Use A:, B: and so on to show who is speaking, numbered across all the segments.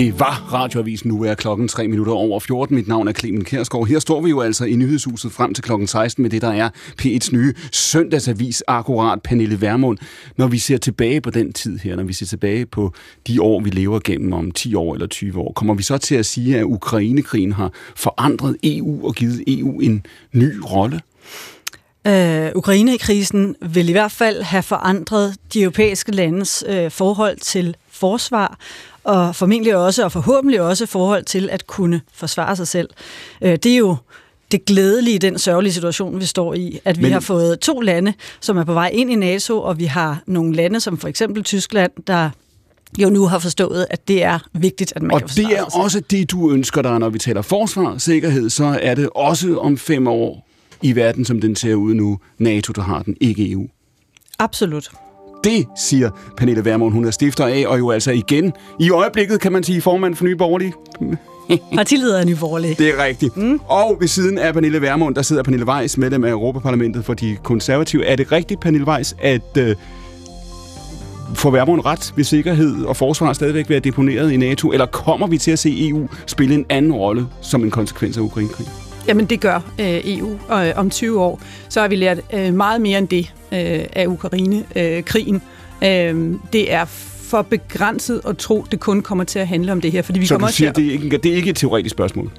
A: Det var radioavisen. Nu er klokken 3 minutter over 14. Mit navn er Clemen Kærsgaard. Her står vi jo altså i nyhedshuset frem til klokken 16 med det, der er P1's nye søndagsavis, akkurat Pernille Vermund. Når vi ser tilbage på den tid her, når vi ser tilbage på de år, vi lever gennem om 10 år eller 20 år, kommer vi så til at sige, at Ukrainekrigen har forandret EU og givet EU en ny rolle?
B: Uh, Ukrainekrisen vil i hvert fald have forandret de europæiske landes uh, forhold til forsvar, og formentlig også, og forhåbentlig også, forhold til at kunne forsvare sig selv. Uh, det er jo det glædelige i den sørgelige situation, vi står i, at vi Men... har fået to lande, som er på vej ind i NATO, og vi har nogle lande, som for eksempel Tyskland, der jo nu har forstået, at det er vigtigt, at man
A: og
B: kan
A: det er også det, du ønsker dig, når vi taler forsvar, sikkerhed, så er det også om fem år i verden, som den ser ud nu, NATO, der har den, ikke EU.
B: Absolut.
A: Det siger Pernille Vermund, hun er stifter af, og jo altså igen, i øjeblikket kan man sige formand for Nye Borgerlige.
B: Partileder af Nye Borgerlige.
A: Det er rigtigt. Mm. Og ved siden af Pernille Vermund, der sidder Pernille Weiss, medlem af Europaparlamentet for de konservative. Er det rigtigt, Pernille Weiss, at øh, får Vermund ret ved sikkerhed og forsvar stadigvæk være deponeret i NATO, eller kommer vi til at se EU spille en anden rolle som en konsekvens af Ukrainekrigen?
C: Jamen det gør øh, EU, og øh, om 20 år, så har vi lært øh, meget mere end det øh, af Ukraine-krigen. Øh, det er for begrænset at tro, det kun kommer til at handle om det her. Fordi vi
A: så
C: kommer
A: du siger, at... det, er ikke, det er ikke et teoretisk spørgsmål?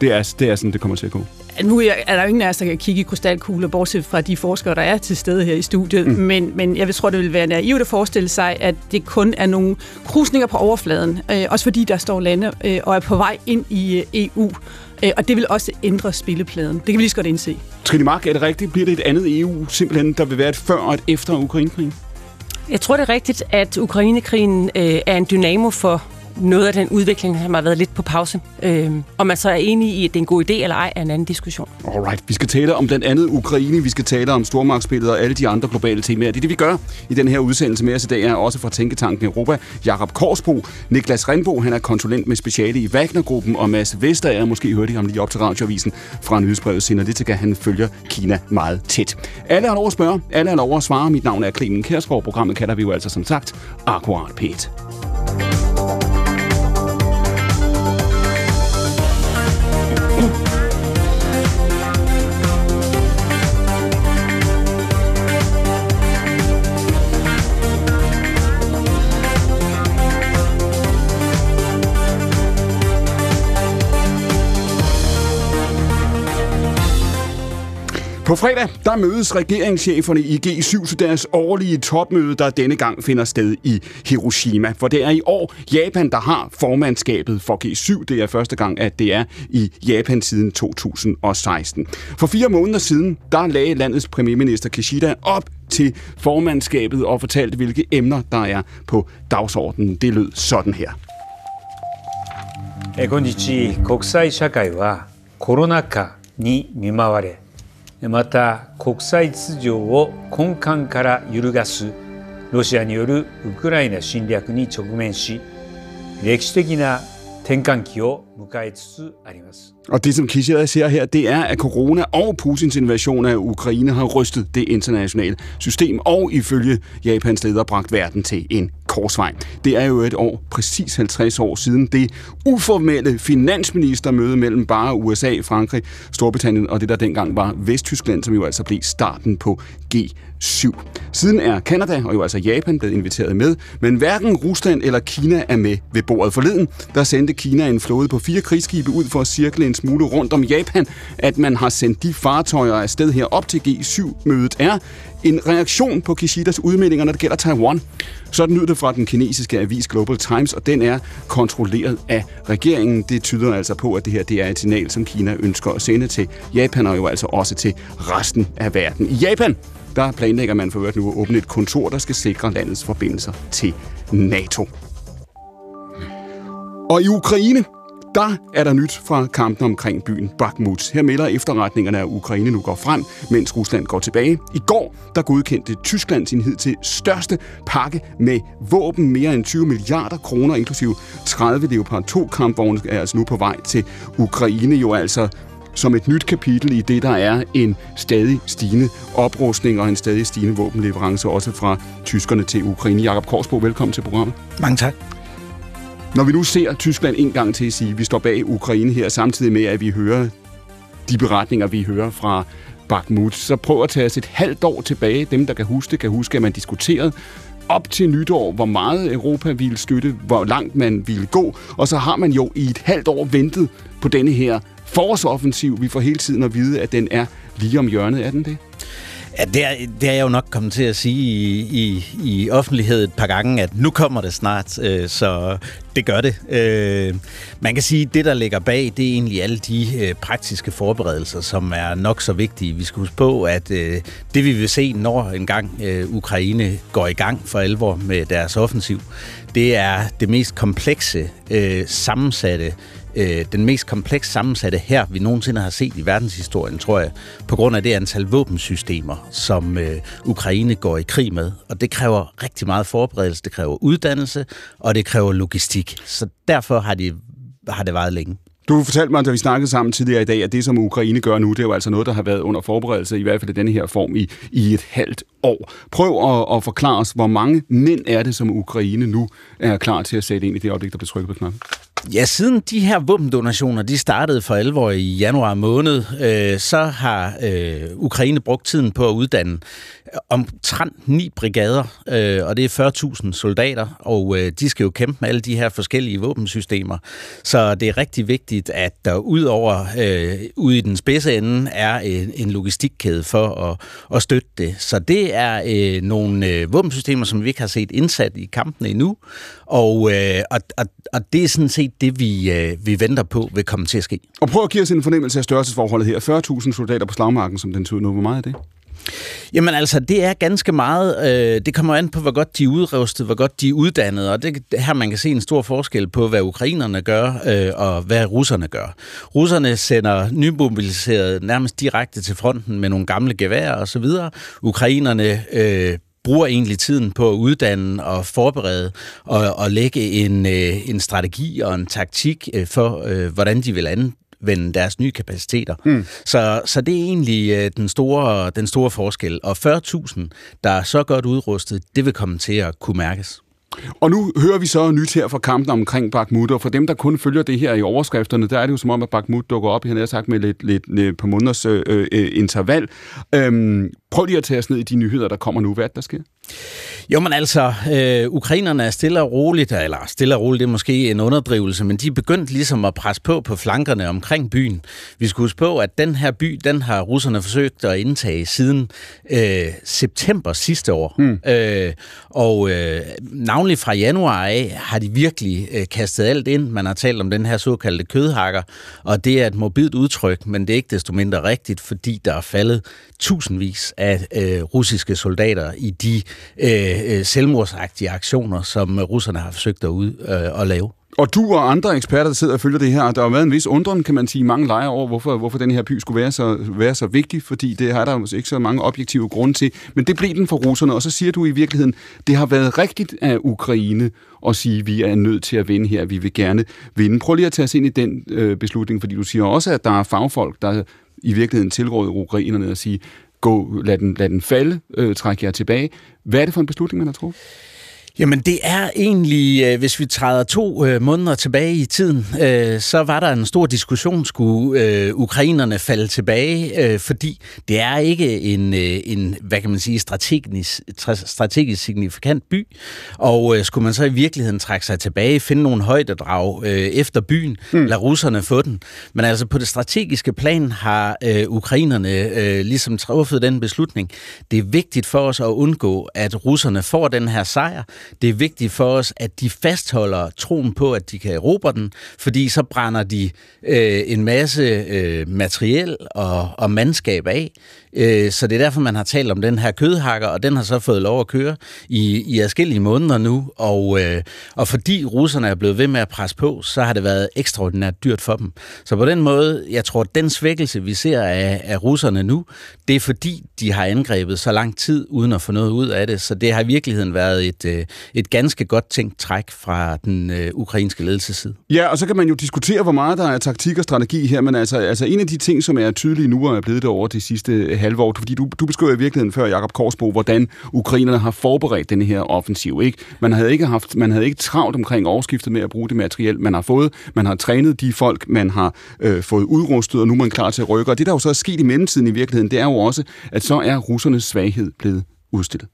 A: Det er, det er sådan, det kommer til at gå?
C: Nu er der jo ingen af os, der kan kigge i krystalkugler, bortset fra de forskere, der er til stede her i studiet. Mm. Men, men jeg tror, det vil være naivt at forestille sig, at det kun er nogle krusninger på overfladen. Øh, også fordi der står lande øh, og er på vej ind i øh, EU. Øh, og det vil også ændre spillepladen. Det kan vi lige så godt indse.
A: Trine Mark, er det rigtigt? Bliver det et andet EU, simpelthen, der vil være et før og et efter Ukrainekrigen?
D: Jeg tror, det er rigtigt, at Ukrainekrigen øh, er en dynamo for noget af den udvikling, som har været lidt på pause. Øh, om man så er enig i, at det er en god idé eller ej, er en anden diskussion.
A: Alright, vi skal tale om blandt andet Ukraine, vi skal tale om stormagtsspillet og alle de andre globale temaer. Det er det, vi gør i den her udsendelse med os i dag, er også fra Tænketanken Europa. Jakob Korsbo, Niklas Renbo, han er konsulent med speciale i Wagner-gruppen, og Mads Vestager, måske hørte I ham lige op til radioavisen fra nyhedsbrevet Sinalytica, han følger Kina meget tæt. Alle har lov at spørge, alle har lov at svare. Mit navn er Clemen Kærsgaard, programmet kalder vi jo altså som sagt Akkurat Pete. På fredag, der mødes regeringscheferne i G7 til deres årlige topmøde, der denne gang finder sted i Hiroshima. For det er i år Japan, der har formandskabet for G7. Det er første gang, at det er i Japan siden 2016. For fire måneder siden, der lagde landets premierminister Kishida op til formandskabet og fortalte, hvilke emner der er på dagsordenen. Det lød sådan her.
E: 今日国際社会はコロナ禍に見舞われ また国際秩序を根幹から揺るがすロシアによるウクライナ侵略に直面し歴史的な転換期を迎えつつあります。
A: Og det, som Kishida ser her, det er, at corona og Putins invasion af Ukraine har rystet det internationale system, og ifølge Japans leder bragt verden til en korsvej. Det er jo et år, præcis 50 år siden, det uformelle finansministermøde mellem bare USA, Frankrig, Storbritannien og det, der dengang var Vesttyskland, som jo altså blev starten på G7. Siden er Kanada og jo altså Japan blevet inviteret med, men hverken Rusland eller Kina er med ved bordet forleden. Der sendte Kina en flåde på fire krigsskibe ud for at cirkle en smule rundt om Japan. At man har sendt de fartøjer afsted her op til G7-mødet er en reaktion på Kishidas udmeldinger, når det gælder Taiwan. Sådan lyder det fra den kinesiske avis Global Times, og den er kontrolleret af regeringen. Det tyder altså på, at det her det er et signal, som Kina ønsker at sende til Japan, og jo altså også til resten af verden. I Japan, der planlægger man for øvrigt nu at åbne et kontor, der skal sikre landets forbindelser til NATO. Og i Ukraine, der er der nyt fra kampen omkring byen Bakhmut. Her melder efterretningerne, at Ukraine nu går frem, mens Rusland går tilbage. I går der godkendte Tyskland sin hidtil største pakke med våben. Mere end 20 milliarder kroner, inklusive 30 Leopard 2-kampvogne, er altså nu på vej til Ukraine. Jo altså som et nyt kapitel i det, der er en stadig stigende oprustning og en stadig stigende våbenleverance, også fra tyskerne til Ukraine. Jakob Korsbo, velkommen til programmet.
F: Mange tak.
A: Når vi nu ser Tyskland en gang til at sige, at vi står bag Ukraine her, samtidig med, at vi hører de beretninger, vi hører fra Bakhmut, så prøv at tage os et halvt år tilbage. Dem, der kan huske det, kan huske, at man diskuterede op til nytår, hvor meget Europa ville støtte, hvor langt man ville gå, og så har man jo i et halvt år ventet på denne her forårsoffensiv. Vi får hele tiden at vide, at den er lige om hjørnet. Er den det?
F: Ja, det er, det er jeg jo nok kommet til at sige i, i, i offentlighed et par gange, at nu kommer det snart, øh, så det gør det. Øh, man kan sige, at det, der ligger bag, det er egentlig alle de øh, praktiske forberedelser, som er nok så vigtige. Vi skal huske på, at øh, det vi vil se, når engang øh, Ukraine går i gang for alvor med deres offensiv, det er det mest komplekse, øh, sammensatte øh, den mest kompleks sammensatte her, vi nogensinde har set i verdenshistorien, tror jeg, på grund af det antal våbensystemer, som øh, Ukraine går i krig med. Og det kræver rigtig meget forberedelse, det kræver uddannelse, og det kræver logistik. Så derfor har, de, har det varet længe.
A: Du fortalte mig, da vi snakkede sammen tidligere i dag, at det, som Ukraine gør nu, det er jo altså noget, der har været under forberedelse, i hvert fald i denne her form, i, i et halvt år. Prøv at, at forklare os, hvor mange mænd er det, som Ukraine nu er klar til at sætte ind i det øjeblik, der bliver trykket på knappen?
F: Ja, siden de her våbendonationer de startede for alvor i januar måned, øh, så har øh, Ukraine brugt tiden på at uddanne øh, omtrent ni brigader, øh, og det er 40.000 soldater, og øh, de skal jo kæmpe med alle de her forskellige våbensystemer. Så det er rigtig vigtigt, at der udover øh, ude i den spidse ende er en, en logistikkæde for at, at støtte det. Så det er øh, nogle øh, våbensystemer, som vi ikke har set indsat i kampene endnu, og, øh, og, og, og det er sådan set det, vi, øh, vi venter på vil komme til at ske.
A: Og prøv at give os en fornemmelse af størrelsesforholdet her. 40.000 soldater på slagmarken, som den tyder nu. Hvor meget er det?
F: Jamen altså, det er ganske meget. Øh, det kommer an på, hvor godt de er udrustet, hvor godt de er uddannet, og det her man kan se en stor forskel på, hvad ukrainerne gør, øh, og hvad russerne gør. Russerne sender nymobiliserede nærmest direkte til fronten med nogle gamle geværer osv. Ukrainerne øh, bruger egentlig tiden på at uddanne og forberede og, og lægge en, øh, en strategi og en taktik øh, for, øh, hvordan de vil anvende deres nye kapaciteter. Mm. Så, så det er egentlig øh, den, store, den store forskel. Og 40.000, der er så godt udrustet, det vil komme til at kunne mærkes.
A: Og nu hører vi så nyt her fra kampen omkring Bakhmut, og for dem, der kun følger det her i overskrifterne, der er det jo som om, at Bakhmut dukker op, han har sagt, med lidt, lidt, lidt på måneders øh, øh, interval. Øhm, prøv lige at tage os ned i de nyheder, der kommer nu. Hvad der sker?
F: Jo, men altså, øh, ukrainerne er stille og roligt, eller stille og roligt, det er måske en underdrivelse, men de er begyndt ligesom at presse på på flankerne omkring byen. Vi skal huske på, at den her by, den har russerne forsøgt at indtage siden øh, september sidste år. Hmm. Øh, og øh, navnlig fra januar af har de virkelig øh, kastet alt ind. Man har talt om den her såkaldte kødhakker, og det er et mobilt udtryk, men det er ikke desto mindre rigtigt, fordi der er faldet tusindvis af øh, russiske soldater i de Øh, øh, selvmordsagtige aktioner, som russerne har forsøgt at, ud, øh, at lave.
A: Og du og andre eksperter, der sidder og følger det her, der har været en vis undren, kan man sige, mange lejre over, hvorfor, hvorfor den her by skulle være så, være så vigtig, fordi det har der måske ikke så mange objektive grunde til. Men det blev den for russerne, og så siger du i virkeligheden, det har været rigtigt af Ukraine at sige, at vi er nødt til at vinde her, vi vil gerne vinde. Prøv lige at tage os ind i den øh, beslutning, fordi du siger også, at der er fagfolk, der i virkeligheden tilråder ukrainerne at sige, gå, lad den, lad den falde, øh, træk jer tilbage. Hvad er det for en beslutning, man har truffet?
F: Jamen det er egentlig, øh, hvis vi træder to øh, måneder tilbage i tiden, øh, så var der en stor diskussion, skulle ukrainerne falde tilbage, fordi det er ikke en, en hvad kan man sige, strategisk, strategisk signifikant by, og skulle man så i virkeligheden trække sig tilbage, finde nogle højdedrag efter byen, mm. lade russerne få den. Men altså på det strategiske plan har ukrainerne ligesom truffet den beslutning. Det er vigtigt for os at undgå, at russerne får den her sejr, det er vigtigt for os, at de fastholder troen på, at de kan erobre den, fordi så brænder de øh, en masse øh, materiel og, og mandskab af. Øh, så det er derfor, man har talt om den her kødhakker, og den har så fået lov at køre i, i adskillige måneder nu. Og, øh, og fordi russerne er blevet ved med at presse på, så har det været ekstraordinært dyrt for dem. Så på den måde, jeg tror, at den svækkelse, vi ser af, af russerne nu, det er fordi, de har angrebet så lang tid, uden at få noget ud af det. Så det har i virkeligheden været et, øh, et ganske godt tænkt træk fra den øh, ukrainske ledelseside.
A: Ja, og så kan man jo diskutere, hvor meget der er taktik og strategi her, men altså, altså en af de ting, som er tydelige nu og er blevet det over de sidste halve år? Fordi du, du beskriver i virkeligheden før, Jakob Korsbo, hvordan ukrainerne har forberedt den her offensiv. Ikke? Man, havde ikke haft, man havde ikke travlt omkring overskiftet med at bruge det materiel, man har fået. Man har trænet de folk, man har øh, fået udrustet, og nu er man klar til at rykke. Og det, der jo så er sket i mellemtiden i virkeligheden, det er jo også, at så er russernes svaghed blevet udstillet.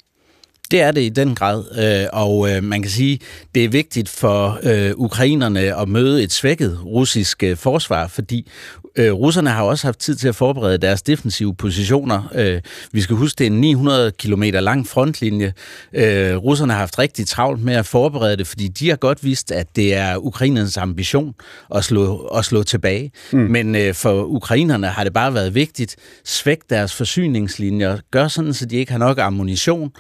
F: Det er det i den grad, øh, og øh, man kan sige, det er vigtigt for øh, ukrainerne at møde et svækket russisk forsvar, fordi øh, russerne har også haft tid til at forberede deres defensive positioner. Øh, vi skal huske, det er en 900 km lang frontlinje. Øh, russerne har haft rigtig travlt med at forberede det, fordi de har godt vidst, at det er ukrainernes ambition at slå, at slå tilbage. Mm. Men øh, for ukrainerne har det bare været vigtigt, svæk deres forsyningslinjer, gør sådan, så de ikke har nok ammunition,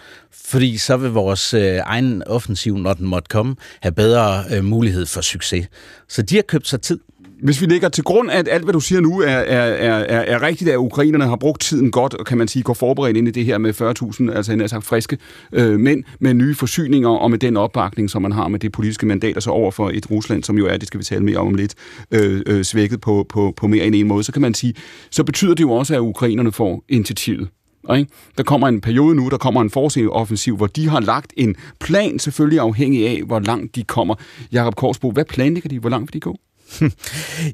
F: fordi så vil vores øh, egen offensiv, når den måtte komme, have bedre øh, mulighed for succes. Så de har købt sig tid.
A: Hvis vi lægger til grund, at alt, hvad du siger nu, er, er, er, er rigtigt, at ukrainerne har brugt tiden godt, og kan man sige, går forberedt ind i det her med 40.000, altså en altså friske øh, mænd, med nye forsyninger, og med den opbakning, som man har med det politiske mandat, og så over for et Rusland, som jo er, det skal vi tale mere om om lidt, øh, øh, svækket på, på, på mere end en måde, så kan man sige, så betyder det jo også, at ukrainerne får initiativet. Ikke? Der kommer en periode nu, der kommer en offensiv, hvor de har lagt en plan, selvfølgelig afhængig af, hvor langt de kommer. Jakob Korsbo, hvad planlægger de? Hvor langt vil de gå?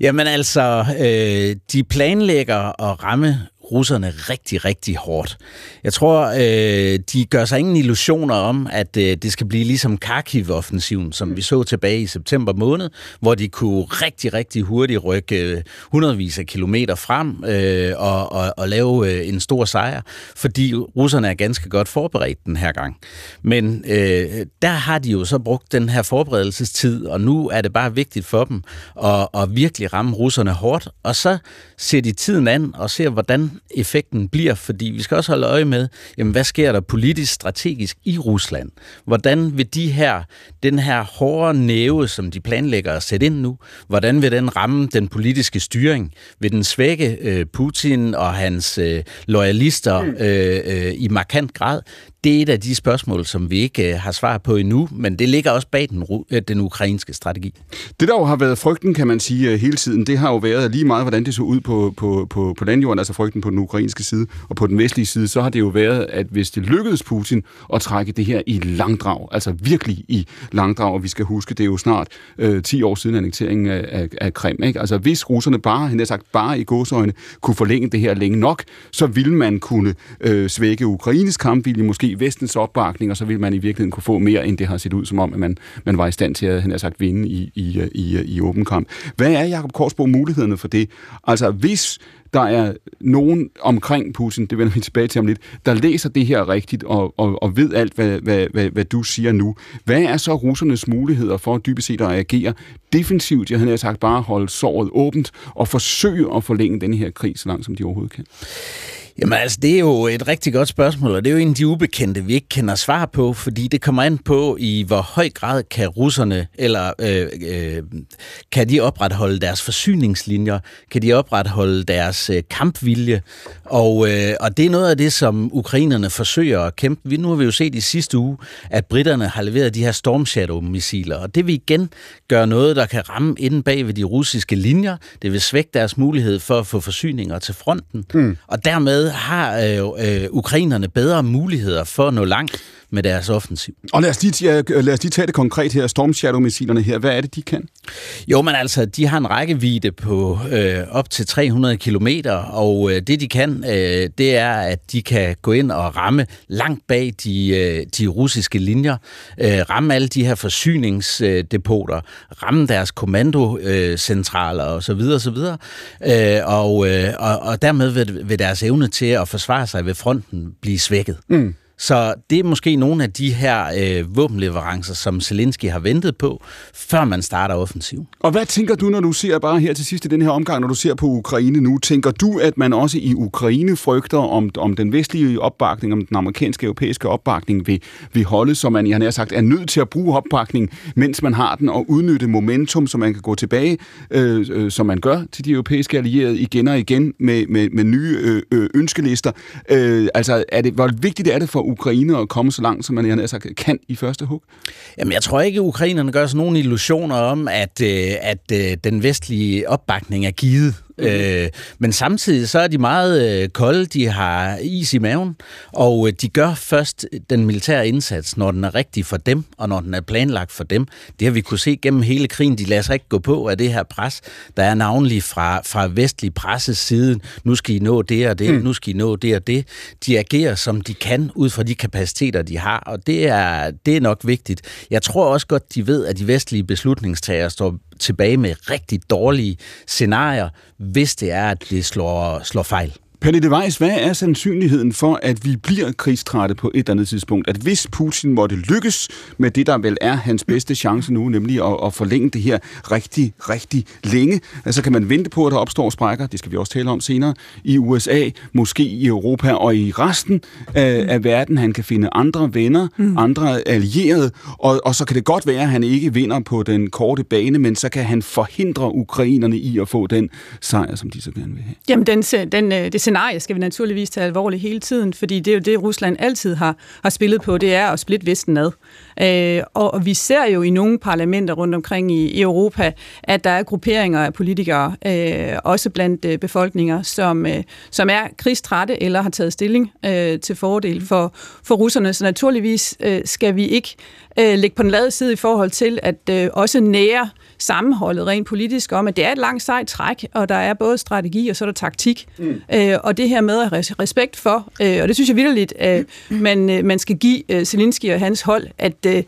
F: Jamen altså, øh, de planlægger at ramme russerne rigtig, rigtig hårdt. Jeg tror, øh, de gør sig ingen illusioner om, at øh, det skal blive ligesom Kharkiv-offensiven, som vi så tilbage i september måned, hvor de kunne rigtig, rigtig hurtigt rykke øh, hundredvis af kilometer frem øh, og, og, og lave øh, en stor sejr, fordi russerne er ganske godt forberedt den her gang. Men øh, der har de jo så brugt den her forberedelsestid, og nu er det bare vigtigt for dem at, at virkelig ramme russerne hårdt, og så ser de tiden an og ser, hvordan effekten bliver, fordi vi skal også holde øje med, jamen, hvad sker der politisk strategisk i Rusland? Hvordan vil de her, den her hårde næve, som de planlægger at sætte ind nu, hvordan vil den ramme den politiske styring? Vil den svække øh, Putin og hans øh, loyalister mm. øh, øh, i markant grad? Det er et af de spørgsmål, som vi ikke øh, har svar på endnu, men det ligger også bag den, øh, den ukrainske strategi.
A: Det, der jo har været frygten, kan man sige, øh, hele tiden, det har jo været lige meget, hvordan det så ud på, på, på, på landjorden, altså frygten på den ukrainske side og på den vestlige side, så har det jo været, at hvis det lykkedes Putin at trække det her i langdrag, altså virkelig i langdrag, og vi skal huske, det er jo snart øh, 10 år siden annekteringen af, af, af Krim, ikke? Altså hvis russerne bare, han har sagt, bare i godsøjne, kunne forlænge det her længe nok, så ville man kunne øh, svække Ukraines kampvilje, måske vestens opbakning, og så vil man i virkeligheden kunne få mere, end det har set ud som om, at man, man var i stand til at han har sagt, vinde i, i, i, i åben kamp. Hvad er, Jakob Korsbo, mulighederne for det? Altså, hvis der er nogen omkring Putin, det vender vi tilbage til om lidt, der læser det her rigtigt og, og, og ved alt, hvad, hvad, hvad, hvad du siger nu. Hvad er så russernes muligheder for dybest set at agere defensivt? Jeg havde sagt bare holde såret åbent og forsøge at forlænge den her krig så langt, som de overhovedet kan.
F: Jamen altså, det er jo et rigtig godt spørgsmål, og det er jo en af de ubekendte, vi ikke kender svar på, fordi det kommer an på, i hvor høj grad kan russerne, eller øh, øh, kan de opretholde deres forsyningslinjer, kan de opretholde deres øh, kampvilje, og, øh, og det er noget af det, som ukrainerne forsøger at kæmpe. Nu har vi jo set i sidste uge, at britterne har leveret de her Storm Shadow-missiler, og det vil igen gøre noget, der kan ramme inden bag ved de russiske linjer. Det vil svække deres mulighed for at få forsyninger til fronten, mm. og dermed har øh, øh, ukrainerne bedre muligheder for at nå langt med deres offensiv.
A: Og lad os lige, lad os lige tage det konkret her, Storm Shadow-missilerne her. Hvad er det, de kan?
F: Jo, men altså, de har en rækkevidde på øh, op til 300 kilometer, og øh, det de kan, øh, det er, at de kan gå ind og ramme langt bag de, øh, de russiske linjer, øh, ramme alle de her forsyningsdepoter, ramme deres kommandocentraler øh, osv. osv. Øh, og, øh, og, og dermed vil, vil deres evne til at forsvare sig ved fronten blive svækket. Mm. Så det er måske nogle af de her øh, våbenleverancer, som Zelensky har ventet på, før man starter offensiv.
A: Og hvad tænker du, når du ser bare her til sidst i den her omgang, når du ser på Ukraine nu? Tænker du, at man også i Ukraine frygter om, om den vestlige opbakning, om den amerikanske europæiske opbakning vil, vil holde, så man, jeg har sagt, er nødt til at bruge opbakning, mens man har den, og udnytte momentum, så man kan gå tilbage, øh, øh, som man gør til de europæiske allierede igen og igen med, med, med nye øh, øh ønskelister. Øh, altså, er det, hvor vigtigt er det for Ukraine at komme så langt, som man jeg kan i første hug?
F: Jamen, jeg tror ikke, at ukrainerne gør sig nogen illusioner om, at, øh, at øh, den vestlige opbakning er givet Mm. Øh, men samtidig så er de meget øh, kolde, de har is i maven, og øh, de gør først den militære indsats, når den er rigtig for dem, og når den er planlagt for dem. Det har vi kunne se gennem hele krigen. De lader sig ikke gå på af det her pres. Der er navnlig fra, fra vestlig presses side. Nu skal I nå det og det, mm. nu skal I nå det og det. De agerer, som de kan, ud fra de kapaciteter, de har, og det er, det er nok vigtigt. Jeg tror også godt, de ved, at de vestlige beslutningstagere står tilbage med rigtig dårlige scenarier, hvis det er, at det slår, slår fejl.
A: Pernille Weiss, hvad er sandsynligheden for, at vi bliver krigstrætte på et eller andet tidspunkt? At hvis Putin måtte lykkes med det, der vel er hans bedste chance nu, nemlig at, at forlænge det her rigtig, rigtig længe, altså kan man vente på, at der opstår sprækker, det skal vi også tale om senere, i USA, måske i Europa og i resten af, af verden. Han kan finde andre venner, mm. andre allierede, og, og så kan det godt være, at han ikke vinder på den korte bane, men så kan han forhindre ukrainerne i at få den sejr, som de så gerne vil have.
C: Jamen, den, den, øh, det scenarie skal vi naturligvis tage alvorligt hele tiden, fordi det er jo det, Rusland altid har, har spillet på, det er at splitte Vesten ad. Øh, og vi ser jo i nogle parlamenter rundt omkring i, i Europa, at der er grupperinger af politikere, øh, også blandt øh, befolkninger, som, øh, som er krigstrætte eller har taget stilling øh, til fordel for, for russerne. Så naturligvis øh, skal vi ikke øh, lægge på den lade side i forhold til at øh, også nære sammenholdet rent politisk om, at det er et langt sejt træk, og der er både strategi og så er der taktik. Mm. Øh, og det her med at respekt for, øh, og det synes jeg vildt, øh, man, øh, man skal give øh, Zelensky og hans hold, at øh,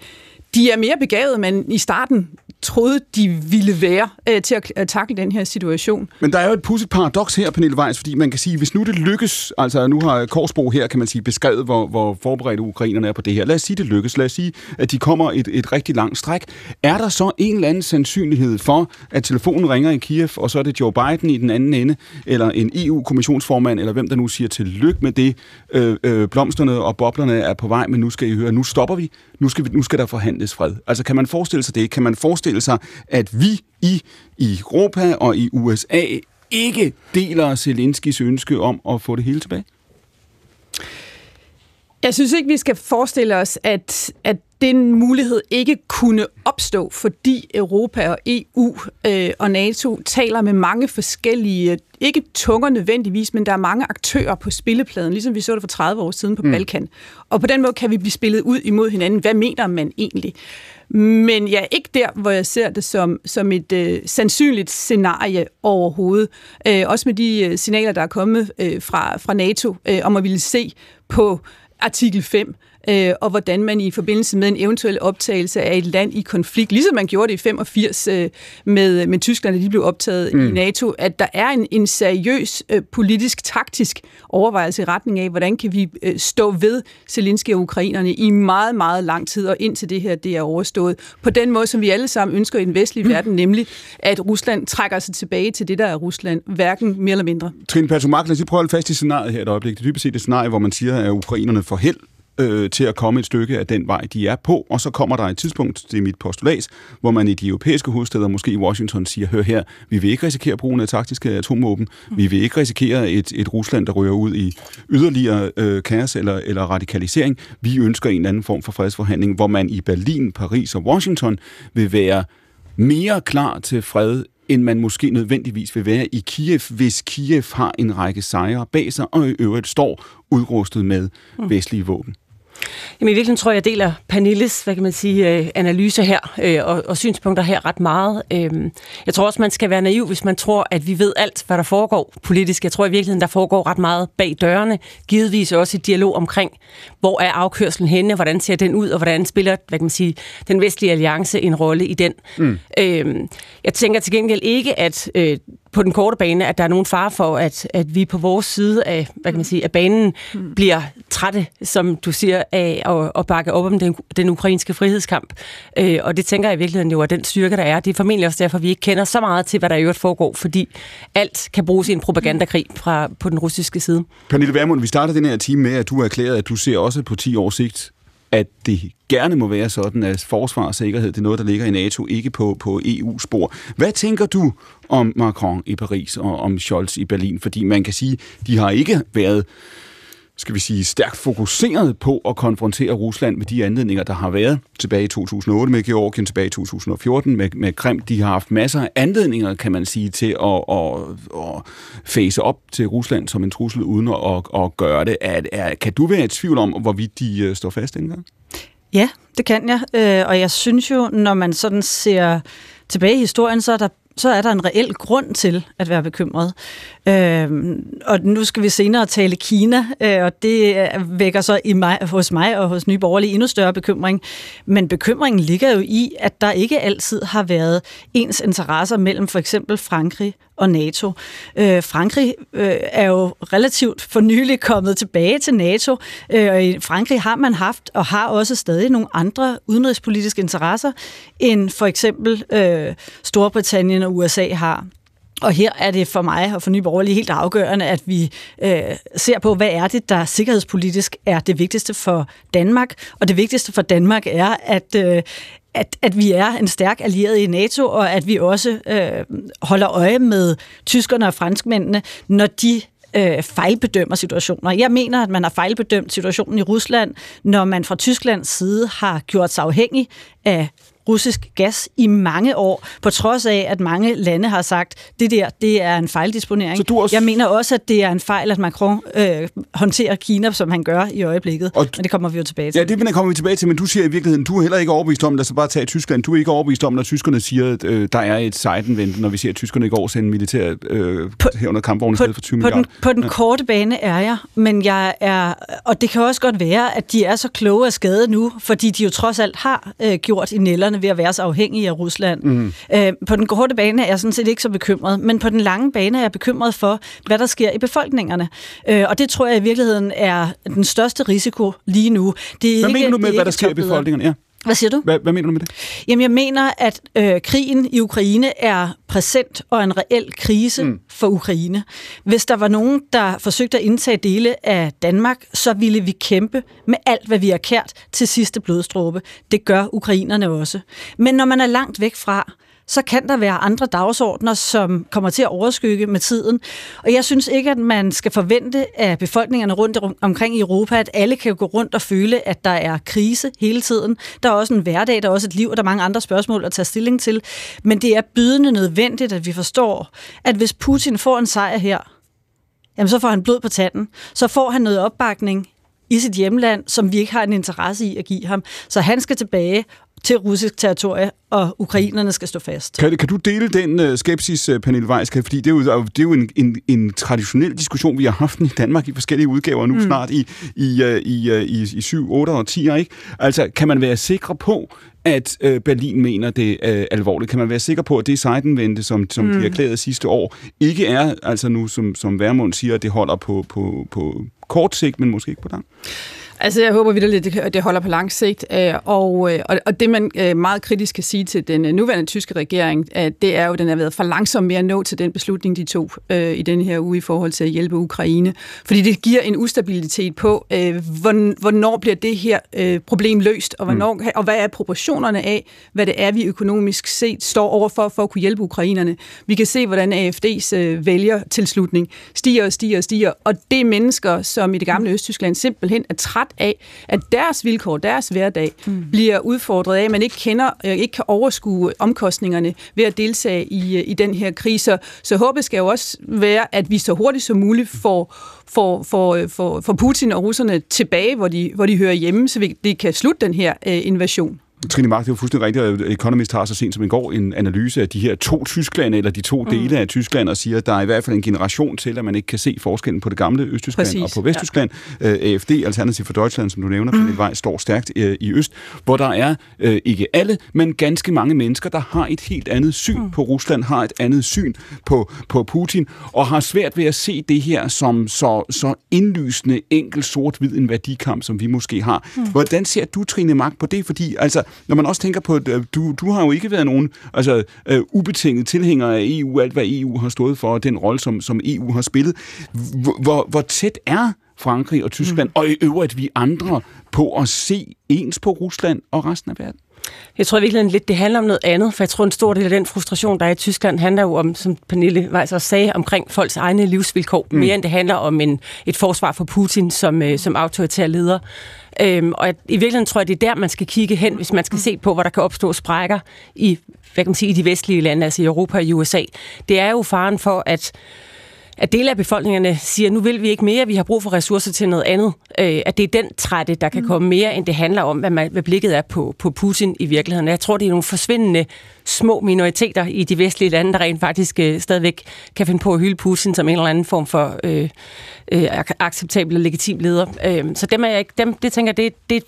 C: de er mere begavet, men i starten troede, de ville være øh, til at, at takle den her situation.
A: Men der er jo et pudsigt paradoks her, Pernille Weiss, fordi man kan sige, hvis nu det lykkes, altså nu har Korsbro her, kan man sige, beskrevet, hvor, hvor forberedte ukrainerne er på det her. Lad os sige, det lykkes. Lad os sige, at de kommer et, et rigtig langt stræk. Er der så en eller anden sandsynlighed for, at telefonen ringer i Kiev, og så er det Joe Biden i den anden ende, eller en EU-kommissionsformand, eller hvem der nu siger tillykke med det, øh, øh, blomsterne og boblerne er på vej, men nu skal I høre, nu stopper vi, nu skal, vi, nu skal der forhandles fred. Altså kan man forestille sig det? Kan man forestille sig, at vi i, i Europa og i USA ikke deler Zelenskis ønske om at få det hele tilbage?
C: Jeg synes ikke, vi skal forestille os, at, at den mulighed ikke kunne opstå, fordi Europa og EU øh, og NATO taler med mange forskellige, ikke tunger nødvendigvis, men der er mange aktører på spillepladen, ligesom vi så det for 30 år siden på mm. Balkan. Og på den måde kan vi blive spillet ud imod hinanden. Hvad mener man egentlig? Men jeg er ikke der, hvor jeg ser det som, som et øh, sandsynligt scenarie overhovedet. Øh, også med de øh, signaler, der er kommet øh, fra, fra NATO øh, om at ville se på artikel 5 øh, og hvordan man i forbindelse med en eventuel optagelse af et land i konflikt, ligesom man gjorde det i 85 øh, med, med Tyskland, da de blev optaget mm. i NATO, at der er en, en seriøs øh, politisk, taktisk overvejelse i retning af, hvordan kan vi øh, stå ved Zelensky og ukrainerne i meget, meget lang tid, og indtil det her det er overstået. På den måde, som vi alle sammen ønsker i den vestlige mm. verden, nemlig at Rusland trækker sig tilbage til det, der er Rusland, hverken mere eller mindre.
A: Trine Patumak, lad os lige prøve at holde fast i scenariet her et øjeblik. Det er dybest set et scenarie, hvor man siger, at ukrainerne får held øh, til at komme et stykke af den vej, de er på, og så kommer der et tidspunkt, det er mit postulat, hvor man i de europæiske hovedsteder, måske i Washington, siger, hør her, vi vil ikke risikere brugen af taktiske atomvåben, vi vil ikke risikere et, et Rusland, der rører ud i yderligere øh, kaos eller, eller radikalisering. Vi ønsker en eller anden form for fredsforhandling, hvor man i Berlin, Paris og Washington vil være mere klar til fred end man måske nødvendigvis vil være i Kiev, hvis Kiev har en række sejre bag sig, og i øvrigt står udrustet med mm. vestlige våben.
D: Jamen i virkeligheden tror jeg, jeg deler Pernilles, hvad kan man sige, øh, analyser her øh, og, og synspunkter her ret meget. Øh, jeg tror også, man skal være naiv, hvis man tror, at vi ved alt, hvad der foregår politisk. Jeg tror i virkeligheden, der foregår ret meget bag dørene. Givetvis også et dialog omkring, hvor er afkørselen henne, hvordan ser den ud, og hvordan spiller hvad kan man sige, den vestlige alliance en rolle i den. Mm. Øh, jeg tænker til gengæld ikke, at øh, på den korte bane, at der er nogen fare for, at, at vi på vores side af, hvad kan man sige, af banen mm. bliver trætte, som du siger, af at, at bakke op om den, den ukrainske frihedskamp. Øh, og det tænker jeg i virkeligheden jo er den styrke, der er. Det er formentlig også derfor, vi ikke kender så meget til, hvad der i øvrigt foregår, fordi alt kan bruges i en propagandakrig fra, på den russiske side.
A: Pernille Vermund, vi starter den her time med, at du har erklæret, at du ser også på 10 års sigt at det gerne må være sådan, at forsvar og sikkerhed, det er noget, der ligger i NATO, ikke på, på EU-spor. Hvad tænker du om Macron i Paris og om Scholz i Berlin? Fordi man kan sige, de har ikke været skal vi sige, stærkt fokuseret på at konfrontere Rusland med de anledninger, der har været tilbage i 2008 med Georgien, tilbage i 2014 med, med Krim. De har haft masser af anledninger, kan man sige, til at, at, at face op til Rusland som en trussel, uden at, at gøre det. Er, er, kan du være i tvivl om, hvorvidt de øh, står fast engang?
B: Ja, det kan jeg. Øh, og jeg synes jo, når man sådan ser tilbage i historien, så er der så er der en reel grund til at være bekymret. Øh, og nu skal vi senere tale Kina, øh, og det vækker så i mig, hos mig og hos Nye Borgerlige endnu større bekymring. Men bekymringen ligger jo i, at der ikke altid har været ens interesser mellem for eksempel Frankrig og NATO. Øh, Frankrig øh, er jo relativt for nylig kommet tilbage til NATO, øh, og i Frankrig har man haft og har også stadig nogle andre udenrigspolitiske interesser, end for eksempel øh, Storbritannien og USA har. Og her er det for mig og for Nye Borgerlige helt afgørende, at vi øh, ser på, hvad er det, der sikkerhedspolitisk er det vigtigste for Danmark. Og det vigtigste for Danmark er, at, øh, at, at vi er en stærk allieret i NATO, og at vi også øh, holder øje med tyskerne og franskmændene, når de øh, fejlbedømmer situationer. Jeg mener, at man har fejlbedømt situationen i Rusland, når man fra Tysklands side har gjort sig afhængig af russisk gas i mange år, på trods af, at mange lande har sagt, det der, det er en fejldisponering. Så du også... Jeg mener også, at det er en fejl, at Macron øh, håndterer Kina, som han gør i øjeblikket. Og... Men det kommer vi jo tilbage til.
A: Ja, det kommer vi tilbage til, men du siger i virkeligheden, du er heller ikke overbevist om, lad os bare tage Tyskland, du er ikke overbevist om, når tyskerne siger, at øh, der er et sejdenvent, når vi ser, at tyskerne i går sende militær øh, på, herunder kampvogne stedet for 20
B: på
A: milliarder.
B: Den, på den ja. korte bane er jeg, men jeg er, og det kan også godt være, at de er så kloge af skade nu, fordi de jo trods alt har øh, gjort i nælderne ved at være så afhængige af Rusland. Mm. Øh, på den korte bane er jeg sådan set ikke så bekymret, men på den lange bane er jeg bekymret for, hvad der sker i befolkningerne. Øh, og det tror jeg i virkeligheden er den største risiko lige nu.
A: Det er hvad ikke, mener du med, hvad der sker i befolkningerne? Ja.
B: Hvad siger du?
A: Hvad, hvad mener du med det?
B: Jamen, jeg mener, at øh, krigen i Ukraine er præsent og en reel krise mm. for Ukraine. Hvis der var nogen, der forsøgte at indtage dele af Danmark, så ville vi kæmpe med alt, hvad vi har kært til sidste blodstråbe. Det gør ukrainerne også. Men når man er langt væk fra, så kan der være andre dagsordner, som kommer til at overskygge med tiden. Og jeg synes ikke, at man skal forvente af befolkningerne rundt omkring i Europa, at alle kan gå rundt og føle, at der er krise hele tiden. Der er også en hverdag, der er også et liv, og der er mange andre spørgsmål at tage stilling til. Men det er bydende nødvendigt, at vi forstår, at hvis Putin får en sejr her, jamen så får han blod på tanden. Så får han noget opbakning i sit hjemland, som vi ikke har en interesse i at give ham. Så han skal tilbage til russisk territorie, og ukrainerne skal stå fast.
A: Kan, kan du dele den uh, skepsis, uh, Pernille Weiske? Fordi det er jo, det er jo en, en, en traditionel diskussion, vi har haft i Danmark i forskellige udgaver nu mm. snart i, i, uh, i, uh, i, i 7, 8 og 10, ikke? Altså, kan man være sikker på, at øh, Berlin mener det øh, alvorligt? Kan man være sikker på, at det sejdenvente, som, som mm. de erklærede sidste år, ikke er, altså nu, som, som Værmund siger, at det holder på, på, på kort sigt, men måske ikke på lang?
C: Altså, jeg håber videre, at det holder på lang sigt. Øh, og, øh, og det, man øh, meget kritisk kan sige til den nuværende tyske regering, det er jo, at den har været for langsom med at nå til den beslutning, de tog i den her uge i forhold til at hjælpe Ukraine. Fordi det giver en ustabilitet på, hvornår bliver det her problem løst, og, hvornår, mm. og hvad er proportionerne af, hvad det er, vi økonomisk set står overfor for at kunne hjælpe ukrainerne. Vi kan se, hvordan AFD's vælgertilslutning stiger og stiger og stiger, og det er mennesker, som i det gamle Østtyskland simpelthen er træt af, at deres vilkår, deres hverdag, mm. bliver udfordret af, at man ikke kender, øh, ikke kan overskue omkostningerne ved at deltage i, øh, i den her krise. Så håbet skal jo også være, at vi så hurtigt som muligt får, får, får, får, får Putin og russerne tilbage, hvor de, hvor de hører hjemme, så vi, de kan slutte den her øh, invasion.
A: Trine Mark, det er jo fuldstændig rigtigt, at Economist har så sent som i går en analyse af de her to Tyskland, eller de to mm. dele af Tyskland, og siger, at der er i hvert fald en generation til, at man ikke kan se forskellen på det gamle Østtyskland Præcis, og på Vesttyskland. Ja. Uh, AFD, Alternativ for Deutschland, som du nævner, mm. på vej, står stærkt uh, i Øst, hvor der er uh, ikke alle, men ganske mange mennesker, der har et helt andet syn mm. på Rusland, har et andet syn på, på Putin, og har svært ved at se det her som så, så indlysende enkelt sort-hvid en værdikamp, som vi måske har. Mm. Hvordan ser du, Trine Mark, på det? Fordi altså, når man også tænker på, at øh, du, du har jo ikke været nogen altså, uh, ubetinget tilhænger af EU, alt hvad EU har stået for, og den rolle, som, som EU har spillet. Hvor, hvor tæt er Frankrig og Tyskland, mm. og i øvrigt vi andre, på at se ens på Rusland og resten af verden?
D: Jeg tror virkelig lidt, det handler om noget andet, for jeg tror, en stor del af den frustration, der er i Tyskland, handler jo om, som Pernille Weiss også sagde, omkring folks egne livsvilkår, mm. mere end det handler om en, et forsvar for Putin som, øh, som autoritær leder. Øhm, og i virkeligheden tror jeg, det er der, man skal kigge hen, hvis man skal se på, hvor der kan opstå sprækker i, hvad kan man sige, i de vestlige lande, altså i Europa og i USA. Det er jo faren for, at at dele af befolkningerne siger, nu vil vi ikke mere, vi har brug for ressourcer til noget andet. Øh, at det er den trætte, der kan mm. komme mere, end det handler om, hvad, man, hvad blikket er på, på Putin i virkeligheden. Jeg tror, det er nogle forsvindende små minoriteter i de vestlige lande, der rent faktisk øh, stadigvæk kan finde på at hylde Putin som en eller anden form for øh, øh, acceptabel og legitim leder. Øh, så dem er jeg ikke, dem, det tænker jeg, det, det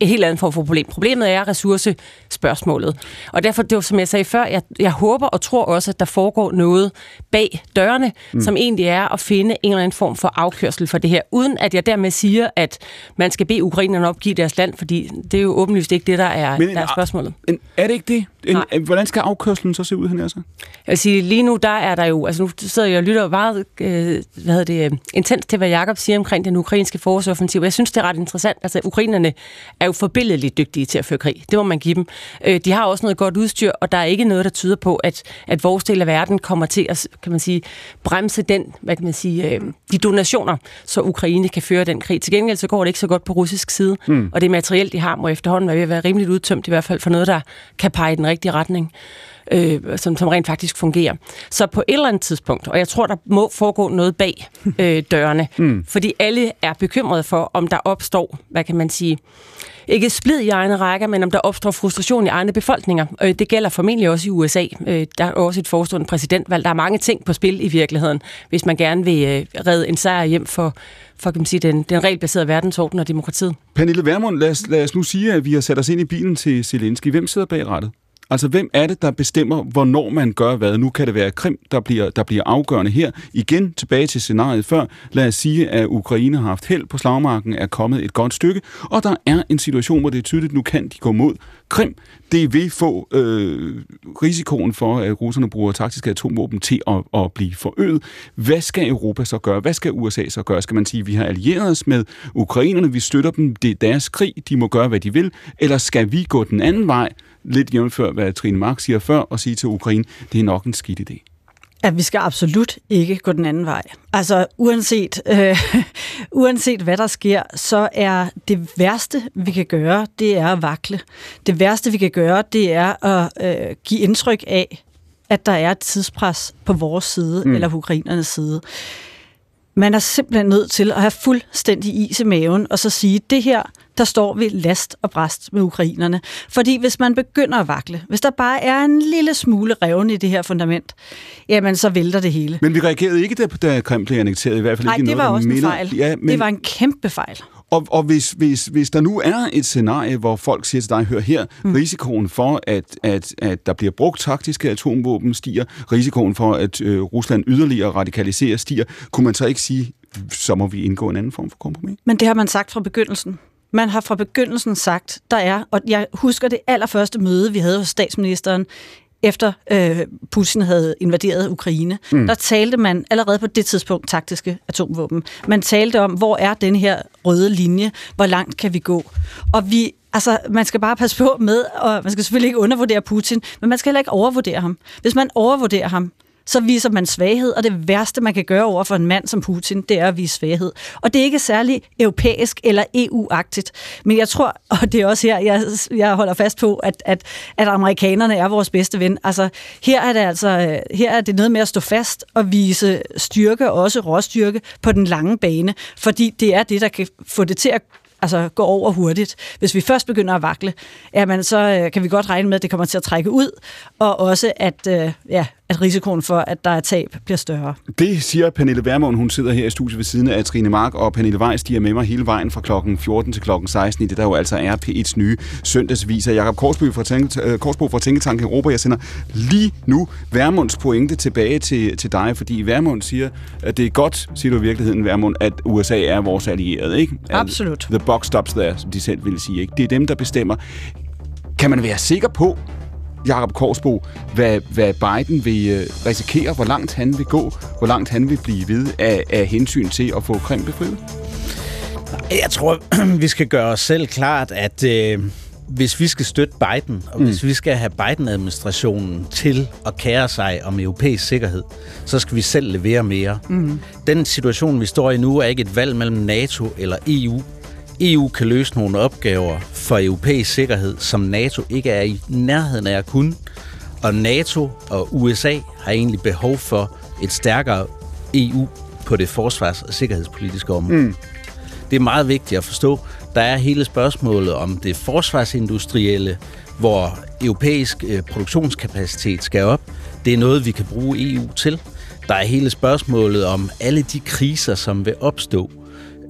D: et helt andet form for problem. Problemet er ressourcespørgsmålet. Og derfor, det var, som jeg sagde før, jeg, jeg håber og tror også, at der foregår noget bag dørene, mm. som egentlig er at finde en eller anden form for afkørsel for det her, uden at jeg dermed siger, at man skal bede ukrainerne opgive deres land, fordi det er jo åbenlyst ikke det, der er,
A: Men,
D: der er spørgsmålet.
A: En, er det ikke det? En, Nej. hvordan skal afkørselen så se ud, er så?
D: Jeg vil sige, lige nu, der er der jo, altså nu sidder jeg og lytter meget øh, hvad hedder det, øh, intens til, hvad Jakob siger omkring den ukrainske forårsoffensiv. Jeg synes, det er ret interessant. Altså, ukrainerne er jo forbilledeligt dygtige til at føre krig. Det må man give dem. Øh, de har også noget godt udstyr, og der er ikke noget, der tyder på, at, at vores del af verden kommer til at, kan man sige, bremse den, hvad kan man sige, øh, de donationer, så Ukraine kan føre den krig. Til gengæld så går det ikke så godt på russisk side, mm. og det materiel, de har, må efterhånden være ved at være rimeligt udtømt, i hvert fald for noget, der kan pege i den rigtige retning øh, som, som rent faktisk fungerer. Så på et eller andet tidspunkt, og jeg tror, der må foregå noget bag øh, dørene, mm. fordi alle er bekymrede for, om der opstår, hvad kan man sige, ikke splid i egne rækker, men om der opstår frustration i egne befolkninger. Øh, det gælder formentlig også i USA. Øh, der er også et forestående præsidentvalg. Der er mange ting på spil i virkeligheden, hvis man gerne vil øh, redde en sejr hjem for, for kan man sige, den, den regelbaserede verdensorden og demokratiet.
A: Pernille Vermund, lad os, lad os nu sige, at vi har sat os ind i bilen til Zelensky. Hvem sidder bag rettet? Altså, hvem er det, der bestemmer, hvornår man gør hvad? Nu kan det være Krim, der bliver, der bliver afgørende her. Igen tilbage til scenariet før. Lad os sige, at Ukraine har haft held på slagmarken, er kommet et godt stykke, og der er en situation, hvor det er tydeligt, nu kan de gå mod Krim. Det vil få øh, risikoen for, at russerne bruger taktiske atomvåben til at, at blive forøget. Hvad skal Europa så gøre? Hvad skal USA så gøre? Skal man sige, at vi har allieret os med ukrainerne, vi støtter dem, det er deres krig, de må gøre, hvad de vil? Eller skal vi gå den anden vej, lidt jævnfør, hvad Trine Mark siger før, og sige til Ukraine, det er nok en skidt idé.
B: At vi skal absolut ikke gå den anden vej. Altså uanset, øh, uanset hvad der sker, så er det værste, vi kan gøre, det er at vakle. Det værste, vi kan gøre, det er at øh, give indtryk af, at der er et tidspres på vores side, mm. eller på ukrainernes side. Man er simpelthen nødt til at have fuldstændig is i maven, og så sige, det her, der står vi last og bræst med ukrainerne. Fordi hvis man begynder at vakle, hvis der bare er en lille smule revne i det her fundament, jamen så vælter det hele.
A: Men vi reagerede ikke, da, Krim blev annekteret, i hvert fald
B: Nej,
A: ikke
B: det
A: noget,
B: var også
A: minder.
B: en fejl. Ja, men... Det var en kæmpe fejl.
A: Og, og hvis, hvis, hvis der nu er et scenarie, hvor folk siger til dig, hør her, mm. risikoen for, at, at, at der bliver brugt taktiske atomvåben stiger, risikoen for, at øh, Rusland yderligere radikaliserer stiger, kunne man så ikke sige, så må vi indgå en anden form for kompromis?
B: Men det har man sagt fra begyndelsen. Man har fra begyndelsen sagt, der er, og jeg husker det allerførste møde, vi havde hos statsministeren, efter øh, Putin havde invaderet Ukraine, mm. der talte man allerede på det tidspunkt taktiske atomvåben. Man talte om, hvor er den her røde linje, hvor langt kan vi gå? Og vi Altså, man skal bare passe på med, og man skal selvfølgelig ikke undervurdere Putin, men man skal heller ikke overvurdere ham. Hvis man overvurderer ham, så viser man svaghed, og det værste, man kan gøre over for en mand som Putin, det er at vise svaghed. Og det er ikke særlig europæisk eller EU-agtigt, men jeg tror, og det er også her, jeg, jeg holder fast på, at, at, at amerikanerne er vores bedste ven. Altså, her er det altså her er det noget med at stå fast og vise styrke, også råstyrke, på den lange bane, fordi det er det, der kan få det til at altså gå over hurtigt. Hvis vi først begynder at vakle, jamen, så øh, kan vi godt regne med, at det kommer til at trække ud, og også at, øh, ja, at risikoen for, at der er tab, bliver større.
A: Det siger Pernille Vermund. Hun sidder her i studiet ved siden af Trine Mark, og Pernille Weiss, de er med mig hele vejen fra klokken 14 til klokken 16 i det, der jo altså er P1's nye søndagsviser. Jakob Korsbo fra, Tænke, øh, Korsbo fra Tænketank Europa, jeg sender lige nu Vermunds pointe tilbage til, til dig, fordi Vermund siger, at det er godt, siger du i virkeligheden, Vermund, at USA er vores allierede, ikke?
B: Absolut.
A: The buck stops there, som de selv ville sige, ikke? Det er dem, der bestemmer. Kan man være sikker på, Jakob Korsbo, hvad, hvad Biden vil øh, risikere, hvor langt han vil gå, hvor langt han vil blive ved af, af hensyn til at få Krim befriet?
F: Jeg tror, vi skal gøre os selv klart, at øh, hvis vi skal støtte Biden, og mm. hvis vi skal have Biden-administrationen til at kære sig om europæisk sikkerhed, så skal vi selv levere mere. Mm. Den situation, vi står i nu, er ikke et valg mellem NATO eller EU. EU kan løse nogle opgaver for europæisk sikkerhed, som NATO ikke er i nærheden af at kunne. Og NATO og USA har egentlig behov for et stærkere EU på det forsvars- og sikkerhedspolitiske område. Mm. Det er meget vigtigt at forstå. Der er hele spørgsmålet om det forsvarsindustrielle, hvor europæisk øh, produktionskapacitet skal op. Det er noget, vi kan bruge EU til. Der er hele spørgsmålet om alle de kriser, som vil opstå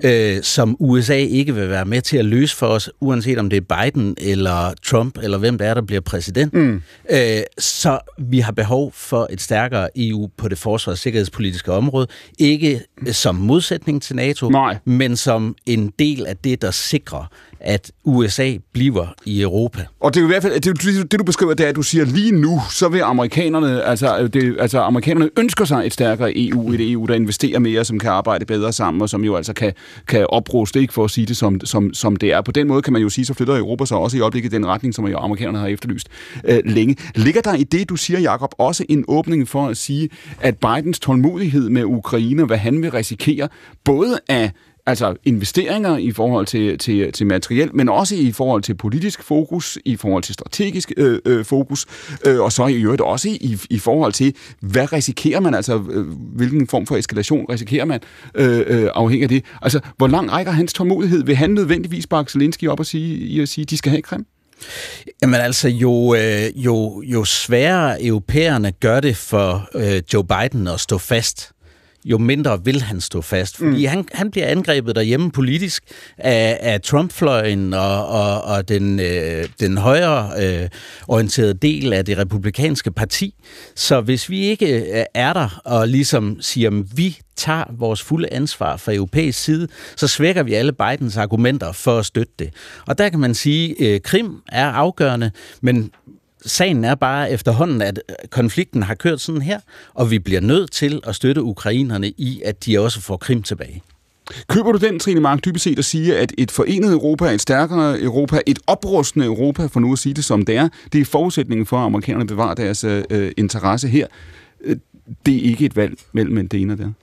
F: øh, som USA ikke vil være med til at løse for os, uanset om det er Biden eller Trump, eller hvem det er, der bliver præsident. Mm. Øh, så vi har behov for et stærkere EU på det forsvars- og sikkerhedspolitiske område. Ikke som modsætning til NATO, Nej. men som en del af det, der sikrer, at USA bliver i Europa.
A: Og det er jo i hvert fald, det, det, du beskriver, det er, at du siger, lige nu, så vil amerikanerne, altså, det, altså amerikanerne ønsker sig et stærkere EU, et EU, der investerer mere, som kan arbejde bedre sammen, og som jo altså kan, kan opruste, ikke for at sige det, som, som, som det er. På den måde kan man jo sige, så flytter Europa sig også i øjeblikket den retning, som jo amerikanerne har efterlyst øh, længe. Ligger der i det, du siger, Jakob, også en åbning for at sige, at Bidens tålmodighed med Ukraine, hvad han vil risikere, både af altså investeringer i forhold til, til, til materiel, men også i forhold til politisk fokus, i forhold til strategisk øh, øh, fokus, øh, og så i øvrigt også i, i forhold til, hvad risikerer man, altså øh, hvilken form for eskalation risikerer man, øh, øh, afhængig af det. Altså, hvor lang rækker hans tålmodighed? Vil han nødvendigvis bakke Zelensky op og sige, i at sige, de skal have Krim?
F: Jamen altså, jo, øh, jo, jo sværere europæerne gør det for øh, Joe Biden at stå fast, jo mindre vil han stå fast. Fordi mm. han, han bliver angrebet derhjemme politisk af, af Trump-fløjen og, og, og den, øh, den højere øh, orienterede del af det republikanske parti. Så hvis vi ikke øh, er der og ligesom siger, at vi tager vores fulde ansvar fra europæisk side, så svækker vi alle Bidens argumenter for at støtte det. Og der kan man sige, at øh, Krim er afgørende, men sagen er bare efterhånden, at øh, konflikten har kørt sådan her, og vi bliver nødt til at støtte ukrainerne i, at de også får Krim tilbage.
A: Køber du den, Trine Mark, dybest set at sige, at et forenet Europa, et stærkere Europa, et oprustende Europa, for nu at sige det som det er, det er forudsætningen for, at amerikanerne bevarer deres øh, øh interesse her. Øh, det er ikke et valg mellem det ene og det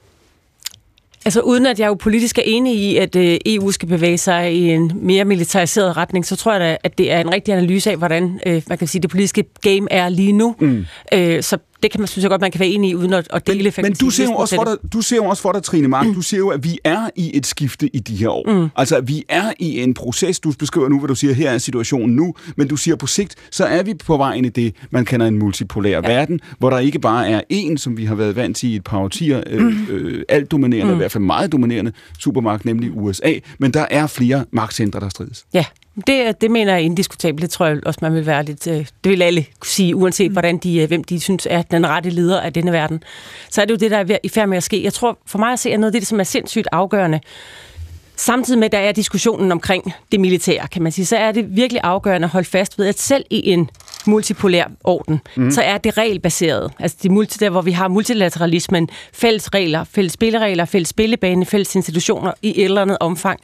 D: Altså uden at jeg jo politisk er enig i, at øh, EU skal bevæge sig i en mere militariseret retning, så tror jeg da, at det er en rigtig analyse af, hvordan øh, man kan sige, det politiske game er lige nu. Mm. Øh, så det kan man synes jeg godt, man kan være enig i, uden at, at dele
A: Men, men du, ser jo også for dig, du ser jo også for dig, Trine Mark, mm. du ser jo, at vi er i et skifte i de her år. Mm. Altså, vi er i en proces, du beskriver nu, hvad du siger, her er situationen nu, men du siger på sigt, så er vi på vej ind i det, man kalder en multipolær ja. verden, hvor der ikke bare er én, som vi har været vant til i et par årtier, øh, mm. øh, alt dominerende, mm. i hvert fald meget dominerende supermagt, nemlig USA, men der er flere magtcentre, der strides.
D: Ja, det, det mener jeg er indiskutabelt. Det tror jeg også, man vil være lidt... Øh, det vil alle kunne sige, uanset hvordan de, øh, hvem de synes er den rette leder af denne verden. Så er det jo det, der er i færd med at ske. Jeg tror, for mig at se, er noget af det, som er sindssygt afgørende. Samtidig med, der er diskussionen omkring det militære, kan man sige, så er det virkelig afgørende at holde fast ved, at selv i en multipolær orden, mm. så er det regelbaseret. Altså de multi, der, hvor vi har multilateralismen, fælles regler, fælles spilleregler, fælles spillebane, fælles institutioner i et eller andet omfang,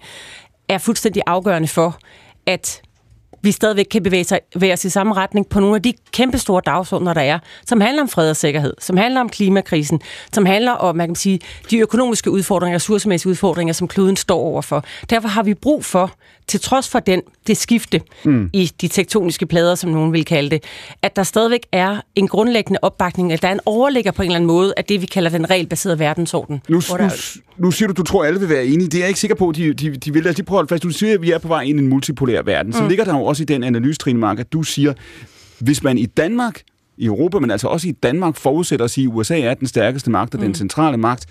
D: er fuldstændig afgørende for, at vi stadigvæk kan bevæge, sig, bevæge os i samme retning på nogle af de kæmpe store dagsordner, der er, som handler om fred og sikkerhed, som handler om klimakrisen, som handler om man kan sige, de økonomiske udfordringer, ressourcemæssige udfordringer, som kloden står overfor. Derfor har vi brug for, til trods for den, det skifte mm. i de tektoniske plader, som nogen vil kalde det, at der stadigvæk er en grundlæggende opbakning, at der er en overligger på en eller anden måde af det, vi kalder den regelbaserede verdensorden.
A: Nu, nu, nu siger du, du tror, alle vil være enige. Det er jeg ikke sikker på, de, de, de vil. Altså, de prøver fast. Du siger, at vi er på vej ind i en multipolær verden. Så mm. ligger der jo også i den analyse, Trine Mark, at du siger, hvis man i Danmark, i Europa, men altså også i Danmark, forudsætter at sige, at USA er den stærkeste magt og mm. den centrale magt,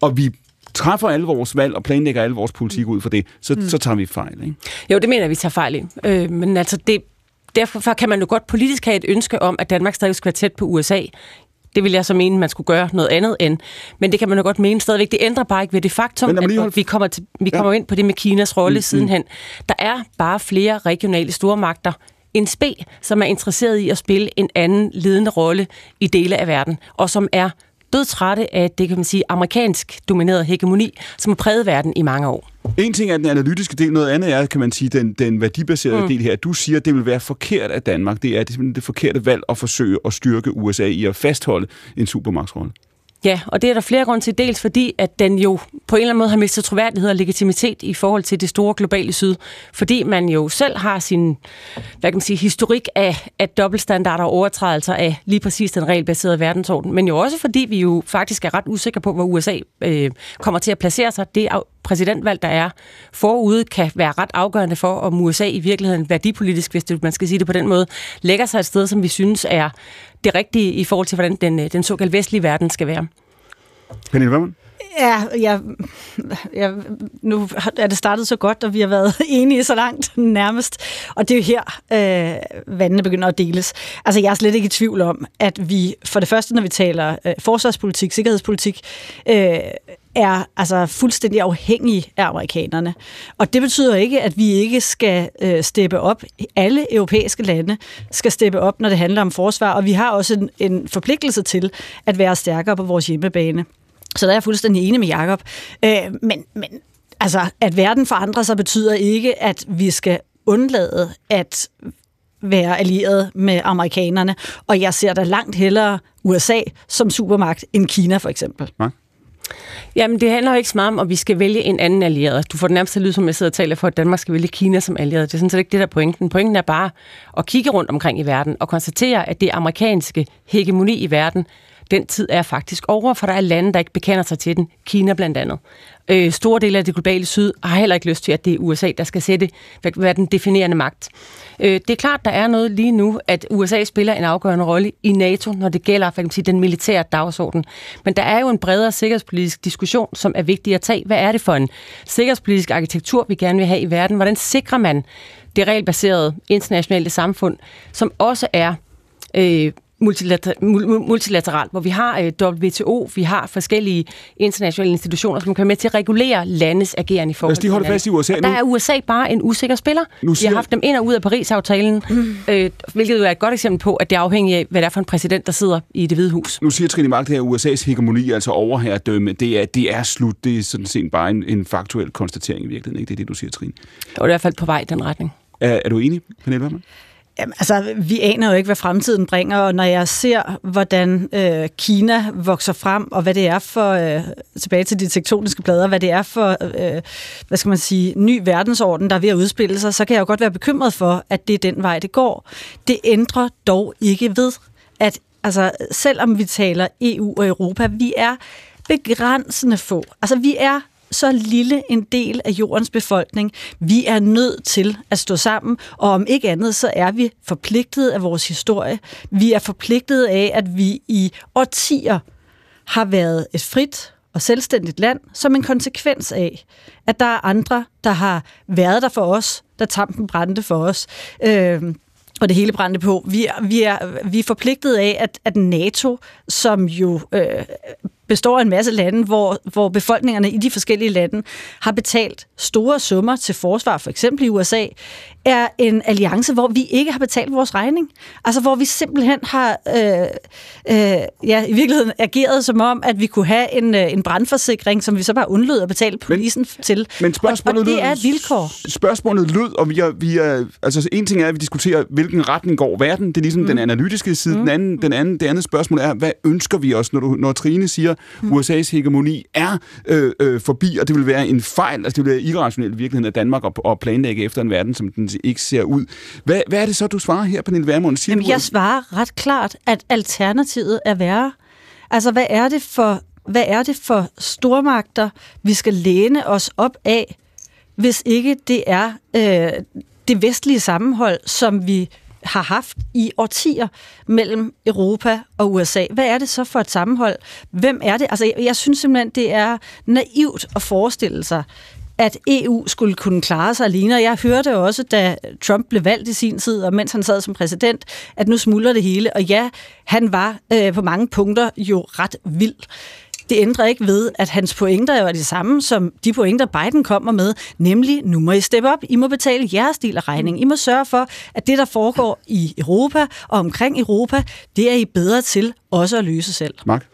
A: og vi træffer alle vores valg og planlægger alle vores politik ud for det, så, mm. så tager vi fejl. Ikke?
D: Jo, det mener vi tager fejl i. Øh, men altså, det, derfor kan man jo godt politisk have et ønske om, at Danmark stadig skal være tæt på USA. Det vil jeg så mene, man skulle gøre noget andet end. Men det kan man jo godt mene stadigvæk. Det ændrer bare ikke ved det faktum, at vi kommer, til, vi kommer ja. ind på det med Kinas rolle mm, sidenhen. Der er bare flere regionale stormagter en spe, som er interesseret i at spille en anden ledende rolle i dele af verden, og som er dødtrætte af det, kan man sige, amerikansk domineret hegemoni, som har præget verden i mange år.
A: En ting er den analytiske del, noget andet er, kan man sige, den, den værdibaserede mm. del her. Du siger, at det vil være forkert af Danmark. Det er det, det forkerte valg at forsøge at styrke USA i at fastholde en supermagtsrolle.
D: Ja, og det er der flere grunde til. Dels fordi, at den jo på en eller anden måde har mistet troværdighed og legitimitet i forhold til det store globale syd. Fordi man jo selv har sin hvad kan man sige, historik af, af dobbeltstandarder og overtrædelser af lige præcis den regelbaserede verdensorden. Men jo også fordi vi jo faktisk er ret usikre på, hvor USA øh, kommer til at placere sig. Det præsidentvalg, der er forude, kan være ret afgørende for, om USA i virkeligheden værdipolitisk, hvis det, man skal sige det på den måde, lægger sig et sted, som vi synes er det rigtige i forhold til, hvordan den, øh, den såkaldte vestlige verden skal være.
A: Pernille Vermund?
B: Ja, jeg, jeg, nu er det startet så godt, og vi har været enige så langt nærmest. Og det er jo her, øh, vandene begynder at deles. Altså, jeg er slet ikke i tvivl om, at vi for det første, når vi taler øh, forsvarspolitik, sikkerhedspolitik, øh, er altså fuldstændig afhængige af amerikanerne. Og det betyder ikke, at vi ikke skal øh, steppe op. Alle europæiske lande skal steppe op, når det handler om forsvar, og vi har også en, en forpligtelse til at være stærkere på vores hjemmebane. Så der er jeg fuldstændig enig med Jacob. Øh, men, men altså, at verden forandrer sig, betyder ikke, at vi skal undlade at være allieret med amerikanerne. Og jeg ser da langt hellere USA som supermagt end Kina for eksempel.
A: Nej.
D: Jamen, det handler jo ikke så meget om, at vi skal vælge en anden allieret. Du får det nærmest at lyde, som jeg sidder og taler for, at Danmark skal vælge Kina som allieret. Det er sådan set ikke det, der er pointen. Pointen er bare at kigge rundt omkring i verden og konstatere, at det amerikanske hegemoni i verden den tid er faktisk over, for der er lande, der ikke bekender sig til den. Kina blandt andet. Øh, store dele af det globale syd har heller ikke lyst til, at det er USA, der skal sætte, hvad den definerende magt. Øh, det er klart, der er noget lige nu, at USA spiller en afgørende rolle i NATO, når det gælder for sige, den militære dagsorden. Men der er jo en bredere sikkerhedspolitisk diskussion, som er vigtig at tage. Hvad er det for en sikkerhedspolitisk arkitektur, vi gerne vil have i verden? Hvordan sikrer man det regelbaserede internationale samfund, som også er øh, multilateralt, hvor vi har øh, WTO, vi har forskellige internationale institutioner, som kan med til at regulere landes agerende i forhold
A: til holde fast i USA
D: nu. Der er USA bare en usikker spiller. Nu siger... Vi har haft dem ind og ud af Paris-aftalen, mm. øh, hvilket jo er et godt eksempel på, at det er afhængigt af, hvad det er for en præsident, der sidder i det hvide hus.
A: Nu siger Trine Mark, at USA's hegemoni, altså overherredømme, det er, det er slut. Det er sådan set bare en, en faktuel konstatering i virkeligheden. Ikke? Det er det, du siger, Trine.
D: Det er i hvert fald på vej i den retning.
A: Er, er du enig, Pernille Wermann?
B: Jamen, altså, vi aner jo ikke, hvad fremtiden bringer, og når jeg ser, hvordan øh, Kina vokser frem, og hvad det er for, øh, tilbage til de tektoniske plader, hvad det er for, øh, hvad skal man sige, ny verdensorden, der er ved at udspille sig, så kan jeg jo godt være bekymret for, at det er den vej, det går. Det ændrer dog ikke ved, at altså, selvom vi taler EU og Europa, vi er begrænsende få. Altså, vi er så lille en del af jordens befolkning. Vi er nødt til at stå sammen, og om ikke andet, så er vi forpligtet af vores historie. Vi er forpligtet af, at vi i årtier har været et frit og selvstændigt land, som en konsekvens af, at der er andre, der har været der for os, der tampen brændte for os. Øh, og det hele brændte på. Vi er, vi er, vi er forpligtet af, at, at NATO, som jo øh, består af en masse lande, hvor, hvor befolkningerne i de forskellige lande har betalt store summer til forsvar, for eksempel i USA, er en alliance, hvor vi ikke har betalt vores regning. Altså hvor vi simpelthen har øh, øh, ja, i virkeligheden ageret som om, at vi kunne have en, øh, en brandforsikring, som vi så bare undlod at betale polisen men, til.
A: Men spørgsmålet
B: og, og det er et vilkår.
A: Spørgsmålet lød, og vi er, vi er, altså en ting er, at vi diskuterer, hvilken retning går verden. Det er ligesom mm. den analytiske side. Mm. Den anden, den anden, det andet spørgsmål er, hvad ønsker vi os, når, du, når Trine siger, mm. USA's hegemoni er øh, øh, forbi, og det vil være en fejl, altså det vil være irrationelt i virkeligheden af Danmark at, at planlægge efter en verden, som den ikke ser ud. Hvad, hvad er det så, du svarer her, Pernille Vermund?
B: Siger Jamen, du, jeg svarer ret klart, at alternativet er værre. Altså, hvad er det for, hvad er det for stormagter, vi skal læne os op af, hvis ikke det er øh, det vestlige sammenhold, som vi har haft i årtier mellem Europa og USA. Hvad er det så for et sammenhold? Hvem er det? Altså, jeg, jeg synes simpelthen, det er naivt at forestille sig, at EU skulle kunne klare sig alene. Og jeg hørte også, da Trump blev valgt i sin tid, og mens han sad som præsident, at nu smuldrer det hele. Og ja, han var øh, på mange punkter jo ret vild. Det ændrer ikke ved, at hans pointer er de samme som de pointer, Biden kommer med, nemlig, nu må I steppe op, I må betale jeres del af regningen. I må sørge for, at det, der foregår i Europa og omkring Europa, det er I bedre til også at løse selv.
A: Mark?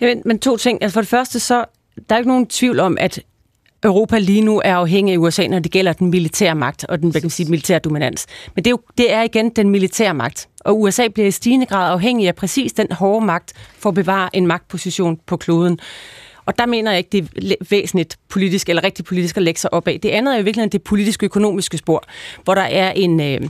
D: Ja, men, men to ting. Altså for det første, så der er ikke nogen tvivl om, at Europa lige nu er afhængig af USA, når det gælder den militære magt og den hvad kan man sige, militære dominans. Men det er, jo, det er igen den militære magt. Og USA bliver i stigende grad afhængig af præcis den hårde magt for at bevare en magtposition på kloden. Og der mener jeg ikke, det er væsentligt politisk, eller rigtig politisk at lægge sig op af. Det andet er jo virkelig det politiske økonomiske spor, hvor der er en, øh,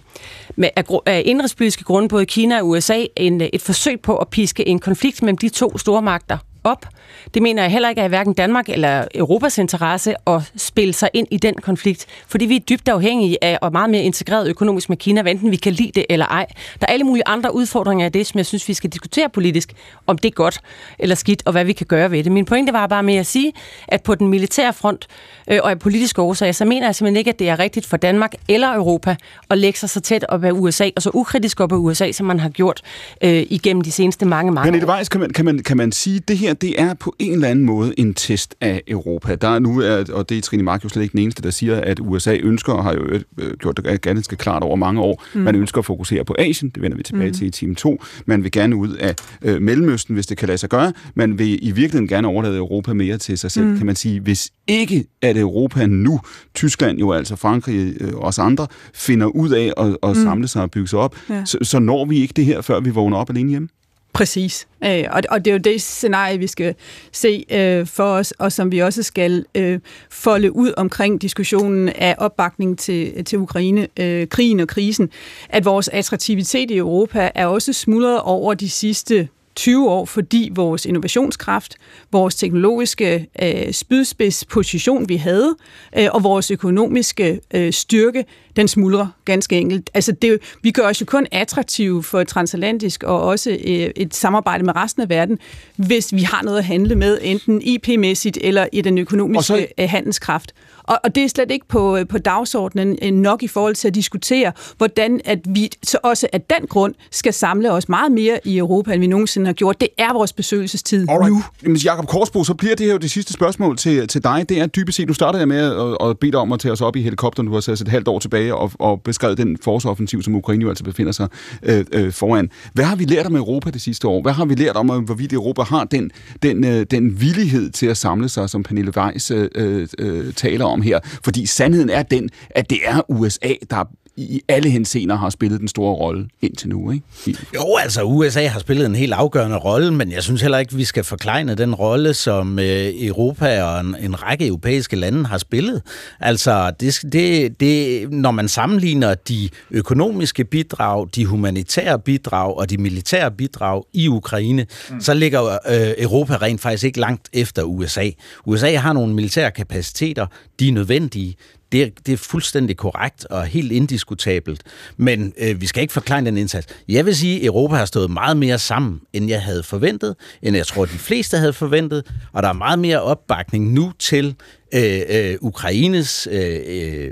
D: med, af indrigspolitiske grunde, både Kina og USA, en, et forsøg på at piske en konflikt mellem de to store magter op. Det mener jeg heller ikke er hverken Danmark eller Europas interesse at spille sig ind i den konflikt, fordi vi er dybt afhængige af og meget mere integreret økonomisk med Kina, enten vi kan lide det eller ej. Der er alle mulige andre udfordringer af det, som jeg synes, vi skal diskutere politisk, om det er godt eller skidt, og hvad vi kan gøre ved det. Min pointe var bare med at sige, at på den militære front øh, og af politiske årsager, så mener jeg simpelthen ikke, at det er rigtigt for Danmark eller Europa at lægge sig så tæt op af USA, og så ukritisk op af USA, som man har gjort øh, igennem de seneste mange, mange
A: Pernille Weiss, kan man, kan, man, kan man sige, at det her det er på en eller anden måde en test af Europa. Der er nu, og det er Trine Mark jo slet ikke den eneste, der siger, at USA ønsker, og har jo øh, gjort det ganske klart over mange år, mm. man ønsker at fokusere på Asien, det vender vi tilbage mm. til i time 2. Man vil gerne ud af øh, Mellemøsten, hvis det kan lade sig gøre. Man vil i virkeligheden gerne overlade Europa mere til sig selv, mm. kan man sige. Hvis ikke at Europa nu, Tyskland jo altså Frankrig øh, og os andre, finder ud af at, at mm. samle sig og bygge sig op, ja. så, så når vi ikke det her, før vi vågner op alene hjemme.
C: Præcis. Øh, og, og det er jo det scenarie, vi skal se øh, for os, og som vi også skal øh, folde ud omkring diskussionen af opbakning til, til Ukraine, øh, krigen og krisen, at vores attraktivitet i Europa er også smuldret over de sidste 20 år, fordi vores innovationskraft, vores teknologiske øh, spydspidsposition, vi havde, øh, og vores økonomiske øh, styrke, den smuldrer ganske enkelt. Altså det, vi gør os jo kun attraktive for transatlantisk og også øh, et samarbejde med resten af verden, hvis vi har noget at handle med, enten IP-mæssigt eller i den økonomiske så... Øh, handelskraft. Og, og det er slet ikke på, øh, på dagsordenen nok i forhold til at diskutere, hvordan at vi så også af den grund skal samle os meget mere i Europa, end vi nogensinde har gjort. Det er vores besøgelsestid Alright. nu.
A: Jamen, Jakob Korsbo, så bliver det her jo det sidste spørgsmål til, til dig. Det er dybest set, du startede med at, at bede dig om at tage os op i helikopteren, du har sat et halvt år tilbage og, og beskrevet den forsvarsoffensiv, som Ukraine jo altså befinder sig øh, øh, foran. Hvad har vi lært om Europa det sidste år? Hvad har vi lært om, øh, hvorvidt Europa har den, den, øh, den villighed til at samle sig, som Pernille Weiss øh, øh, taler om her? Fordi sandheden er den, at det er USA, der i alle henseender har spillet den store rolle indtil nu, ikke? I...
F: Jo, altså USA har spillet en helt afgørende rolle, men jeg synes heller ikke, vi skal forklejne den rolle, som øh, Europa og en, en række europæiske lande har spillet. Altså, det, det, det, når man sammenligner de økonomiske bidrag, de humanitære bidrag og de militære bidrag i Ukraine, mm. så ligger øh, Europa rent faktisk ikke langt efter USA. USA har nogle militære kapaciteter, de er nødvendige. Det er, det er fuldstændig korrekt og helt indiskutabelt. Men øh, vi skal ikke forklare den indsats. Jeg vil sige, at Europa har stået meget mere sammen, end jeg havde forventet, end jeg tror, de fleste havde forventet. Og der er meget mere opbakning nu til øh, øh, Ukraines øh, øh,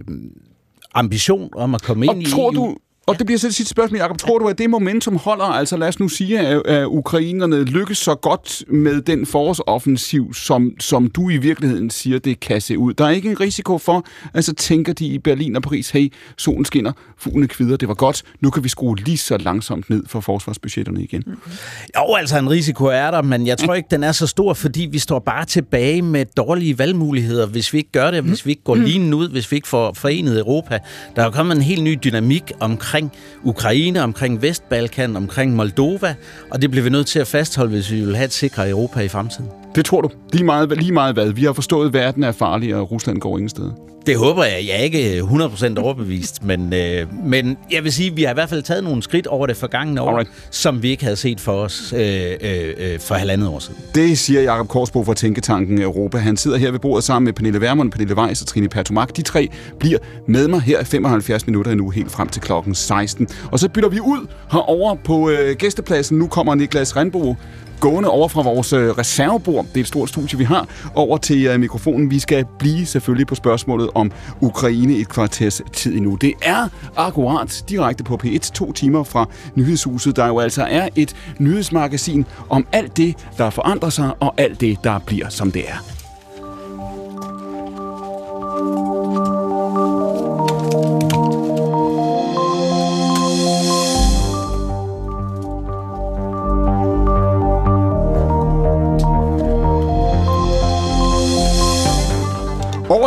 F: ambition om at komme og ind
A: tror i EU. Du, og det bliver så sidste spørgsmål, Jacob. Tror du, at det momentum holder? Altså lad os nu sige, at, at ukrainerne lykkes så godt med den forårsoffensiv, som, som du i virkeligheden siger, det kan se ud. Der er ikke en risiko for, at så tænker de i Berlin og Paris, hey, solen skinner, fuglene kvider, det var godt. Nu kan vi skrue lige så langsomt ned for forsvarsbudgetterne igen. Mm-hmm.
F: Jo, altså en risiko er der, men jeg tror ikke, den er så stor, fordi vi står bare tilbage med dårlige valgmuligheder, hvis vi ikke gør det, hvis vi ikke går mm. lige ud, hvis vi ikke får forenet Europa. Der er kommet en helt ny dynamik omkring omkring Ukraine, omkring Vestbalkan, omkring Moldova, og det bliver vi nødt til at fastholde, hvis vi vil have et sikre Europa i fremtiden.
A: Det tror du? Lige meget, lige meget hvad? Vi har forstået, at verden er farlig, og Rusland går ingen steder.
F: Det håber jeg. Jeg er ikke 100% overbevist, men, øh, men jeg vil sige, at vi har i hvert fald taget nogle skridt over det forgangne år, Alright. som vi ikke havde set for os øh, øh, øh, for halvandet år siden.
A: Det siger Jakob Korsbo fra Tænketanken Europa. Han sidder her ved bordet sammen med Pernille Vermund, Pernille Weiss og Trine Pertumak. De tre bliver med mig her i 75 minutter nu, helt frem til klokken 16. Og så bytter vi ud herover på øh, gæstepladsen. Nu kommer Niklas Randbo gående over fra vores øh, reservebord, det er et stort studie, vi har, over til øh, mikrofonen. Vi skal blive selvfølgelig på spørgsmålet om Ukraine et kvarters tid endnu. Det er akkurat direkte på P1, to timer fra Nyhedshuset, der jo altså er et nyhedsmagasin om alt det, der forandrer sig, og alt det, der bliver, som det er.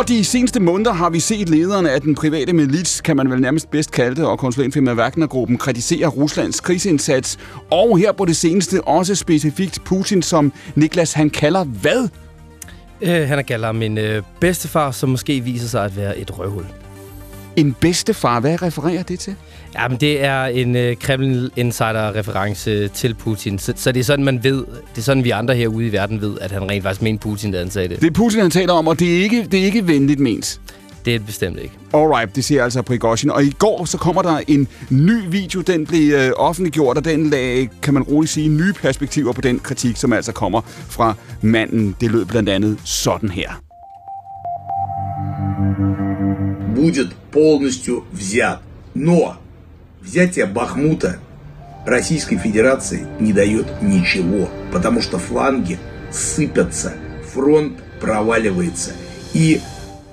A: Over de seneste måneder har vi set lederne af den private milits, kan man vel nærmest bedst kalde det, og konsulentfirma Wagner-gruppen kritiserer Ruslands krigsindsats, og her på det seneste også specifikt Putin, som Niklas han kalder hvad?
G: Øh, han kalder min øh, bedstefar, som måske viser sig at være et røvhul.
A: En bedstefar, hvad refererer det til?
G: Jamen, det er en øh, Kreml-insider-reference til Putin. Så, så det er sådan, man ved, det er sådan, vi andre herude i verden ved, at han rent faktisk mente Putin, da han sagde det.
A: Det er Putin, han taler om, og det er ikke, det er ikke venligt ment.
G: Det er det bestemt ikke.
A: Alright, det siger altså Prigozhin. Og i går så kommer der en ny video, den blev øh, offentliggjort, og den lagde, kan man roligt sige, nye perspektiver på den kritik, som altså kommer fra manden. Det lød blandt andet sådan her.
H: Будет полностью взят. Но взятие Бахмута Российской Федерации не дает ничего, потому что фланги сыпятся, фронт проваливается. И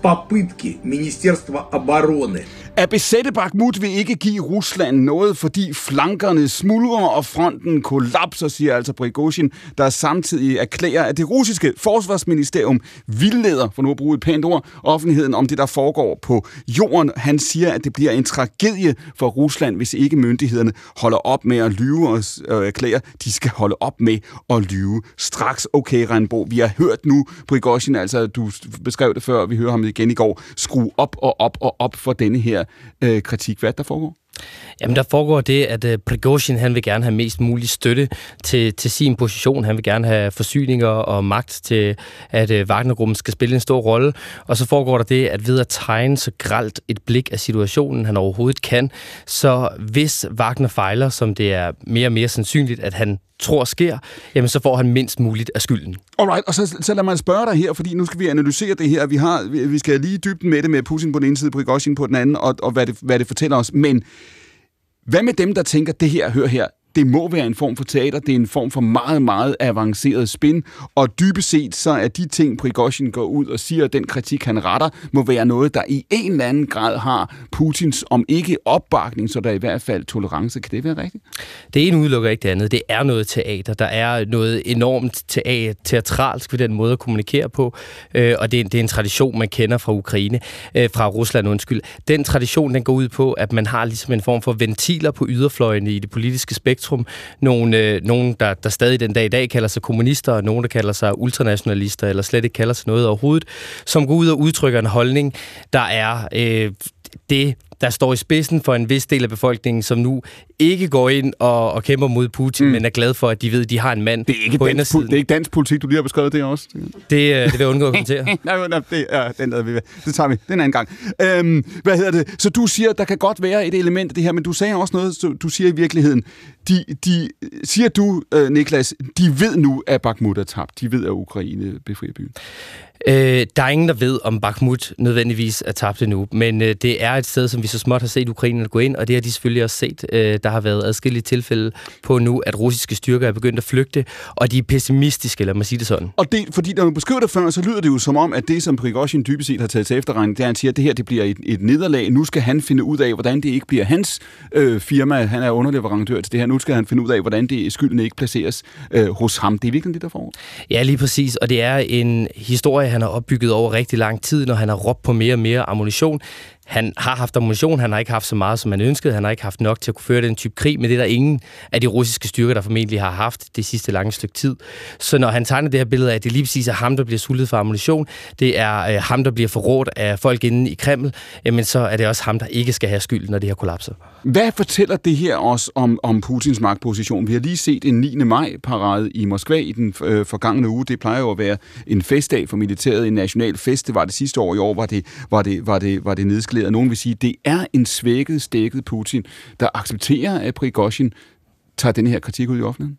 H: попытки Министерства обороны
A: At besætte Bakhmut vil ikke give Rusland noget, fordi flankerne smuldrer og fronten kollapser, siger altså Prigozhin, der samtidig erklærer, at det russiske forsvarsministerium vildleder, for nu at bruge et pænt ord, offentligheden om det, der foregår på jorden. Han siger, at det bliver en tragedie for Rusland, hvis ikke myndighederne holder op med at lyve og øh, de skal holde op med at lyve. Straks, okay, Renbo, vi har hørt nu Prigozhin, altså du beskrev det før, vi hører ham igen i går, skrue op og op og op for denne her øh, kritik. Hvad der foregår?
G: Jamen, der foregår det, at øh, Prigozhin, han vil gerne have mest mulig støtte til, til sin position. Han vil gerne have forsyninger og magt til, at øh, Wagnergruppen skal spille en stor rolle. Og så foregår der det, at ved at tegne så gralt et blik af situationen, han overhovedet kan, så hvis Wagner fejler, som det er mere og mere sandsynligt, at han tror sker, jamen så får han mindst muligt af skylden.
A: Alright, og så, så lad mig spørge dig her, fordi nu skal vi analysere det her. Vi, har, vi, vi skal lige dybden med det med Putin på den ene side, Prigozhin på den anden, og, og hvad, det, hvad det fortæller os. Men hvad med dem, der tænker, det her, hør her, det må være en form for teater, det er en form for meget, meget avanceret spin, og dybest set så er de ting, Prigozhin går ud og siger, at den kritik, han retter, må være noget, der i en eller anden grad har Putins, om ikke opbakning, så der i hvert fald tolerance. Kan det være rigtigt?
G: Det ene udelukker ikke det andet. Det er noget teater. Der er noget enormt teater, teatralsk ved den måde at kommunikere på, øh, og det er, det er en tradition, man kender fra Ukraine, øh, fra Rusland, undskyld. Den tradition, den går ud på, at man har ligesom en form for ventiler på yderfløjene i det politiske spektrum, spektrum. Nogle, øh, nogen der, der stadig den dag i dag kalder sig kommunister, og nogen, der kalder sig ultranationalister, eller slet ikke kalder sig noget overhovedet, som går ud og udtrykker en holdning, der er øh, det, der står i spidsen for en vis del af befolkningen, som nu ikke går ind og, og kæmper mod Putin, mm. men er glad for, at de ved, at de har en mand
A: det er ikke
G: på
A: dansk, det er ikke dansk politik, du lige har beskrevet det også.
G: Det, øh, det vil jeg undgå at kommentere.
A: nej, nej, det, ja, den der, vi, det tager vi den anden gang. Øhm, hvad hedder det? Så du siger, der kan godt være et element af det her, men du sagde også noget, du siger i virkeligheden, de, de siger du, øh, Niklas, de ved nu, at Bakhmut er tabt. De ved, at Ukraine befrier byen.
G: Øh, der er ingen, der ved, om Bakhmut nødvendigvis er tabt endnu, men øh, det er et sted, som vi så småt har set Ukraine gå ind, og det har de selvfølgelig også set. Øh, der har været adskillige tilfælde på nu, at russiske styrker er begyndt at flygte, og de er pessimistiske, lad mig sige det sådan.
A: Og det, fordi når du beskriver det før, så lyder det jo som om, at det, som Prigozhin dybest set har taget til efterregning, det er, at han siger, at det her det bliver et, et nederlag. Nu skal han finde ud af, hvordan det ikke bliver hans øh, firma. Han er underleverandør til det her. Nu skal han finde ud af, hvordan det skylden ikke placeres øh, hos ham. Det er virkelig det, der foregår.
G: Ja, lige præcis. Og det er en historie, han har opbygget over rigtig lang tid, når han har råbt på mere og mere ammunition. Han har haft ammunition, han har ikke haft så meget, som man ønskede. Han har ikke haft nok til at kunne føre den type krig, men det er der ingen af de russiske styrker, der formentlig har haft det sidste lange stykke tid. Så når han tegner det her billede af, at det lige præcis er ham, der bliver sultet for ammunition, det er øh, ham, der bliver forrådt af folk inde i Kreml, jamen så er det også ham, der ikke skal have skyld, når det her kollapser.
A: Hvad fortæller det her også om, om Putins magtposition? Vi har lige set en 9. maj-parade i Moskva i den øh, forgangne uge. Det plejer jo at være en festdag for militæret, en national fest. Det var det sidste år. I år var det, var det, var det, var det nedskaleret. Nogen vil sige, at det er en svækket, stækket Putin, der accepterer, at Prigozhin tager den her kritik ud i offentligheden?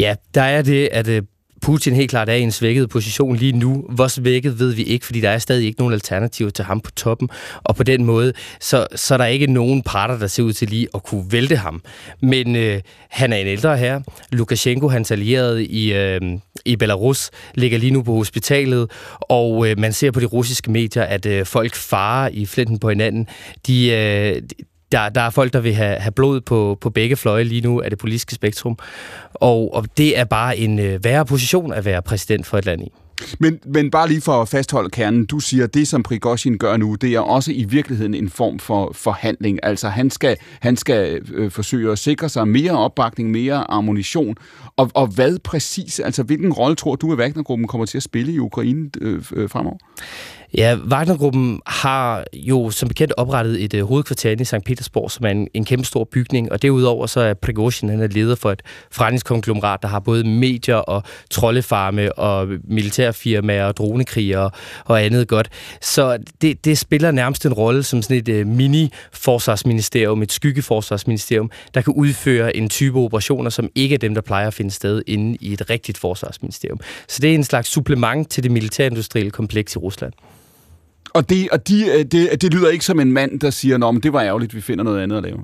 G: Ja, der er det, at øh, Putin helt klart er i en svækket position lige nu. Hvor svækket ved vi ikke, fordi der er stadig ikke nogen alternativer til ham på toppen. Og på den måde, så, så er der ikke nogen parter, der ser ud til lige at kunne vælte ham. Men øh, han er en ældre herre. Lukashenko, hans allierede i, øh, i Belarus, ligger lige nu på hospitalet. Og øh, man ser på de russiske medier, at øh, folk farer i flinten på hinanden. De, øh, der, der er folk, der vil have, have blod på, på begge fløje lige nu af det politiske spektrum. Og, og det er bare en øh, værre position at være præsident for et land i.
A: Men, men bare lige for at fastholde kernen, du siger, at det, som Prigozhin gør nu, det er også i virkeligheden en form for forhandling. Altså han skal, han skal øh, forsøge at sikre sig mere opbakning, mere ammunition. Og, og hvad præcis, altså hvilken rolle tror du, at Wagnergruppen kommer til at spille i Ukraine øh, øh, fremover?
G: Ja, Wagnergruppen har jo som bekendt oprettet et øh, hovedkvarter i St. Petersborg, som er en, en kæmpe stor bygning, og derudover så er Prigozhin, han er leder for et forretningskonglomerat, der har både medier og troldefarme og militærfirmaer og dronekrigere og andet godt. Så det, det spiller nærmest en rolle som sådan et øh, mini-forsvarsministerium, et skyggeforsvarsministerium, der kan udføre en type operationer, som ikke er dem, der plejer at finde sted inde i et rigtigt forsvarsministerium. Så det er en slags supplement til det militærindustrielle kompleks i Rusland.
A: Og, det, og de, øh, det, det lyder ikke som en mand, der siger, at det var ærgerligt, vi finder noget andet at lave.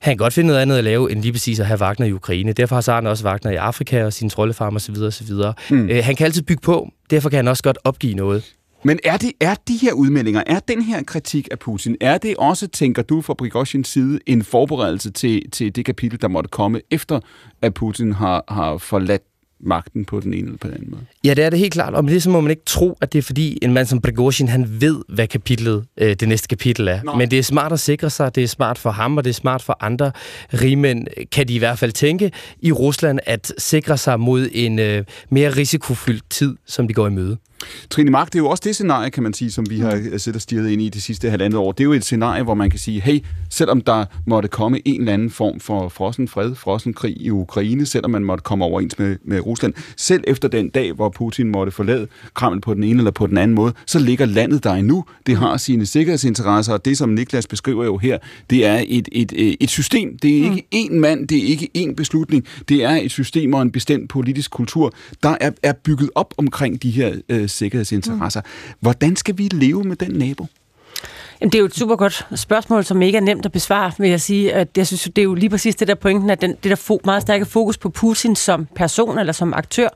G: Han kan godt finde noget andet at lave, end lige præcis at have Wagner i Ukraine. Derfor har han også Wagner i Afrika og sin troldefarm osv. osv. Mm. Øh, han kan altid bygge på, derfor kan han også godt opgive noget.
A: Men er, det, er de her udmeldinger, er den her kritik af Putin, er det også, tænker du fra Prigozhins side, en forberedelse til, til det kapitel, der måtte komme efter, at Putin har, har forladt magten på den ene eller på den anden måde.
G: Ja, det er det helt klart. Og med det så må man ikke tro, at det er fordi en mand som Prigozhin, han ved, hvad kapitlet, øh, det næste kapitel er. Nå. Men det er smart at sikre sig, det er smart for ham, og det er smart for andre rigmænd, kan de i hvert fald tænke i Rusland, at sikre sig mod en øh, mere risikofyldt tid, som de går i møde.
A: Trine Mark, det er jo også det scenarie, kan man sige, som vi har mm. siddet og stirret ind i de sidste halvandet år. Det er jo et scenarie, hvor man kan sige, hey, selvom der måtte komme en eller anden form for frossen fred, frossen krig i Ukraine, selvom man måtte komme overens med, med Rusland, selv efter den dag, hvor Putin måtte forlade Kreml på den ene eller på den anden måde, så ligger landet der endnu. Det har sine sikkerhedsinteresser, og det, som Niklas beskriver jo her, det er et, et, et system. Det er ikke mm. én mand, det er ikke én beslutning. Det er et system og en bestemt politisk kultur, der er, er bygget op omkring de her øh, sikkerhedsinteresser. Mm. Hvordan skal vi leve med den nabo?
D: Jamen, det er jo et super godt spørgsmål, som ikke er nemt at besvare, vil jeg sige. At jeg synes, det er jo lige præcis det der pointen, at den, det der fo- meget stærke fokus på Putin som person eller som aktør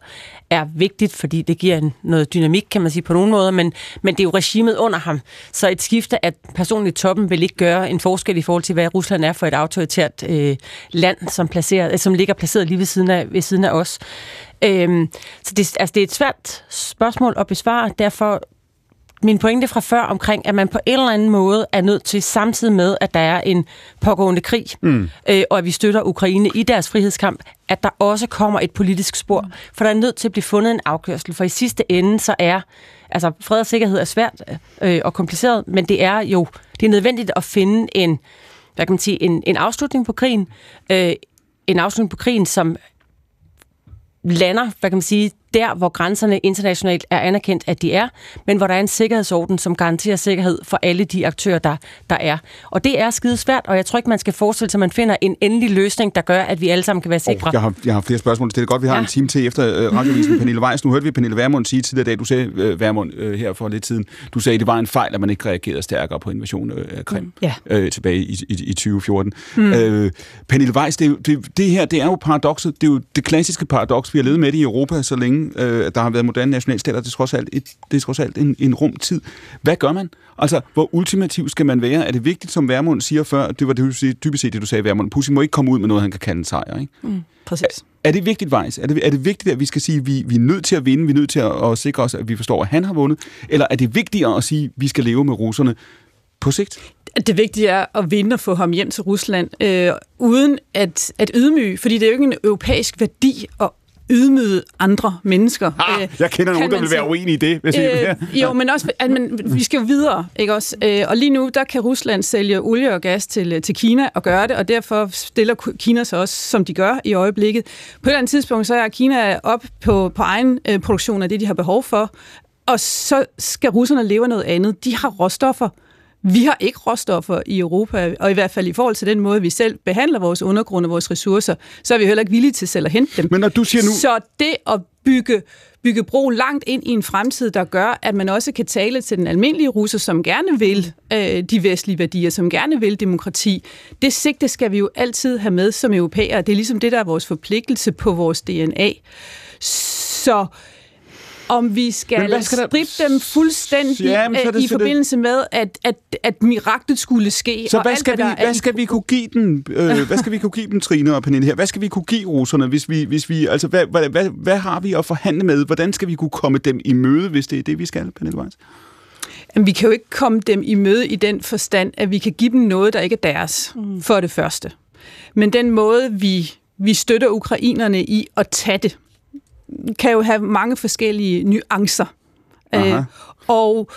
D: er vigtigt, fordi det giver en, noget dynamik, kan man sige på nogle måder, men, men det er jo regimet under ham. Så et skifte af personen i toppen vil ikke gøre en forskel i forhold til, hvad Rusland er for et autoritært øh, land, som, placeret, øh, som ligger placeret lige ved siden af, ved siden af os. Øhm, så det, altså, det er et svært spørgsmål at besvare, derfor min pointe fra før omkring, at man på en eller anden måde er nødt til, samtidig med, at der er en pågående krig, mm. øh, og at vi støtter Ukraine i deres frihedskamp, at der også kommer et politisk spor. Mm. For der er nødt til at blive fundet en afkørsel, for i sidste ende så er, altså fred og sikkerhed er svært øh, og kompliceret, men det er jo, det er nødvendigt at finde en, hvad kan man sige, en, en afslutning på krigen, øh, en afslutning på krigen, som lander, hvad kan man sige, der, hvor grænserne internationalt er anerkendt, at de er, men hvor der er en sikkerhedsorden, som garanterer sikkerhed for alle de aktører, der, der er. Og det er skide svært, og jeg tror ikke, man skal forestille sig, at man finder en endelig løsning, der gør, at vi alle sammen kan være sikre.
A: Oh, jeg, har, jeg har flere spørgsmål. Det er godt, vi har ja. en time til efter uh, radiovisen Pernille Weiss. Nu hørte vi Pernille Vermund sige tidligere dag, du sagde, uh, Vermund, uh, her for lidt siden, du sagde, at det var en fejl, at man ikke reagerede stærkere på invasionen af Krim mm. ja. uh, tilbage i, i, i 2014. Mm. Uh, Pernille Weiss, det, det, det her, det er jo paradokset, det er jo det klassiske paradoks, vi har levet med det i Europa så længe, uh, der har været moderne nationalstater, det er trods alt, et, det er trods alt en, en rum tid. Hvad gør man? Altså, hvor ultimativ skal man være? Er det vigtigt, som Værmund siger før, det var det, du siger, typisk set det, du sagde, Værmund, Putin må ikke komme ud med noget, han kan kalde en sejr, ikke?
B: Mm, præcis.
A: Er, er det vigtigt, Weiss? Er det, er det vigtigt, at vi skal sige, at vi, vi er nødt til at vinde, vi er nødt til at, at sikre os, at vi forstår, at han har vundet? Eller er det vigtigere at sige, at vi skal leve med russerne på sigt?
C: Det vigtige er at vinde og få ham hjem til Rusland, øh, uden at, at ydmyge, fordi det er jo ikke en europæisk værdi at ydmyge andre mennesker.
A: Ah, øh, jeg kender nogen, der vil være uenige i det. Hvis øh,
C: ja. Jo, men også, at man, vi skal jo videre, ikke også? Øh, og lige nu, der kan Rusland sælge olie og gas til, øh, til Kina og gøre det, og derfor stiller Kina sig også, som de gør i øjeblikket. På et eller andet tidspunkt, så er Kina op på, på egen øh, produktion af det, de har behov for, og så skal russerne leve af noget andet. De har råstoffer, vi har ikke råstoffer i Europa, og i hvert fald i forhold til den måde, vi selv behandler vores undergrund og vores ressourcer, så er vi heller ikke villige til selv at hente dem.
A: Men når du siger nu...
C: Så det at bygge, bygge bro langt ind i en fremtid, der gør, at man også kan tale til den almindelige russer, som gerne vil øh, de vestlige værdier, som gerne vil demokrati, det sigte skal vi jo altid have med som europæere. Det er ligesom det, der er vores forpligtelse på vores DNA. Så om vi skal, skal strippe dem fuldstændig ja, det, øh, i forbindelse det... med, at, at, at miraklet skulle ske.
A: Så hvad, skal, alt, vi, hvad, skal vi kunne give den, øh, hvad skal vi kunne give dem, Trine og Pernille her? Hvad skal vi kunne give russerne, hvis vi, hvis vi altså, hvad, hvad, hvad, hvad har vi at forhandle med? Hvordan skal vi kunne komme dem i møde, hvis det er det, vi skal, Pernille Weiss?
C: Jamen, vi kan jo ikke komme dem i møde i den forstand, at vi kan give dem noget, der ikke er deres, mm. for det første. Men den måde, vi, vi støtter ukrainerne i at tage det, kan jo have mange forskellige nuancer. Øh, og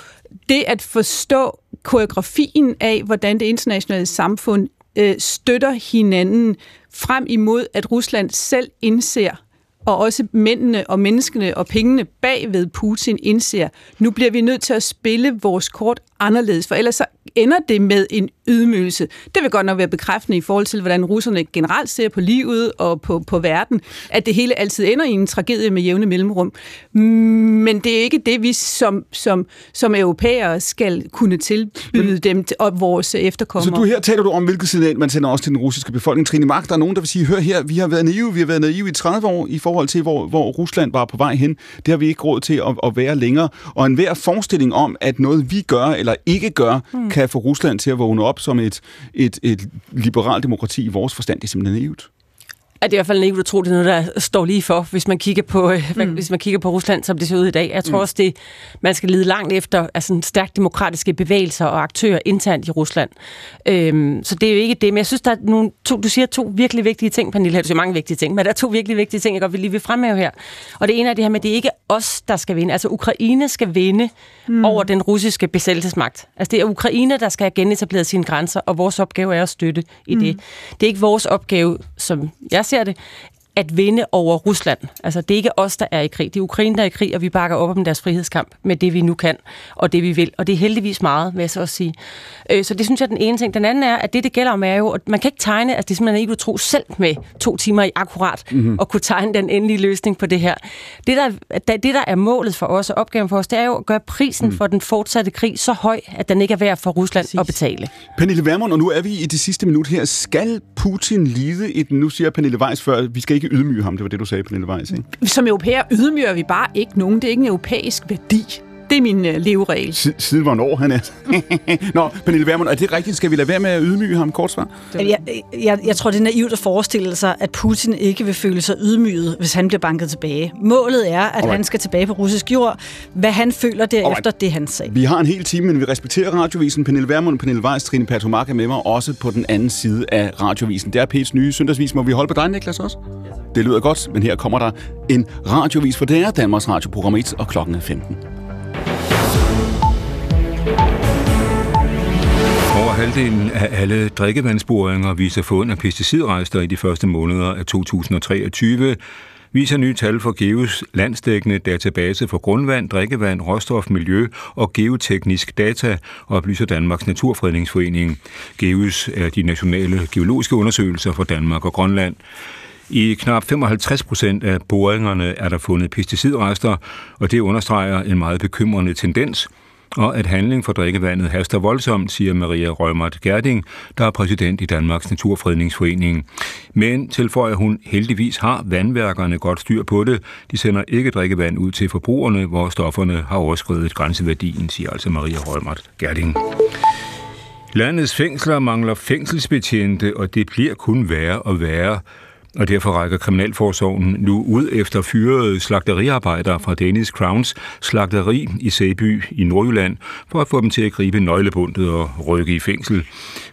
C: det at forstå koreografien af, hvordan det internationale samfund øh, støtter hinanden frem imod, at Rusland selv indser, og også mændene og menneskene og pengene bagved Putin indser, nu bliver vi nødt til at spille vores kort anderledes, for ellers så ender det med en ydmygelse. Det vil godt nok være bekræftende i forhold til, hvordan russerne generelt ser på livet og på, på verden, at det hele altid ender i en tragedie med jævne mellemrum. Men det er ikke det, vi som, som, som europæere skal kunne tilbyde dem og vores efterkommere.
A: Så du her taler du om, hvilket signal man sender også til den russiske befolkning. Trine Mark, der er nogen, der vil sige, hør her, vi har været naive, vi har været naive i 30 år i forhold til, hvor, hvor Rusland var på vej hen. Det har vi ikke råd til at, at være længere. Og enhver forestilling om, at noget vi gør eller ikke gør, hmm. kan få Rusland til at vågne op som et, et, et liberalt demokrati i vores forstand. Det er simpelthen naivt
D: at det er i hvert fald naivt at tro, det er noget, der står lige for, hvis man kigger på, øh, mm. hvis man kigger på Rusland, som det ser ud i dag. Jeg tror mm. også, det, man skal lede langt efter altså, stærkt demokratiske bevægelser og aktører internt i Rusland. Øhm, så det er jo ikke det, men jeg synes, der er nogle to, du siger to virkelig vigtige ting, Pernille, du siger mange vigtige ting, men der er to virkelig vigtige ting, jeg godt vil lige vil fremhæve her. Og det ene er det her med, at det ikke er os, der skal vinde. Altså Ukraine skal vinde mm. over den russiske besættelsesmagt. Altså det er Ukraine, der skal have genetableret sine grænser, og vores opgave er at støtte i mm. det. Det er ikke vores opgave, som jeg ser det, at vinde over Rusland. Altså, det er ikke os, der er i krig. Det er Ukraine, der er i krig, og vi bakker op om deres frihedskamp med det, vi nu kan, og det, vi vil. Og det er heldigvis meget, vil jeg så også sige. Øh, så det synes jeg er den ene ting. Den anden er, at det, det gælder om, er jo, at man kan ikke tegne, at det er simpelthen ikke tro selv med to timer i akkurat, mm-hmm. og kunne tegne den endelige løsning på det her. Det der, det, der er målet for os, og opgaven for os, det er jo at gøre prisen mm. for den fortsatte krig så høj, at den ikke er værd for Rusland Præcis. at betale.
A: Pernille Vermund, og nu er vi i det sidste minut her. Skal Putin lide et, nu siger Pernille Weiss før, vi skal ikke ydmyge ham. Det var det, du sagde, Pernille Weiss, ikke?
C: Som europæer ydmyger vi bare ikke nogen. Det er ikke en europæisk værdi. Det er min uh, leveregel.
A: S- siden hvornår han er? Nå, Pernille Vermund, er det rigtigt? Skal vi lade være med at ydmyge ham? Kort svar.
B: Jeg, jeg, jeg tror, det er naivt at forestille sig, at Putin ikke vil føle sig ydmyget, hvis han bliver banket tilbage. Målet er, at Alright. han skal tilbage på russisk jord. Hvad han føler derefter, Alright. det han sagde.
A: Vi har en hel time, men vi respekterer radiovisen. Pernille Vermund og Pernille Weiss, Trine Patomak er med mig også på den anden side af radiovisen. Det er P's nye søndagsvis. Må vi holde på dig, Niklas, også? Det lyder godt, men her kommer der en radiovis, for det er Danmarks Radioprogram 1, og klokken er 15.
I: halvdelen af alle drikkevandsboringer viser fund af pesticidrester i de første måneder af 2023, viser nye tal for GEOs landsdækkende database for grundvand, drikkevand, råstof, miljø og geoteknisk data, oplyser Danmarks Naturfredningsforening. GEOs er de nationale geologiske undersøgelser for Danmark og Grønland. I knap 55 procent af boringerne er der fundet pesticidrester, og det understreger en meget bekymrende tendens, og at handling for drikkevandet haster voldsomt, siger Maria Rømert Gerding, der er præsident i Danmarks Naturfredningsforening. Men tilføjer hun, heldigvis har vandværkerne godt styr på det. De sender ikke drikkevand ud til forbrugerne, hvor stofferne har overskrevet grænseværdien, siger altså Maria Rømert Gerding. Landets fængsler mangler fængselsbetjente, og det bliver kun værre og værre og derfor rækker Kriminalforsorgen nu ud efter fyrede slagteriarbejdere fra Danish Crowns slagteri i Sæby i Nordjylland, for at få dem til at gribe nøglebundet og rykke i fængsel.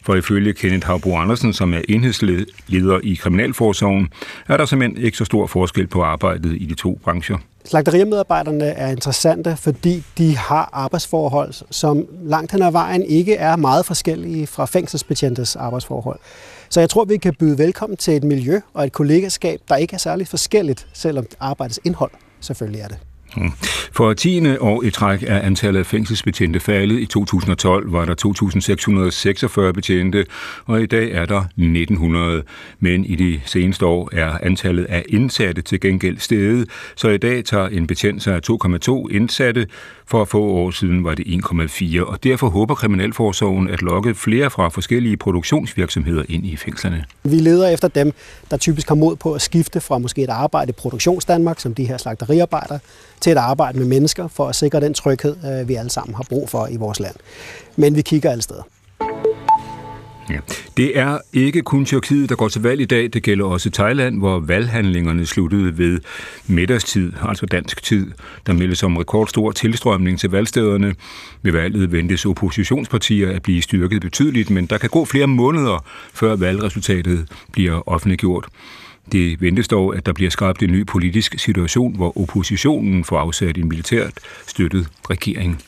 I: For ifølge Kenneth Havbro Andersen, som er enhedsleder i Kriminalforsorgen, er der simpelthen ikke så stor forskel på arbejdet i de to brancher.
J: Slagterimedarbejderne er interessante, fordi de har arbejdsforhold, som langt hen ad vejen ikke er meget forskellige fra fængselsbetjentes arbejdsforhold. Så jeg tror, vi kan byde velkommen til et miljø og et kollegaskab, der ikke er særligt forskelligt, selvom arbejdets indhold selvfølgelig er det.
I: For 10. år i træk er antallet af fængselsbetjente faldet. I 2012 var der 2.646 betjente, og i dag er der 1.900. Men i de seneste år er antallet af indsatte til gengæld steget, så i dag tager en betjent sig af 2,2 indsatte. For få år siden var det 1,4, og derfor håber Kriminalforsorgen at lokke flere fra forskellige produktionsvirksomheder ind i fængslerne.
J: Vi leder efter dem, der typisk har mod på at skifte fra måske et arbejde i Produktionsdanmark, som de her slagteriarbejdere, til at arbejde med mennesker for at sikre den tryghed, øh, vi alle sammen har brug for i vores land. Men vi kigger alle steder.
I: Ja. Det er ikke kun Tyrkiet, der går til valg i dag. Det gælder også Thailand, hvor valghandlingerne sluttede ved middagstid, altså dansk tid. Der meldes om rekordstor tilstrømning til valgstederne. Ved valget ventes oppositionspartier at blive styrket betydeligt, men der kan gå flere måneder, før valgresultatet bliver offentliggjort. Det ventes dog, at der bliver skabt en ny politisk situation, hvor oppositionen får afsat en militært støttet regering.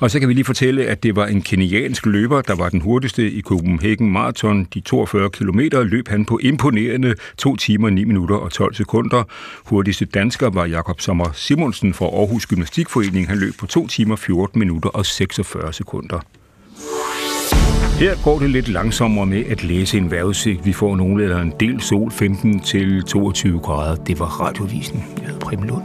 I: Og så kan vi lige fortælle, at det var en keniansk løber, der var den hurtigste i Copenhagen Marathon. De 42 km løb han på imponerende 2 timer, 9 minutter og 12 sekunder. Hurtigste dansker var Jakob Sommer Simonsen fra Aarhus Gymnastikforening. Han løb på 2 timer, 14 minutter og 46 sekunder. Her går det lidt langsommere med at læse en vejrudsigt. Vi får nogle eller en del sol, 15 til 22 grader. Det var radiovisen. Jeg hedder Preben Lund.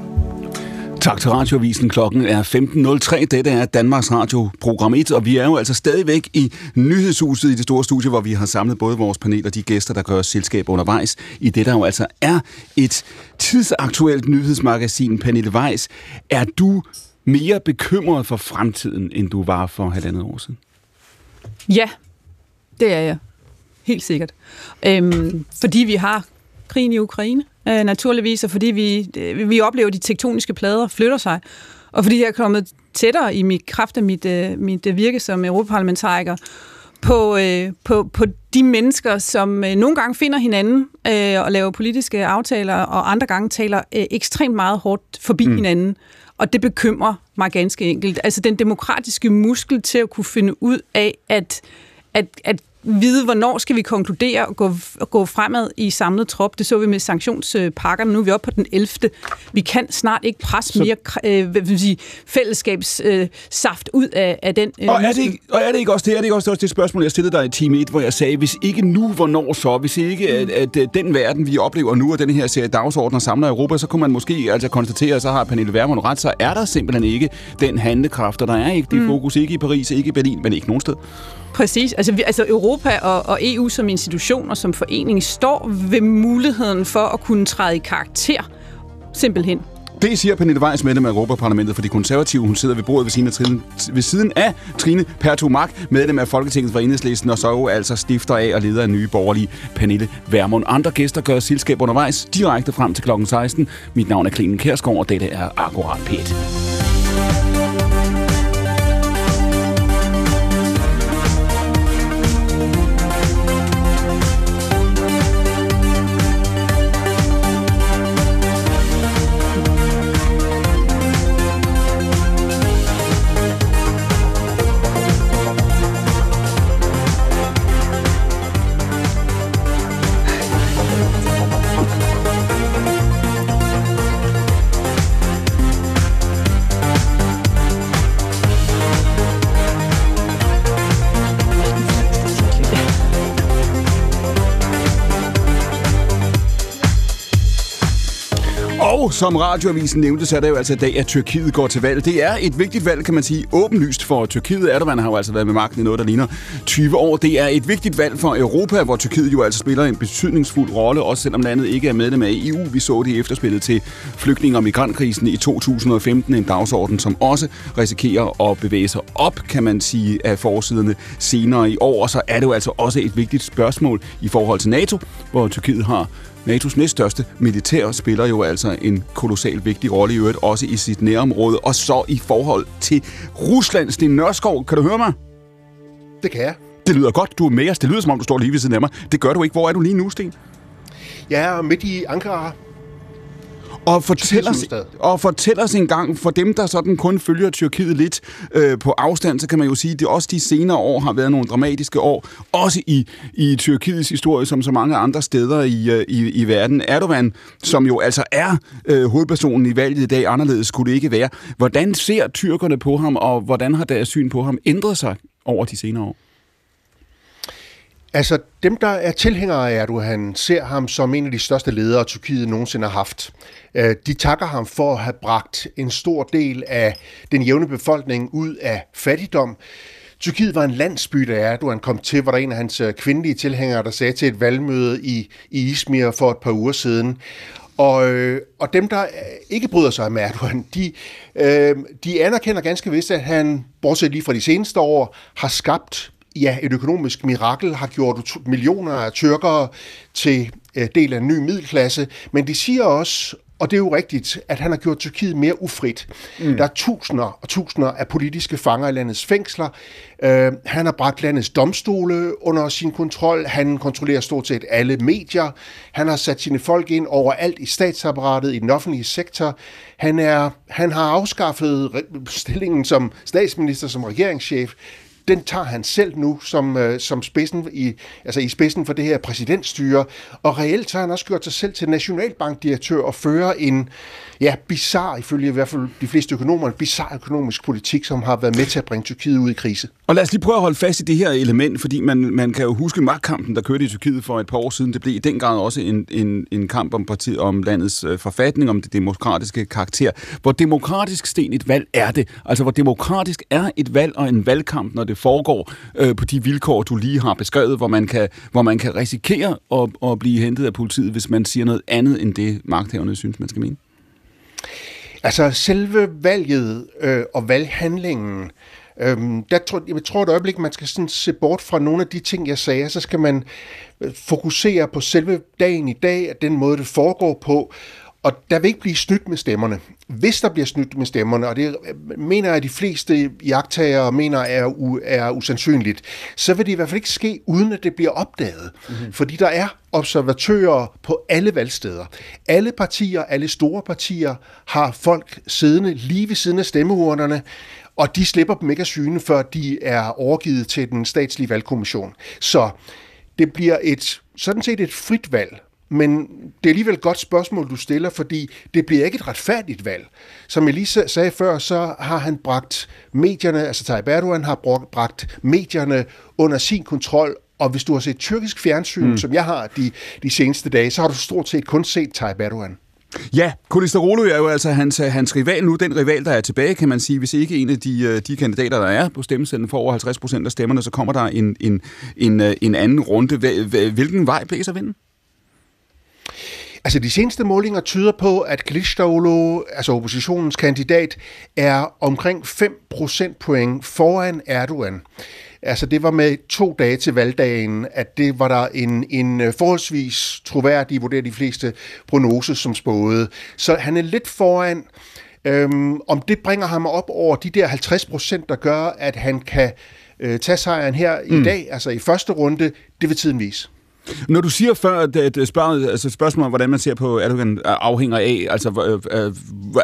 A: Tak til Radiovisen. Klokken er 15.03. Dette er Danmarks Radio program 1, og vi er jo altså stadigvæk i nyhedshuset i det store studie, hvor vi har samlet både vores panel og de gæster, der gør os selskab undervejs i det, der jo altså er et tidsaktuelt nyhedsmagasin. Pernille Weiss, er du mere bekymret for fremtiden, end du var for halvandet år siden?
C: Ja, det er jeg. Helt sikkert. Øhm, fordi vi har krigen i Ukraine, øh, naturligvis, og fordi vi, øh, vi oplever, at de tektoniske plader flytter sig, og fordi jeg er kommet tættere i mit kraft af mit, øh, mit virke som europaparlamentariker på, øh, på, på de mennesker, som øh, nogle gange finder hinanden øh, og laver politiske aftaler, og andre gange taler øh, ekstremt meget hårdt forbi mm. hinanden. Og det bekymrer mig ganske enkelt. Altså den demokratiske muskel til at kunne finde ud af, at, at, at vide, hvornår skal vi konkludere og gå, gå fremad i samlet trop. Det så vi med sanktionspakkerne. Nu er vi oppe på den 11. Vi kan snart ikke presse mere øh, hvad vil sige, fællesskabssaft øh, ud af, af den.
A: Øh, og, er det ikke, og er det ikke også det, er det ikke også det spørgsmål, jeg stillede dig i time 1, hvor jeg sagde, hvis ikke nu, hvornår så? Hvis ikke at, at, at den verden, vi oplever nu, og den her serie dagsordner samler Europa, så kunne man måske altså konstatere, så har Pernille Vermund ret, så er der simpelthen ikke den handlekraft, og der er ikke det mm. fokus, ikke i Paris, ikke i Berlin, men ikke nogen sted.
C: Præcis. Altså, vi, altså Europa og, og EU som institution og som forening står ved muligheden for at kunne træde i karakter, simpelthen.
A: Det siger Pernille Weiss, medlem af Europaparlamentet for de konservative. Hun sidder ved bordet ved siden af Trine, ved siden af Trine Pertumak, medlem af Folketinget for Enhedslisten, og så jo altså stifter af og leder af nye borgerlige Pernille Vermund. Andre gæster gør selskab undervejs direkte frem til kl. 16. Mit navn er Klinen Kærsgaard, og dette er Akkurat Pet. Som radioavisen nævnte, så er det jo altså i dag, at Tyrkiet går til valg. Det er et vigtigt valg, kan man sige, åbenlyst for Tyrkiet. Erdogan har jo altså været med magten i noget, der ligner 20 år. Det er et vigtigt valg for Europa, hvor Tyrkiet jo altså spiller en betydningsfuld rolle, også selvom landet ikke er medlem af EU. Vi så det i efterspillet til flygtninge- og migrantkrisen i 2015, en dagsorden, som også risikerer at bevæge sig op, kan man sige, af forsiderne senere i år. Og så er det jo altså også et vigtigt spørgsmål i forhold til NATO, hvor Tyrkiet har NATO's næststørste militær spiller jo altså en kolossal vigtig rolle i øvrigt, også i sit nærområde, og så i forhold til Rusland. Sten Nørskov, kan du høre mig?
K: Det kan jeg.
A: Det lyder godt. Du er med os. Det lyder, som om du står lige ved siden af mig. Det gør du ikke. Hvor er du lige nu, Sten?
K: Jeg er midt i Ankara.
A: Og fortæl, os, og fortæl os en gang, for dem, der sådan kun følger Tyrkiet lidt øh, på afstand, så kan man jo sige, at det også de senere år har været nogle dramatiske år, også i, i Tyrkiets historie, som så mange andre steder i, øh, i, i verden. Erdogan, som jo altså er øh, hovedpersonen i valget i dag, anderledes skulle det ikke være. Hvordan ser tyrkerne på ham, og hvordan har deres syn på ham ændret sig over de senere år?
K: Altså, dem, der er tilhængere af Erdogan, ser ham som en af de største ledere, Tyrkiet nogensinde har haft. Øh, de takker ham for at have bragt en stor del af den jævne befolkning ud af fattigdom. Tyrkiet var en landsby, da Erdogan kom til, hvor der en af hans øh, kvindelige tilhængere, der sagde til et valgmøde i, i Izmir for et par uger siden. Og, øh, og dem, der ikke bryder sig om Erdogan, de, øh, de anerkender ganske vist, at han, bortset lige fra de seneste år, har skabt ja, et økonomisk mirakel, har gjort millioner af tyrkere til øh, del af en ny middelklasse, men de siger også, og det er jo rigtigt, at han har gjort Tyrkiet mere ufrit. Mm. Der er tusinder og tusinder af politiske fanger i landets fængsler. Uh, han har bragt landets domstole under sin kontrol. Han kontrollerer stort set alle medier. Han har sat sine folk ind overalt i statsapparatet, i den offentlige sektor. Han, er, han har afskaffet stillingen som statsminister, som regeringschef den tager han selv nu som, øh, som spidsen i, altså i spidsen for det her præsidentstyre, og reelt har han også gjort sig selv til nationalbankdirektør og fører en, ja, bizarre, ifølge i hvert fald de fleste økonomer, en bizarre økonomisk politik, som har været med til at bringe Tyrkiet ud i krise.
A: Og lad os lige prøve at holde fast i det her element, fordi man, man kan jo huske magtkampen, der kørte i Tyrkiet for et par år siden. Det blev i den grad også en, en, en kamp om, partiet, om landets øh, forfatning, om det demokratiske karakter. Hvor demokratisk, Sten, et valg er det? Altså, hvor demokratisk er et valg og en valgkamp, når det foregår øh, på de vilkår, du lige har beskrevet, hvor man kan, hvor man kan risikere at, at blive hentet af politiet, hvis man siger noget andet end det, magthaverne synes, man skal mene?
K: Altså selve valget øh, og valghandlingen, øh, der tror, jeg tror et øjeblik, man skal sådan se bort fra nogle af de ting, jeg sagde, så skal man øh, fokusere på selve dagen i dag, at den måde, det foregår på, og der vil ikke blive snydt med stemmerne. Hvis der bliver snydt med stemmerne, og det mener jeg, at de fleste jagttagere mener er, u, er usandsynligt, så vil det i hvert fald ikke ske, uden at det bliver opdaget. Mm-hmm. Fordi der er observatører på alle valgsteder. Alle partier, alle store partier, har folk siddende lige ved siden af stemmeurnerne, og de slipper dem ikke af syne, før de er overgivet til den statslige valgkommission. Så det bliver et sådan set et frit valg, men det er alligevel et godt spørgsmål, du stiller, fordi det bliver ikke et retfærdigt valg. Som jeg lige sagde før, så har han bragt medierne, altså Tayyip Erdogan har bragt medierne under sin kontrol, og hvis du har set tyrkisk fjernsyn, mm. som jeg har de, de seneste dage, så har du stort set kun set Tayyip Erdogan.
A: Ja, Kılıçdaroğlu er jo altså hans, hans rival nu, den rival, der er tilbage, kan man sige. Hvis ikke en af de, øh, de kandidater, der er på stemmesedlen, får over 50 procent af stemmerne, så kommer der en, en, en, øh, en anden runde. Hvilken vej blæser vinden?
K: Altså de seneste målinger tyder på, at Kılıçdaroğlu, altså oppositionens kandidat, er omkring 5 procentpoint foran Erdogan. Altså det var med to dage til valgdagen, at det var der en, en forholdsvis troværdig, vurderer de fleste prognose som spåede. Så han er lidt foran. Øhm, om det bringer ham op over de der 50 procent, der gør, at han kan øh, tage sejren her mm. i dag, altså i første runde, det vil tiden vise.
A: Når du siger før, at spørg, altså spørgsmålet om, hvordan man ser på Erdogan, øh, afhænger af, altså, øh, øh,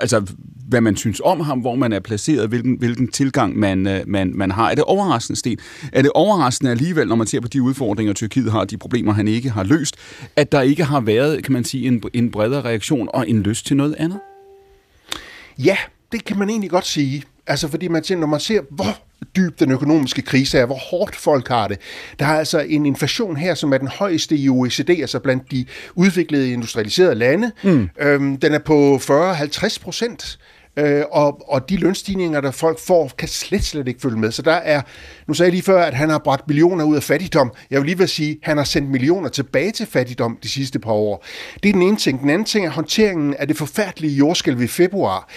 A: altså hvad man synes om ham, hvor man er placeret, hvilken, hvilken tilgang man, øh, man, man har. Er det overraskende, Sten? Er det overraskende alligevel, når man ser på de udfordringer, Tyrkiet har, de problemer, han ikke har løst, at der ikke har været, kan man sige, en, en bredere reaktion og en lyst til noget andet?
K: Ja, det kan man egentlig godt sige. Altså fordi man når man ser, hvor dyb den økonomiske krise er, hvor hårdt folk har det. Der er altså en inflation her, som er den højeste i OECD, altså blandt de udviklede industrialiserede lande. Mm. Øhm, den er på 40-50 procent. Øh, og, og de lønstigninger, der folk får, kan slet, slet ikke følge med. Så der er, nu sagde jeg lige før, at han har bragt millioner ud af fattigdom. Jeg vil lige vil sige, at han har sendt millioner tilbage til fattigdom de sidste par år. Det er den ene ting. Den anden ting er håndteringen af det forfærdelige jordskælv i februar.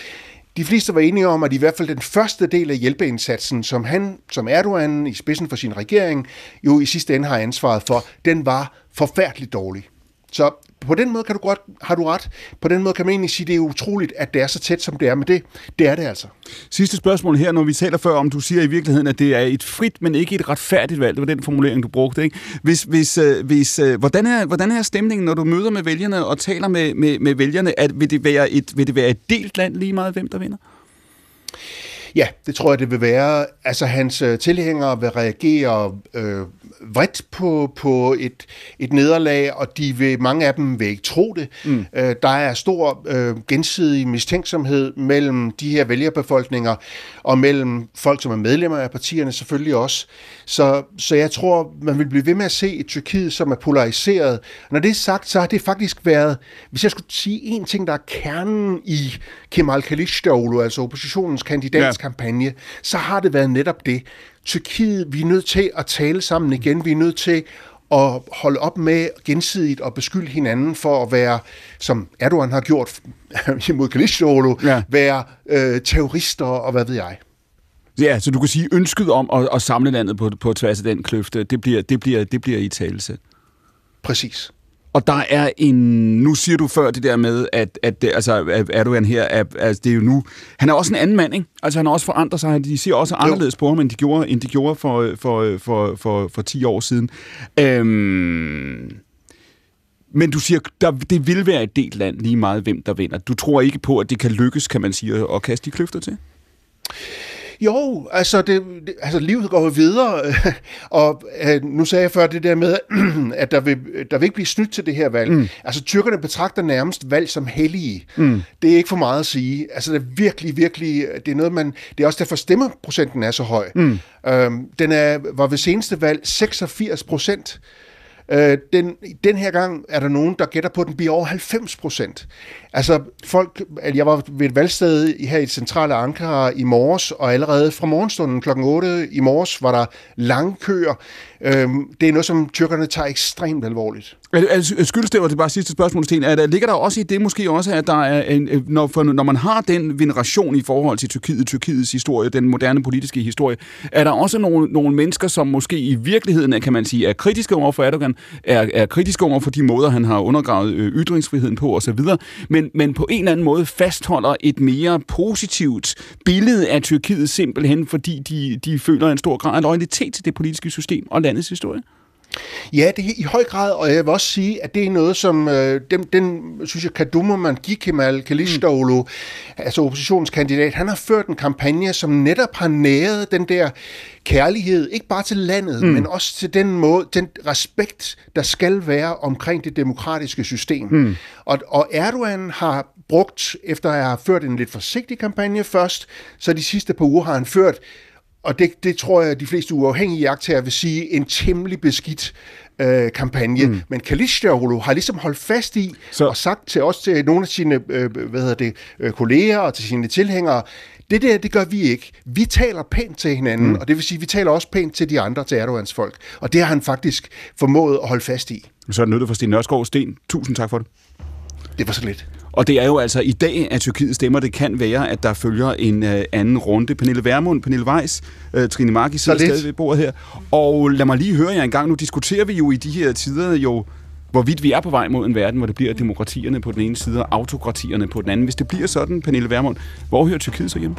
K: De fleste var enige om, at i hvert fald den første del af hjælpeindsatsen, som han, som Erdogan i spidsen for sin regering, jo i sidste ende har ansvaret for, den var forfærdeligt dårlig. Så på den måde kan du godt, har du ret. På den måde kan man egentlig sige, at det er utroligt, at det er så tæt, som det er. Men det, det er det altså.
A: Sidste spørgsmål her, når vi taler før om, du siger i virkeligheden, at det er et frit, men ikke et retfærdigt valg. Det var den formulering, du brugte. Ikke? Hvis, hvis, øh, hvis, øh, hvordan, er, hvordan er stemningen, når du møder med vælgerne og taler med, med, med vælgerne? At, vil, det være et, vil det være et delt land lige meget, hvem der vinder?
K: Ja, det tror jeg, det vil være. Altså, hans øh, tilhængere vil reagere øh, vredt på, på et, et nederlag, og de vil, mange af dem vil ikke tro det. Mm. Øh, der er stor øh, gensidig mistænksomhed mellem de her vælgerbefolkninger, og mellem folk, som er medlemmer af partierne selvfølgelig også. Så, så jeg tror, man vil blive ved med at se et Tyrkiet, som er polariseret. Når det er sagt, så har det faktisk været, hvis jeg skulle sige en ting, der er kernen i Kemal Kılıçdaroğlu, altså oppositionens kandidatskampagne, ja. så har det været netop det. Tyrkiet, vi er nødt til at tale sammen igen, vi er nødt til at holde op med gensidigt at beskylde hinanden for at være, som Erdogan har gjort imod Kılıçdaroğlu, ja. være øh, terrorister og hvad ved jeg.
A: Ja, så du kan sige, ønsket om at, at samle landet på, på tværs af den kløfte, det bliver, det bliver, det bliver i talelse.
K: Præcis.
A: Og der er en... Nu siger du før det der med, at, at altså, Erdogan her, er, altså, det er jo nu... Han er også en anden mand, ikke? Altså, han har også forandret sig. De ser også anderledes jo. på ham, end de gjorde, end de gjorde for, for, for, for, for 10 år siden. Øhm, men du siger, der, det vil være et delt land lige meget, hvem der vinder. Du tror ikke på, at det kan lykkes, kan man sige, at kaste de kløfter til?
K: Jo, altså, det, det, altså livet går videre, og øh, nu sagde jeg før det der med, at der vil, der vil ikke blive snydt til det her valg. Mm. Altså tyrkerne betragter nærmest valg som hellige. Mm. Det er ikke for meget at sige. Altså det er virkelig, virkelig, det er noget man, det er også derfor stemmeprocenten er så høj. Mm. Øhm, den er, var ved seneste valg 86 procent. Øh, den, den her gang er der nogen, der gætter på, at den bliver over 90 procent. Altså folk, jeg var ved et valgsted her i centrale Ankara i morges, og allerede fra morgenstunden kl. 8 i morges var der lange køer. Øhm, det er noget, som tyrkerne tager ekstremt alvorligt.
A: Skyldes det, var det bare sidste spørgsmål, Sten, er der, ligger der også i det måske også, at der er en, når, for, når man har den veneration i forhold til Tyrkiet, Tyrkiets historie, den moderne politiske historie, er der også nogle, nogle mennesker, som måske i virkeligheden, kan man sige, er kritiske over for Erdogan, er, er kritiske over for de måder, han har undergravet øh, ytringsfriheden på osv., men, men på en eller anden måde fastholder et mere positivt billede af Tyrkiet simpelthen, fordi de, de føler en stor grad af loyalitet til det politiske system og landets historie?
K: Ja, det er i høj grad, og jeg vil også sige, at det er noget, som øh, den, den synes jeg, Kadummerman Gikemal Kalistoglu, mm. altså oppositionskandidat, han har ført en kampagne, som netop har næret den der kærlighed, ikke bare til landet, mm. men også til den måde, den respekt, der skal være omkring det demokratiske system. Mm. Og, og Erdogan har brugt, efter at have ført en lidt forsigtig kampagne først, så de sidste par uger har han ført og det, det tror jeg, at de fleste uafhængige jagttager vil sige, en temmelig beskidt øh, kampagne. Mm. Men Kılıçdaroğlu har ligesom holdt fast i Så. og sagt til os, til nogle af sine øh, hvad hedder det, øh, kolleger og til sine tilhængere, det der, det gør vi ikke. Vi taler pænt til hinanden, mm. og det vil sige, vi taler også pænt til de andre, til Erdogans folk. Og det har han faktisk formået at holde fast i.
A: Så er det nødt for Sten Nørskov. Sten, tusind tak for det.
K: Det var så lidt.
A: Og det er jo altså i dag, at Tyrkiet stemmer. Det kan være, at der følger en uh, anden runde. Pernille Vermund, Pernille Weiss, uh, Trine Mark, I sidder stadig ved bordet her. Og lad mig lige høre jer en gang. Nu diskuterer vi jo i de her tider jo, hvorvidt vi er på vej mod en verden, hvor det bliver demokratierne på den ene side og autokratierne på den anden. Hvis det bliver sådan, Pernille Vermund, hvor hører Tyrkiet så hjemme?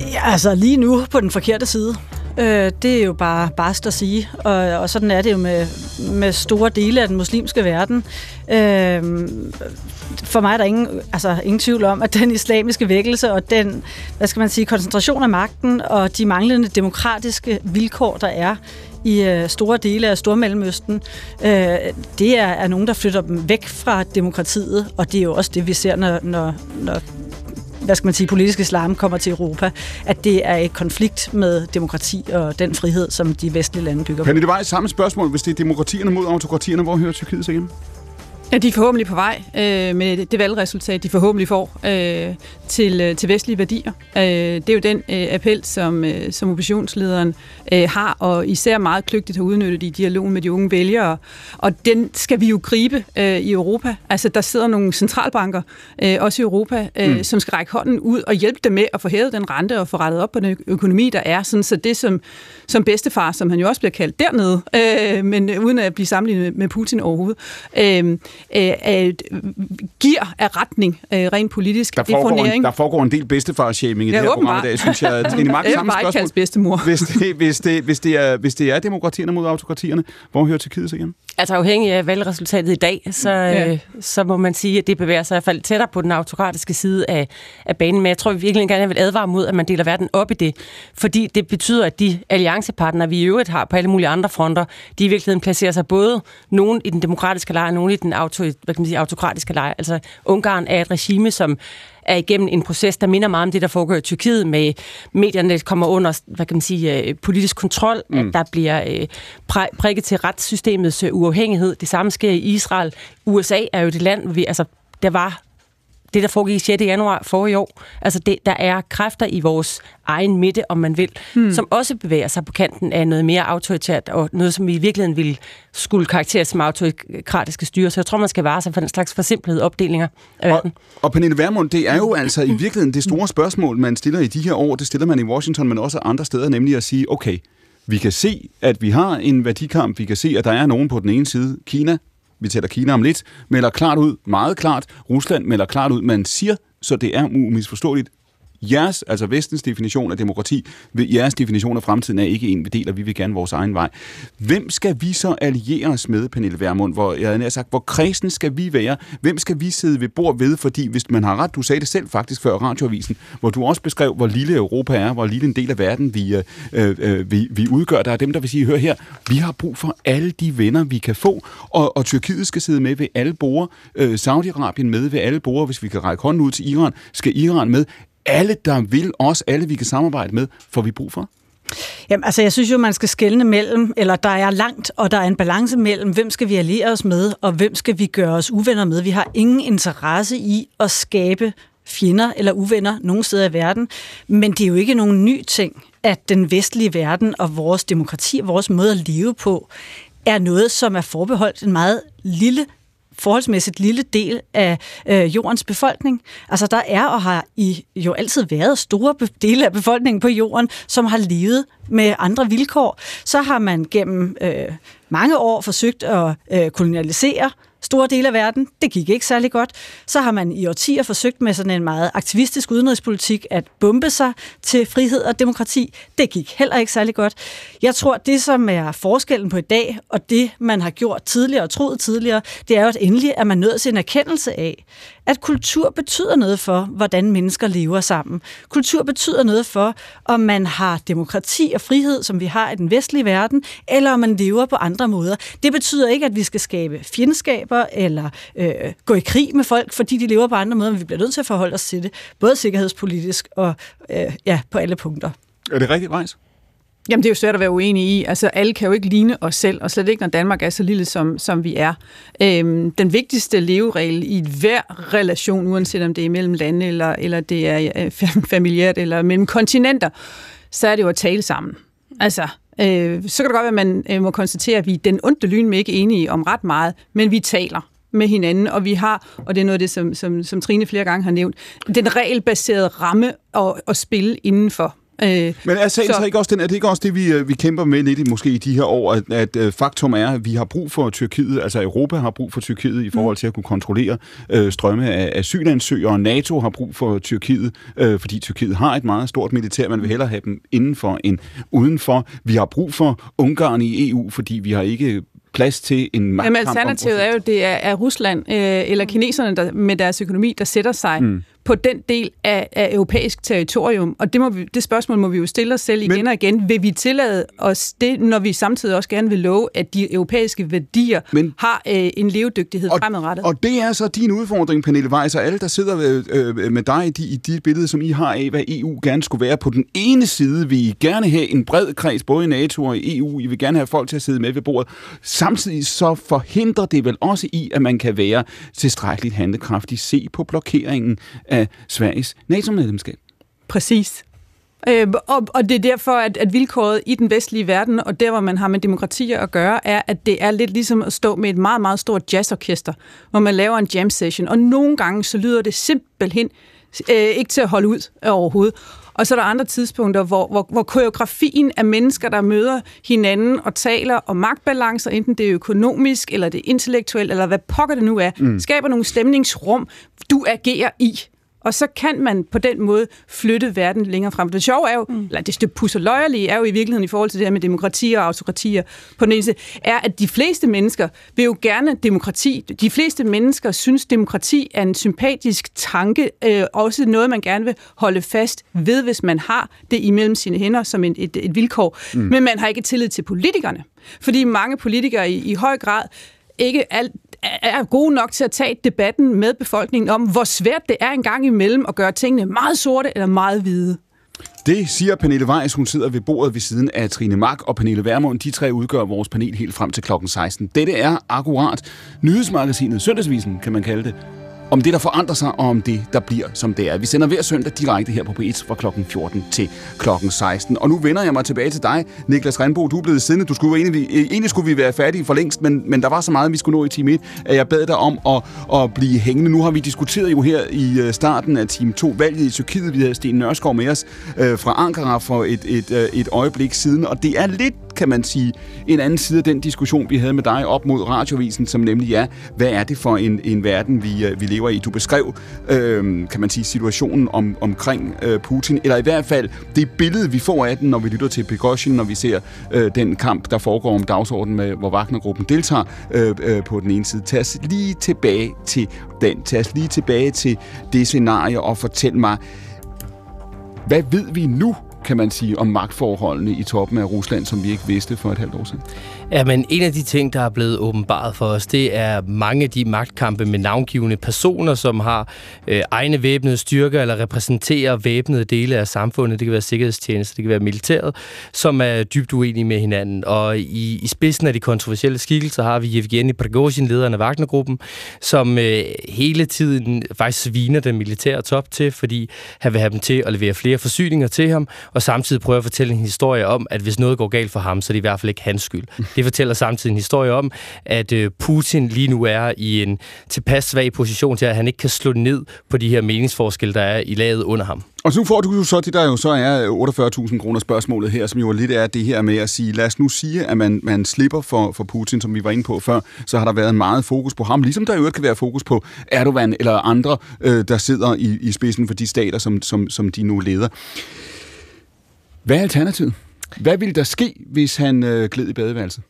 B: Ja, altså lige nu på den forkerte side. Øh, det er jo bare barst at sige, og, og sådan er det jo med, med store dele af den muslimske verden. Øh, for mig er der ingen, altså, ingen tvivl om, at den islamiske vækkelse og den, hvad skal man sige, koncentration af magten og de manglende demokratiske vilkår, der er i øh, store dele af Stormellemøsten, øh, det er, er nogen, der flytter dem væk fra demokratiet, og det er jo også det, vi ser, når, når, når hvad skal man sige, politisk islam kommer til Europa, at det er et konflikt med demokrati og den frihed, som de vestlige lande bygger på.
A: Kan det være samme spørgsmål, hvis det er demokratierne mod autokratierne, hvor hører Tyrkiet sig hjemme?
C: Ja, de er forhåbentlig på vej øh, med det valgresultat, de forhåbentlig får øh, til, øh, til vestlige værdier. Øh, det er jo den øh, appel, som, øh, som oppositionslederen øh, har, og især meget kløgtigt har udnyttet i dialogen med de unge vælgere. Og den skal vi jo gribe øh, i Europa. Altså, der sidder nogle centralbanker, øh, også i Europa, øh, mm. som skal række hånden ud og hjælpe dem med at få hævet den rente og få rettet op på den økonomi, der er. Sådan, så det som, som bedstefar, som han jo også bliver kaldt dernede, øh, men uden at blive sammenlignet med Putin overhovedet, øh, øh, øh, giver af retning øh, rent politisk.
A: Der foregår, en, der foregår en del bedstefar-shaming i ja, det her program i dag, synes jeg.
C: Det er meget samme spørgsmål. bedstemor.
A: Hvis det, hvis, det, hvis, det er, hvis det er demokratierne mod autokratierne, hvor hører Tyrkiet sig igen?
D: Altså afhængig af valgresultatet i dag, så, ja. øh, så må man sige, at det bevæger sig i hvert fald tættere på den autokratiske side af, af banen. Men jeg tror virkelig gerne, jeg vil advare mod, at man deler verden op i det. Fordi det betyder, at de alliancepartnere, vi i øvrigt har på alle mulige andre fronter, de i virkeligheden placerer sig både nogen i den demokratiske lejr, og nogen i den auto, hvad kan man sige, autokratiske lejr. Altså Ungarn er et regime, som er igennem en proces, der minder meget om det, der foregår i Tyrkiet med medierne, der kommer under hvad kan man sige, øh, politisk kontrol, mm. at der bliver øh, prikket til retssystemets øh, uafhængighed. Det samme sker i Israel. USA er jo det land, vi, altså, der var det, der foregik 6. januar for i år. Altså, det, der er kræfter i vores egen midte, om man vil, hmm. som også bevæger sig på kanten af noget mere autoritært, og noget, som vi i virkeligheden vil skulle karakterisere som autokratiske styre. Så jeg tror, man skal være sig for en slags forsimplede opdelinger af
A: og,
D: verden.
A: Og Pernille Vermund, det er jo altså i virkeligheden det store spørgsmål, man stiller i de her år, det stiller man i Washington, men også andre steder, nemlig at sige, okay, vi kan se, at vi har en værdikamp, vi kan se, at der er nogen på den ene side, Kina, vi tæller Kina om lidt, melder klart ud, meget klart, Rusland melder klart ud, man siger, så det er umisforståeligt, jeres, altså vestens definition af demokrati, jeres definition af fremtiden er ikke en, vi deler, vi vil gerne vores egen vej. Hvem skal vi så alliere os med, Pernille Vermund? Hvor, jeg havde sagt, hvor kredsen skal vi være? Hvem skal vi sidde ved bord ved? Fordi hvis man har ret, du sagde det selv faktisk før radioavisen, hvor du også beskrev, hvor lille Europa er, hvor lille en del af verden vi, øh, øh, øh, vi, vi udgør. Der er dem, der vil sige, hør her, vi har brug for alle de venner, vi kan få, og, og Tyrkiet skal sidde med ved alle borde, øh, Saudi-Arabien med ved alle borde, hvis vi kan række hånden ud til Iran, skal Iran med alle, der vil os, alle vi kan samarbejde med, får vi brug for?
B: Jamen, altså, jeg synes jo, man skal skelne mellem, eller der er langt, og der er en balance mellem, hvem skal vi alliere os med, og hvem skal vi gøre os uvenner med. Vi har ingen interesse i at skabe fjender eller uvenner nogen steder i verden, men det er jo ikke nogen ny ting, at den vestlige verden og vores demokrati vores måde at leve på er noget, som er forbeholdt en meget lille forholdsmæssigt lille del af øh, jordens befolkning. Altså der er og har i jo altid været store dele af befolkningen på jorden, som har levet med andre vilkår. Så har man gennem øh, mange år forsøgt at øh, kolonialisere store dele af verden. Det gik ikke særlig godt. Så har man i årtier forsøgt med sådan en meget aktivistisk udenrigspolitik at bombe sig til frihed og demokrati. Det gik heller ikke særlig godt. Jeg tror, det som er forskellen på i dag, og det man har gjort tidligere og troet tidligere, det er jo at endelig er man nået til en erkendelse af, at kultur betyder noget for, hvordan mennesker lever sammen. Kultur betyder noget for, om man har demokrati og frihed, som vi har i den vestlige verden, eller om man lever på andre måder. Det betyder ikke, at vi skal skabe fjendskaber eller øh, gå i krig med folk, fordi de lever på andre måder, men vi bliver nødt til at forholde os til det, både sikkerhedspolitisk og øh, ja, på alle punkter.
A: Er det rigtigt, Vejs?
C: Jamen, det er jo svært at være uenig i. Altså, alle kan jo ikke ligne os selv, og slet ikke, når Danmark er så lille, som, som vi er. Øhm, den vigtigste leveregel i hver relation, uanset om det er mellem lande, eller, eller det er øh, familiært, eller mellem kontinenter, så er det jo at tale sammen. Altså, øh, så kan det godt være, at man øh, må konstatere, at vi den ondte lyn med ikke enige om ret meget, men vi taler med hinanden, og vi har, og det er noget af det, som, som, som Trine flere gange har nævnt, den regelbaserede ramme at, at spille indenfor.
A: Øh, Men er sagen så, så ikke også den, er det ikke også det, vi, øh, vi kæmper med lidt i, måske i de her år, at, at uh, faktum er, at vi har brug for Tyrkiet, altså Europa har brug for Tyrkiet i forhold til at kunne kontrollere uh, strømme af asylansøgere, NATO har brug for Tyrkiet, uh, fordi Tyrkiet har et meget stort militær, man vil hellere have dem indenfor end udenfor. Vi har brug for Ungarn i EU, fordi vi har ikke plads til en magtkamp.
C: Jamen alternativet er jo, det er, er Rusland øh, eller kineserne der, med deres økonomi, der sætter sig mm på den del af, af europæisk territorium. Og det, må vi, det spørgsmål må vi jo stille os selv igen Men, og igen. Vil vi tillade os det, når vi samtidig også gerne vil love, at de europæiske værdier Men, har øh, en levedygtighed
A: og,
C: fremadrettet?
A: Og det er så din udfordring, Pernille Weiss, og alle, der sidder øh, med dig i de, i de billeder, som I har af, hvad EU gerne skulle være. På den ene side vil I gerne have en bred kreds, både i NATO og i EU. I vil gerne have folk til at sidde med ved bordet. Samtidig så forhindrer det vel også i, at man kan være tilstrækkeligt handlekraftig. Se på blokeringen af Sveriges NATO-medlemskab.
C: Præcis. Øh, og, og det er derfor, at, at vilkåret i den vestlige verden, og der, hvor man har med demokratier at gøre, er, at det er lidt ligesom at stå med et meget, meget stort jazzorkester, hvor man laver en jam session, og nogle gange så lyder det simpelthen øh, ikke til at holde ud overhovedet. Og så er der andre tidspunkter, hvor, hvor, hvor koreografien af mennesker, der møder hinanden og taler om magtbalancer, enten det er økonomisk, eller det er intellektuelt, eller hvad pokker det nu er, mm. skaber nogle stemningsrum, du agerer i. Og så kan man på den måde flytte verden længere frem. Det sjove er jo, mm. eller det, det pusseløjerlige er jo i virkeligheden i forhold til det her med demokrati og autokratier på den ene er, at de fleste mennesker vil jo gerne demokrati. De fleste mennesker synes, demokrati er en sympatisk tanke, øh, også noget, man gerne vil holde fast ved, hvis man har det imellem sine hænder som et, et, et vilkår. Mm. Men man har ikke tillid til politikerne. Fordi mange politikere i, i høj grad ikke alt, er gode nok til at tage debatten med befolkningen om, hvor svært det er engang imellem at gøre tingene meget sorte eller meget hvide.
A: Det siger Pernille Weiss. Hun sidder ved bordet ved siden af Trine Mark og Pernille Vermund. De tre udgør vores panel helt frem til klokken 16. Dette er akkurat nyhedsmagasinet Søndagsvisen, kan man kalde det om det, der forandrer sig, og om det, der bliver, som det er. Vi sender hver søndag direkte her på P1 fra klokken 14 til klokken 16. Og nu vender jeg mig tilbage til dig, Niklas Renbo. Du er blevet siddende. Du skulle egentlig, egentlig skulle vi være færdige for længst, men, men der var så meget, vi skulle nå i time 1, at jeg bad dig om at, at blive hængende. Nu har vi diskuteret jo her i øh, starten af time 2 valget i Tyrkiet. Vi havde Sten Nørskov med os øh, fra Ankara for et, et, øh, et øjeblik siden, og det er lidt kan man sige, en anden side af den diskussion, vi havde med dig op mod radiovisen, som nemlig er, hvad er det for en, en verden, vi, øh, vi lever i? Du beskrev, øh, kan man sige, situationen om, omkring øh, Putin, eller i hvert fald det billede, vi får af den, når vi lytter til Prigozhin, når vi ser øh, den kamp, der foregår om dagsordenen, med, hvor Wagner-gruppen deltager øh, øh, på den ene side. Tag os lige tilbage til den. Tag os lige tilbage til det scenarie og fortæl mig, hvad ved vi nu kan man sige, om magtforholdene i toppen af Rusland, som vi ikke vidste for et halvt år siden?
G: Ja, men en af de ting, der er blevet åbenbaret for os, det er mange af de magtkampe med navngivende personer, som har øh, egne væbnede styrker eller repræsenterer væbnede dele af samfundet. Det kan være sikkerhedstjenester, det kan være militæret, som er dybt uenige med hinanden. Og i, i spidsen af de kontroversielle skikkelser har vi Evgeni Prigozhin, lederen af Wagnergruppen, som øh, hele tiden faktisk sviner den militære top til, fordi han vil have dem til at levere flere forsyninger til ham, og samtidig prøver at fortælle en historie om, at hvis noget går galt for ham, så er det i hvert fald ikke hans skyld. Det fortæller samtidig en historie om, at øh, Putin lige nu er i en tilpas svag position til, at han ikke kan slå ned på de her meningsforskelle, der er i laget under ham.
A: Og nu får du jo så det, der jo så er øh, 48.000 kroner spørgsmålet her, som jo lidt er det her med at sige, lad os nu sige, at man, man slipper for, for Putin, som vi var inde på før, så har der været meget fokus på ham, ligesom der jo kan være fokus på Erdogan eller andre, øh, der sidder i, i spidsen for de stater, som, som, som de nu leder. Hvad er alternativet? Hvad ville der ske, hvis han øh, gled i badeværelset?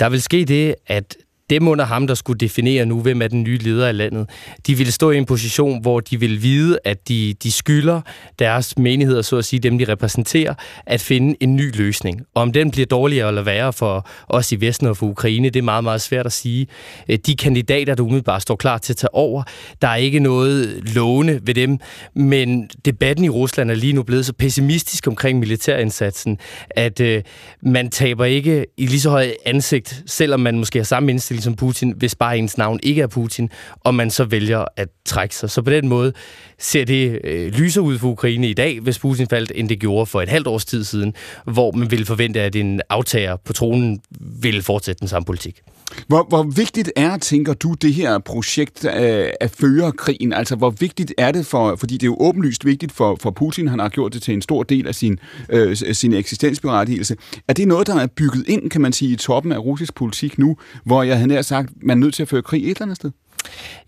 G: Der vil ske det, at dem under ham, der skulle definere nu, hvem er den nye leder af landet, de ville stå i en position, hvor de ville vide, at de, de skylder deres menigheder, så at sige, dem de repræsenterer, at finde en ny løsning. Og om den bliver dårligere eller værre for os i Vesten og for Ukraine, det er meget, meget svært at sige. Øh, de kandidater, der umiddelbart står klar til at tage over, der er ikke noget lovende ved dem, men debatten i Rusland er lige nu blevet så pessimistisk omkring militærindsatsen, at øh, man taber ikke i lige så høj ansigt, selvom man måske har samme indstilling som ligesom Putin, hvis bare ens navn ikke er Putin, og man så vælger at trække sig. Så på den måde ser det øh, lyser ud for Ukraine i dag, hvis Putin faldt, end det gjorde for et halvt års tid siden, hvor man ville forvente, at en aftager på tronen ville fortsætte den samme politik.
A: Hvor, hvor vigtigt er, tænker du, det her projekt øh, at føre krigen? Altså, hvor vigtigt er det for, fordi det er jo åbenlyst vigtigt for, for Putin, han har gjort det til en stor del af sin, øh, sin eksistensberettigelse. Er det noget, der er bygget ind, kan man sige, i toppen af russisk politik nu, hvor jeg havde nær sagt, man er nødt til at føre krig et eller andet sted?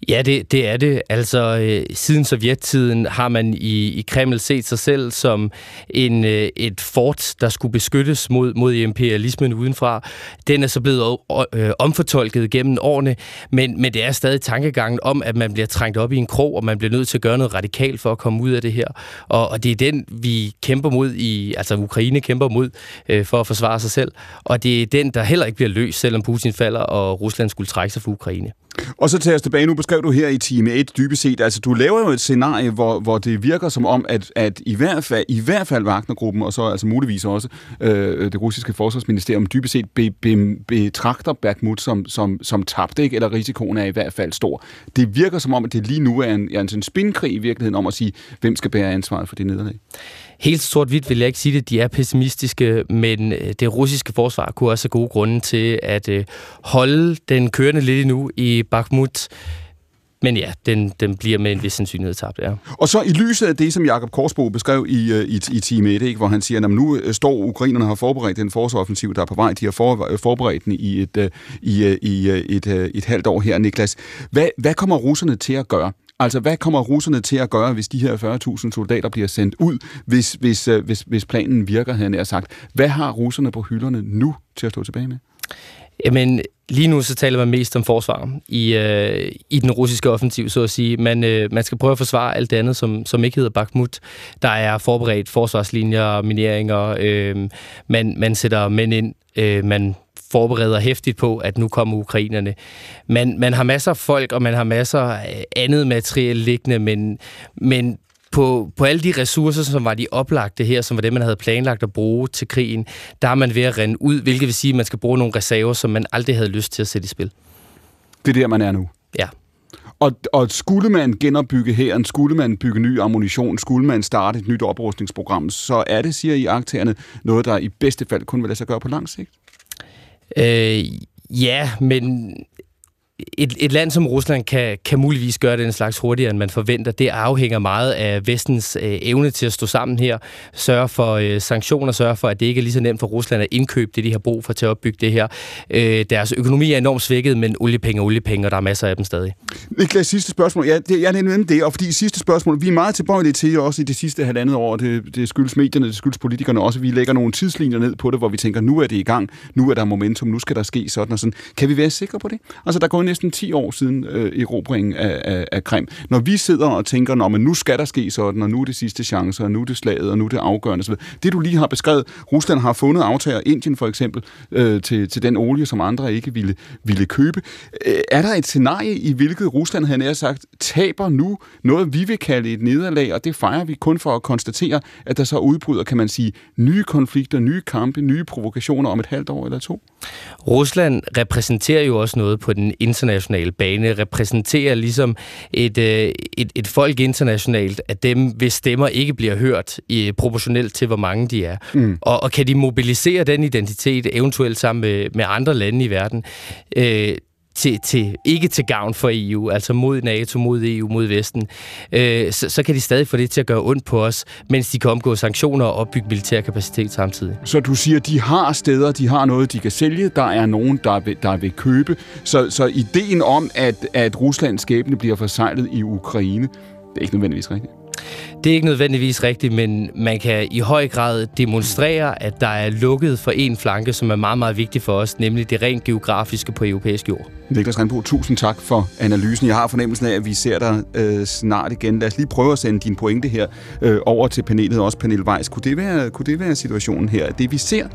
G: Ja, det, det er det. Altså, øh, siden sovjettiden har man i, i Kreml set sig selv som en, øh, et fort, der skulle beskyttes mod, mod imperialismen udenfra. Den er så blevet øh, omfortolket gennem årene, men, men det er stadig tankegangen om, at man bliver trængt op i en krog, og man bliver nødt til at gøre noget radikalt for at komme ud af det her. Og, og det er den, vi kæmper mod i, altså Ukraine kæmper mod øh, for at forsvare sig selv. Og det er den, der heller ikke bliver løst, selvom Putin falder, og Rusland skulle trække sig fra Ukraine.
A: Og så tager os tilbage, nu beskrev du her i time 1 dybest set, altså du laver jo et scenarie, hvor, hvor det virker som om, at, at i hvert fald, i hvert fald Wagnergruppen, og så altså muligvis også øh, det russiske forsvarsministerium, dybest set be, be, betragter Bakhmut som, som, som tabt, ikke? eller risikoen er i hvert fald stor. Det virker som om, at det lige nu er en, er en spindkrig i virkeligheden om at sige, hvem skal bære ansvaret for det nederlag.
G: Helt sort-hvidt vil jeg ikke sige, det, de er pessimistiske, men øh, det russiske forsvar kunne også have gode grunde til at øh, holde den kørende lidt nu i Bakhmut. Men ja, den, den bliver med en vis sandsynlighed tabt, ja.
A: Og så i lyset af det, som Jakob Korsbo beskrev i, øh, i, i time 1, ikke, hvor han siger, at nu står ukrainerne har forberedt den forsvarsoffensiv, der er på vej. De har for, forberedt den i et, i, i et, et, et halvt år her, Niklas. Hvad, hvad kommer russerne til at gøre? Altså, hvad kommer russerne til at gøre, hvis de her 40.000 soldater bliver sendt ud, hvis, hvis, øh, hvis, hvis planen virker, havde jeg sagt? Hvad har russerne på hylderne nu til at stå tilbage med?
G: Jamen, lige nu så taler man mest om forsvar i, øh, i den russiske offensiv, så at sige. Man, øh, man skal prøve at forsvare alt det andet, som, som ikke hedder Bakhmut. Der er forberedt forsvarslinjer, mineringer, øh, man, man sætter mænd ind, øh, man forbereder hæftigt på, at nu kommer ukrainerne. Man, man har masser af folk, og man har masser af andet materiel liggende, men, men på, på alle de ressourcer, som var de oplagte her, som var det, man havde planlagt at bruge til krigen, der er man ved at rende ud, hvilket vil sige, at man skal bruge nogle reserver, som man aldrig havde lyst til at sætte i spil.
A: Det er der, man er nu?
G: Ja.
A: Og, og skulle man genopbygge hæren, skulle man bygge ny ammunition, skulle man starte et nyt oprustningsprogram, så er det, siger I aktagerne, noget, der i bedste fald kun vil lade sig gøre på lang sigt?
G: Øh, ja, men et, et land som Rusland kan, kan muligvis gøre den slags hurtigere, end man forventer. Det afhænger meget af vestens øh, evne til at stå sammen her, sørge for øh, sanktioner, sørge for, at det ikke er lige så nemt for Rusland at indkøbe det, de har brug for til at opbygge det her. Øh, deres økonomi er enormt svækket, men oliepenge og oliepenge, og der er masser af dem stadig.
A: Niklas, sidste spørgsmål. Ja, det, jeg er nemlig det, og fordi sidste spørgsmål, vi er meget tilbøjelige til også i det sidste halvandet år, det, det skyldes medierne, det skyldes politikerne også, vi lægger nogle tidslinjer ned på det, hvor vi tænker, nu er det i gang, nu er der momentum, nu skal der ske sådan og sådan. Kan vi være sikre på det? Altså, der går næsten 10 år siden øh, erobringen af, af, af Krim. Når vi sidder og tænker, Nå, men nu skal der ske sådan, og nu er det sidste chance, og nu er det slaget, og nu er det afgørende. Så det, du lige har beskrevet, Rusland har fundet aftager, Indien for eksempel, øh, til, til den olie, som andre ikke ville, ville købe. Øh, er der et scenarie, i hvilket Rusland havde nær sagt, taber nu noget, vi vil kalde et nederlag, og det fejrer vi kun for at konstatere, at der så udbryder, kan man sige, nye konflikter, nye kampe, nye provokationer om et halvt år eller to?
G: Rusland repræsenterer jo også noget på den internationale bane, repræsenterer ligesom et, øh, et, et folk internationalt, at dem, hvis stemmer ikke bliver hørt i, proportionelt til, hvor mange de er. Mm. Og, og kan de mobilisere den identitet, eventuelt sammen med, med andre lande i verden, øh, til, til, ikke til gavn for EU, altså mod NATO, mod EU, mod Vesten, øh, så, så kan de stadig få det til at gøre ondt på os, mens de kan omgå sanktioner og opbygge militær kapacitet samtidig.
A: Så du siger, de har steder, de har noget, de kan sælge, der er nogen, der vil, der vil købe. Så, så ideen om, at, at Ruslands skæbne bliver forsejlet i Ukraine, det er ikke nødvendigvis rigtigt.
G: Det er ikke nødvendigvis rigtigt, men man kan i høj grad demonstrere, at der er lukket for en flanke, som er meget, meget vigtig for os, nemlig det rent geografiske på europæisk jord.
A: Niklas Renbo, tusind tak for analysen. Jeg har fornemmelsen af, at vi ser dig øh, snart igen. Lad os lige prøve at sende din pointe her øh, over til panelet, også Pernille Weiss. Kunne det være, kunne det være situationen her? Det vi ser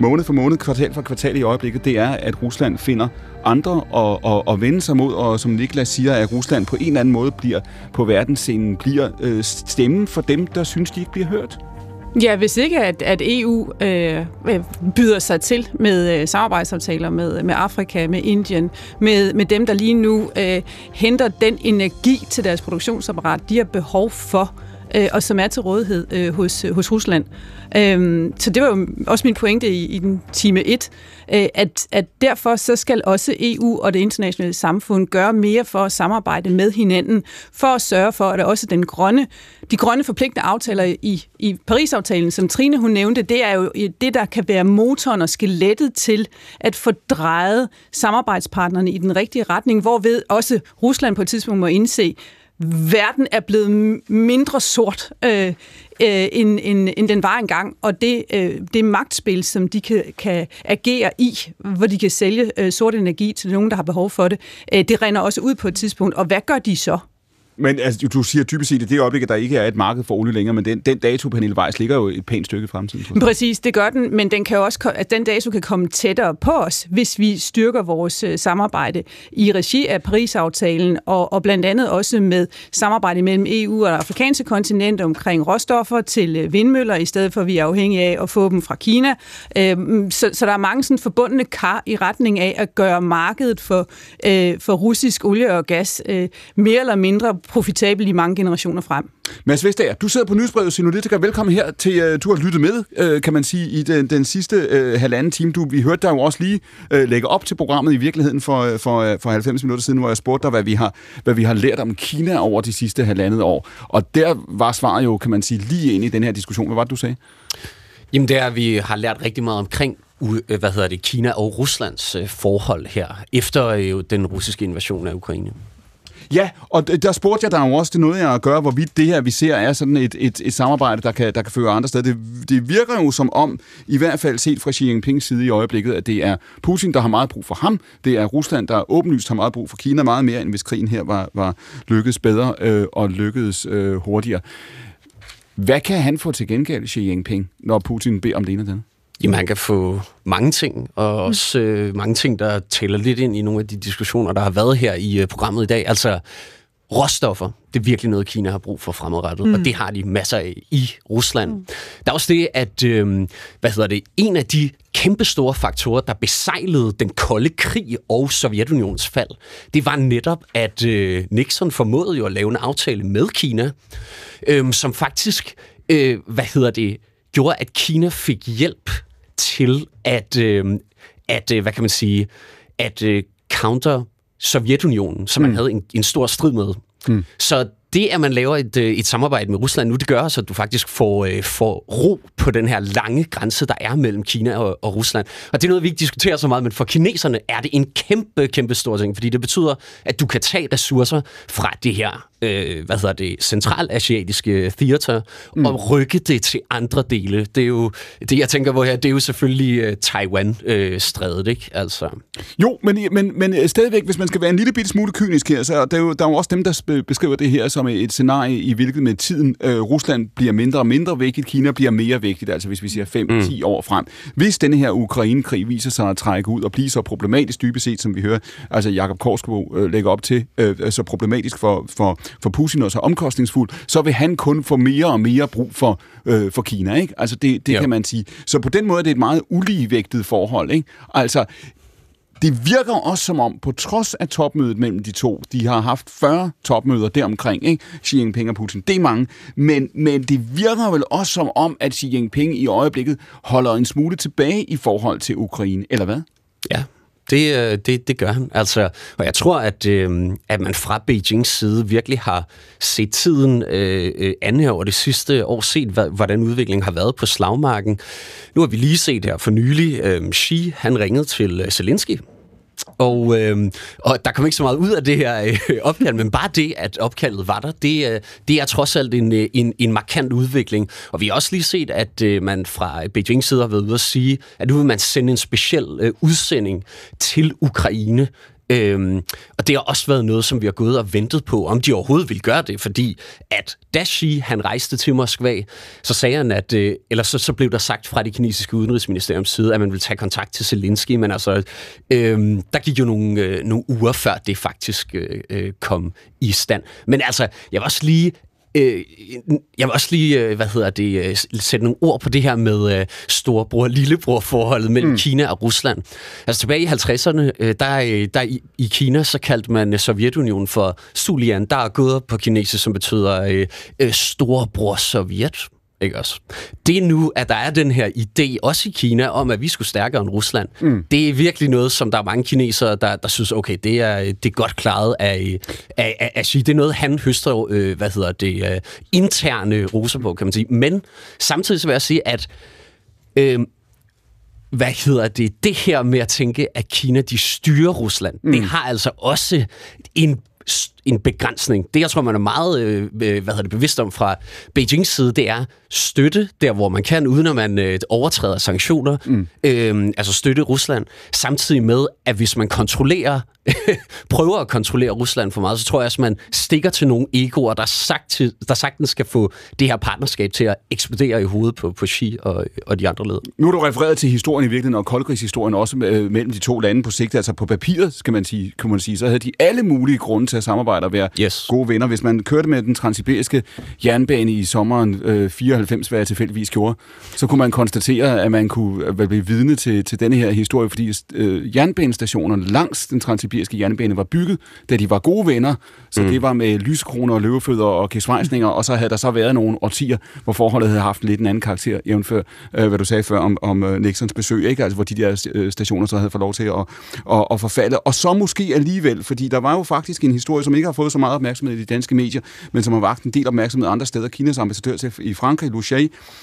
A: måned for måned, kvartal for kvartal i øjeblikket, det er, at Rusland finder andre og, og, og vende sig mod, og som Niklas siger, at Rusland på en eller anden måde bliver på verdensscenen, bliver øh, stemmen for dem, der synes, de ikke bliver hørt.
C: Ja, hvis ikke at, at EU øh, øh, byder sig til med øh, samarbejdsaftaler med, med Afrika, med Indien, med, med dem, der lige nu øh, henter den energi til deres produktionsapparat, de har behov for, øh, og som er til rådighed øh, hos, øh, hos Rusland. Øh, så det var jo også min pointe i, i den time 1, øh, at, at derfor så skal også EU og det internationale samfund gøre mere for at samarbejde med hinanden, for at sørge for, at også den grønne, de grønne forpligtende aftaler i, i Paris-aftalen, som Trine hun nævnte, det er jo det, der kan være motoren og skelettet til at få drejet samarbejdspartnerne i den rigtige retning, hvorved også Rusland på et tidspunkt må indse, verden er blevet mindre sort, øh, øh, end, end, end den var engang, og det, øh, det magtspil, som de kan, kan agere i, hvor de kan sælge øh, sort energi til nogen, der har behov for det, øh, det render også ud på et tidspunkt. Og hvad gør de så?
A: Men altså, du siger typisk set, at det øjeblik, at der ikke er et marked for olie længere, men den, den dato, Pernille Weiss, ligger jo et pænt stykke i fremtiden.
C: Præcis, det gør den, men den kan også, at den dato kan komme tættere på os, hvis vi styrker vores øh, samarbejde i regi af Paris-aftalen, og, og blandt andet også med samarbejde mellem EU og det afrikanske kontinent omkring råstoffer til øh, vindmøller, i stedet for at vi er afhængige af at få dem fra Kina. Øhm, så, så der er mange sådan forbundne kar i retning af at gøre markedet for, øh, for russisk olie og gas mere eller mindre profitabel i mange generationer frem.
A: Mads Vestager, du sidder på nyhedsbrevet Sinologica. Velkommen her til, uh, du har lyttet med, uh, kan man sige, i den, den sidste uh, halvanden time. Du, vi hørte dig jo også lige uh, lægge op til programmet i virkeligheden for, for, for 90 minutter siden, hvor jeg spurgte dig, hvad vi, har, hvad vi har lært om Kina over de sidste halvandet år. Og der var svaret jo, kan man sige, lige ind i den her diskussion. Hvad var det, du sagde?
L: Jamen det er, at vi har lært rigtig meget omkring hvad hedder det, Kina og Ruslands forhold her, efter den russiske invasion af Ukraine.
A: Ja, og der spurgte jeg dig jo også, det noget jeg at gøre, hvorvidt det her, vi ser, er sådan et, et, et samarbejde, der kan, der kan føre andre steder. Det, det virker jo som om, i hvert fald set fra Xi Jinpings side i øjeblikket, at det er Putin, der har meget brug for ham. Det er Rusland, der åbenlyst har meget brug for Kina, meget mere, end hvis krigen her var, var lykkedes bedre øh, og lykkedes øh, hurtigere. Hvad kan han få til gengæld, Xi Jinping, når Putin beder om det ene og det andet?
L: Jamen, man kan få mange ting, og også øh, mange ting, der tæller lidt ind i nogle af de diskussioner, der har været her i øh, programmet i dag. Altså, råstoffer, det er virkelig noget, Kina har brug for fremadrettet, mm. og det har de masser af i Rusland. Mm. Der er også det, at øh, hvad hedder det, en af de kæmpe store faktorer, der besejlede den kolde krig og Sovjetunionens fald, det var netop, at øh, Nixon formåede jo at lave en aftale med Kina, øh, som faktisk, øh, hvad hedder det, gjorde, at Kina fik hjælp til at, øh, at hvad kan man sige, at øh, counter Sovjetunionen, som man mm. havde en, en stor strid med. Mm. Så det, at man laver et, øh, et samarbejde med Rusland nu, det gør så, at du faktisk får, øh, får ro på den her lange grænse, der er mellem Kina og, og Rusland. Og det er noget, vi ikke diskuterer så meget, men for kineserne er det en kæmpe, kæmpe stor ting, fordi det betyder, at du kan tage ressourcer fra det her øh, hvad hedder det, centralasiatiske theater, mm. og rykke det til andre dele. Det er jo, det jeg tænker på her, det er jo selvfølgelig uh, Taiwan-strædet, øh, ikke? Altså.
A: Jo, men, men, men øh, stadigvæk, hvis man skal være en lille bitte smule kynisk her, så der er jo, der er jo også dem, der beskriver det her som et scenarie, i hvilket med tiden øh, Rusland bliver mindre og mindre vigtigt, Kina bliver mere vigtigt, altså hvis vi siger 5-10 mm. år frem. Hvis denne her Ukraine-krig viser sig at trække ud og blive så problematisk dybest set, som vi hører, altså Jakob Korsgaard øh, lægger op til, øh, så problematisk for, for, for Putin og så omkostningsfuld, så vil han kun få mere og mere brug for, øh, for Kina. Ikke? Altså det, det ja. kan man sige. Så på den måde er det et meget uligevægtet forhold. Ikke? Altså, det virker også som om, på trods af topmødet mellem de to, de har haft 40 topmøder deromkring, ikke? Xi Jinping og Putin, det er mange, men, men det virker vel også som om, at Xi Jinping i øjeblikket holder en smule tilbage i forhold til Ukraine, eller hvad?
L: Ja, det, øh, det, det gør han. Altså, og jeg tror, at, øh, at man fra Beijings side virkelig har set tiden øh, øh her over det sidste år, set hvordan udviklingen har været på slagmarken. Nu har vi lige set her for nylig, øh, Xi, han ringede til øh, Zelensky, og, øh, og der kom ikke så meget ud af det her øh, opkald, men bare det, at opkaldet var der, det, øh, det er trods alt en, øh, en, en markant udvikling. Og vi har også lige set, at øh, man fra Beijing side har været ude at sige, at nu vil man sende en speciel øh, udsending til Ukraine, Øhm, og det har også været noget, som vi har gået og ventet på, om de overhovedet vil gøre det, fordi at da Xi, han rejste til Moskva, så sagde han, at, øh, eller så, så blev der sagt fra det kinesiske udenrigsministeriums side, at man ville tage kontakt til Zelensky, men altså, øhm, der gik jo nogle, øh, nogle uger før det faktisk øh, øh kom i stand. Men altså, jeg vil også lige Øh, jeg vil også lige, øh, hvad hedder det, øh, sætte nogle ord på det her med øh, storebror-lillebror-forholdet mellem mm. Kina og Rusland. Altså tilbage i 50'erne, øh, der, der i, i Kina, så kaldte man Sovjetunionen for Sulian. Der er gået på kinesisk, som betyder øh, øh, storebror Sovjet. Ikke også? Det nu, at der er den her idé, også i Kina, om at vi skulle stærkere end Rusland. Mm. Det er virkelig noget, som der er mange kinesere, der, der synes, okay, det er, det er godt klaret af, af, af, af Det er noget, han høster, øh, hvad hedder det, øh, interne roser på, kan man sige. Men samtidig så vil jeg sige, at øh, hvad hedder det, det her med at tænke, at Kina de styrer Rusland, mm. det har altså også en en begrænsning. Det, jeg tror, man er meget øh, øh, hvad hedder det, bevidst om fra Beijings side, det er støtte der, hvor man kan, uden at man øh, overtræder sanktioner. Mm. Øh, altså støtte Rusland. Samtidig med, at hvis man kontrollerer, prøver at kontrollere Rusland for meget, så tror jeg, at man stikker til nogle egoer, der, sagt der sagtens skal få det her partnerskab til at eksplodere i hovedet på, på Xi og, og de andre ledere.
A: Nu er du refereret til historien i virkeligheden, og koldkrigshistorien også øh, mellem de to lande på sigt. Altså på papiret, skal man sige, kan man sige, så havde de alle mulige grunde til at samarbejde og være yes. gode venner. Hvis man kørte med den transsibiriske jernbane i sommeren øh, 94, hvad jeg tilfældigvis gjorde, så kunne man konstatere, at man kunne øh, blive vidne til, til denne her historie, fordi øh, jernbanestationerne langs den transsibiriske jernbane var bygget, da de var gode venner. Så mm. det var med lyskroner og løvefødder og kisvejsninger, og så havde der så været nogle årtier, hvor forholdet havde haft lidt en anden karakter, jævnfør, øh, hvad du sagde før om, om uh, Nixons besøg, ikke? Altså, hvor de der øh, stationer så havde fået lov til at, at, at forfalde. Og så måske alligevel, fordi der var jo faktisk en historie, som ikke har fået så meget opmærksomhed i de danske medier, men som har vagt en del opmærksomhed andre steder. Kinas ambassadør til i Frankrig, Lu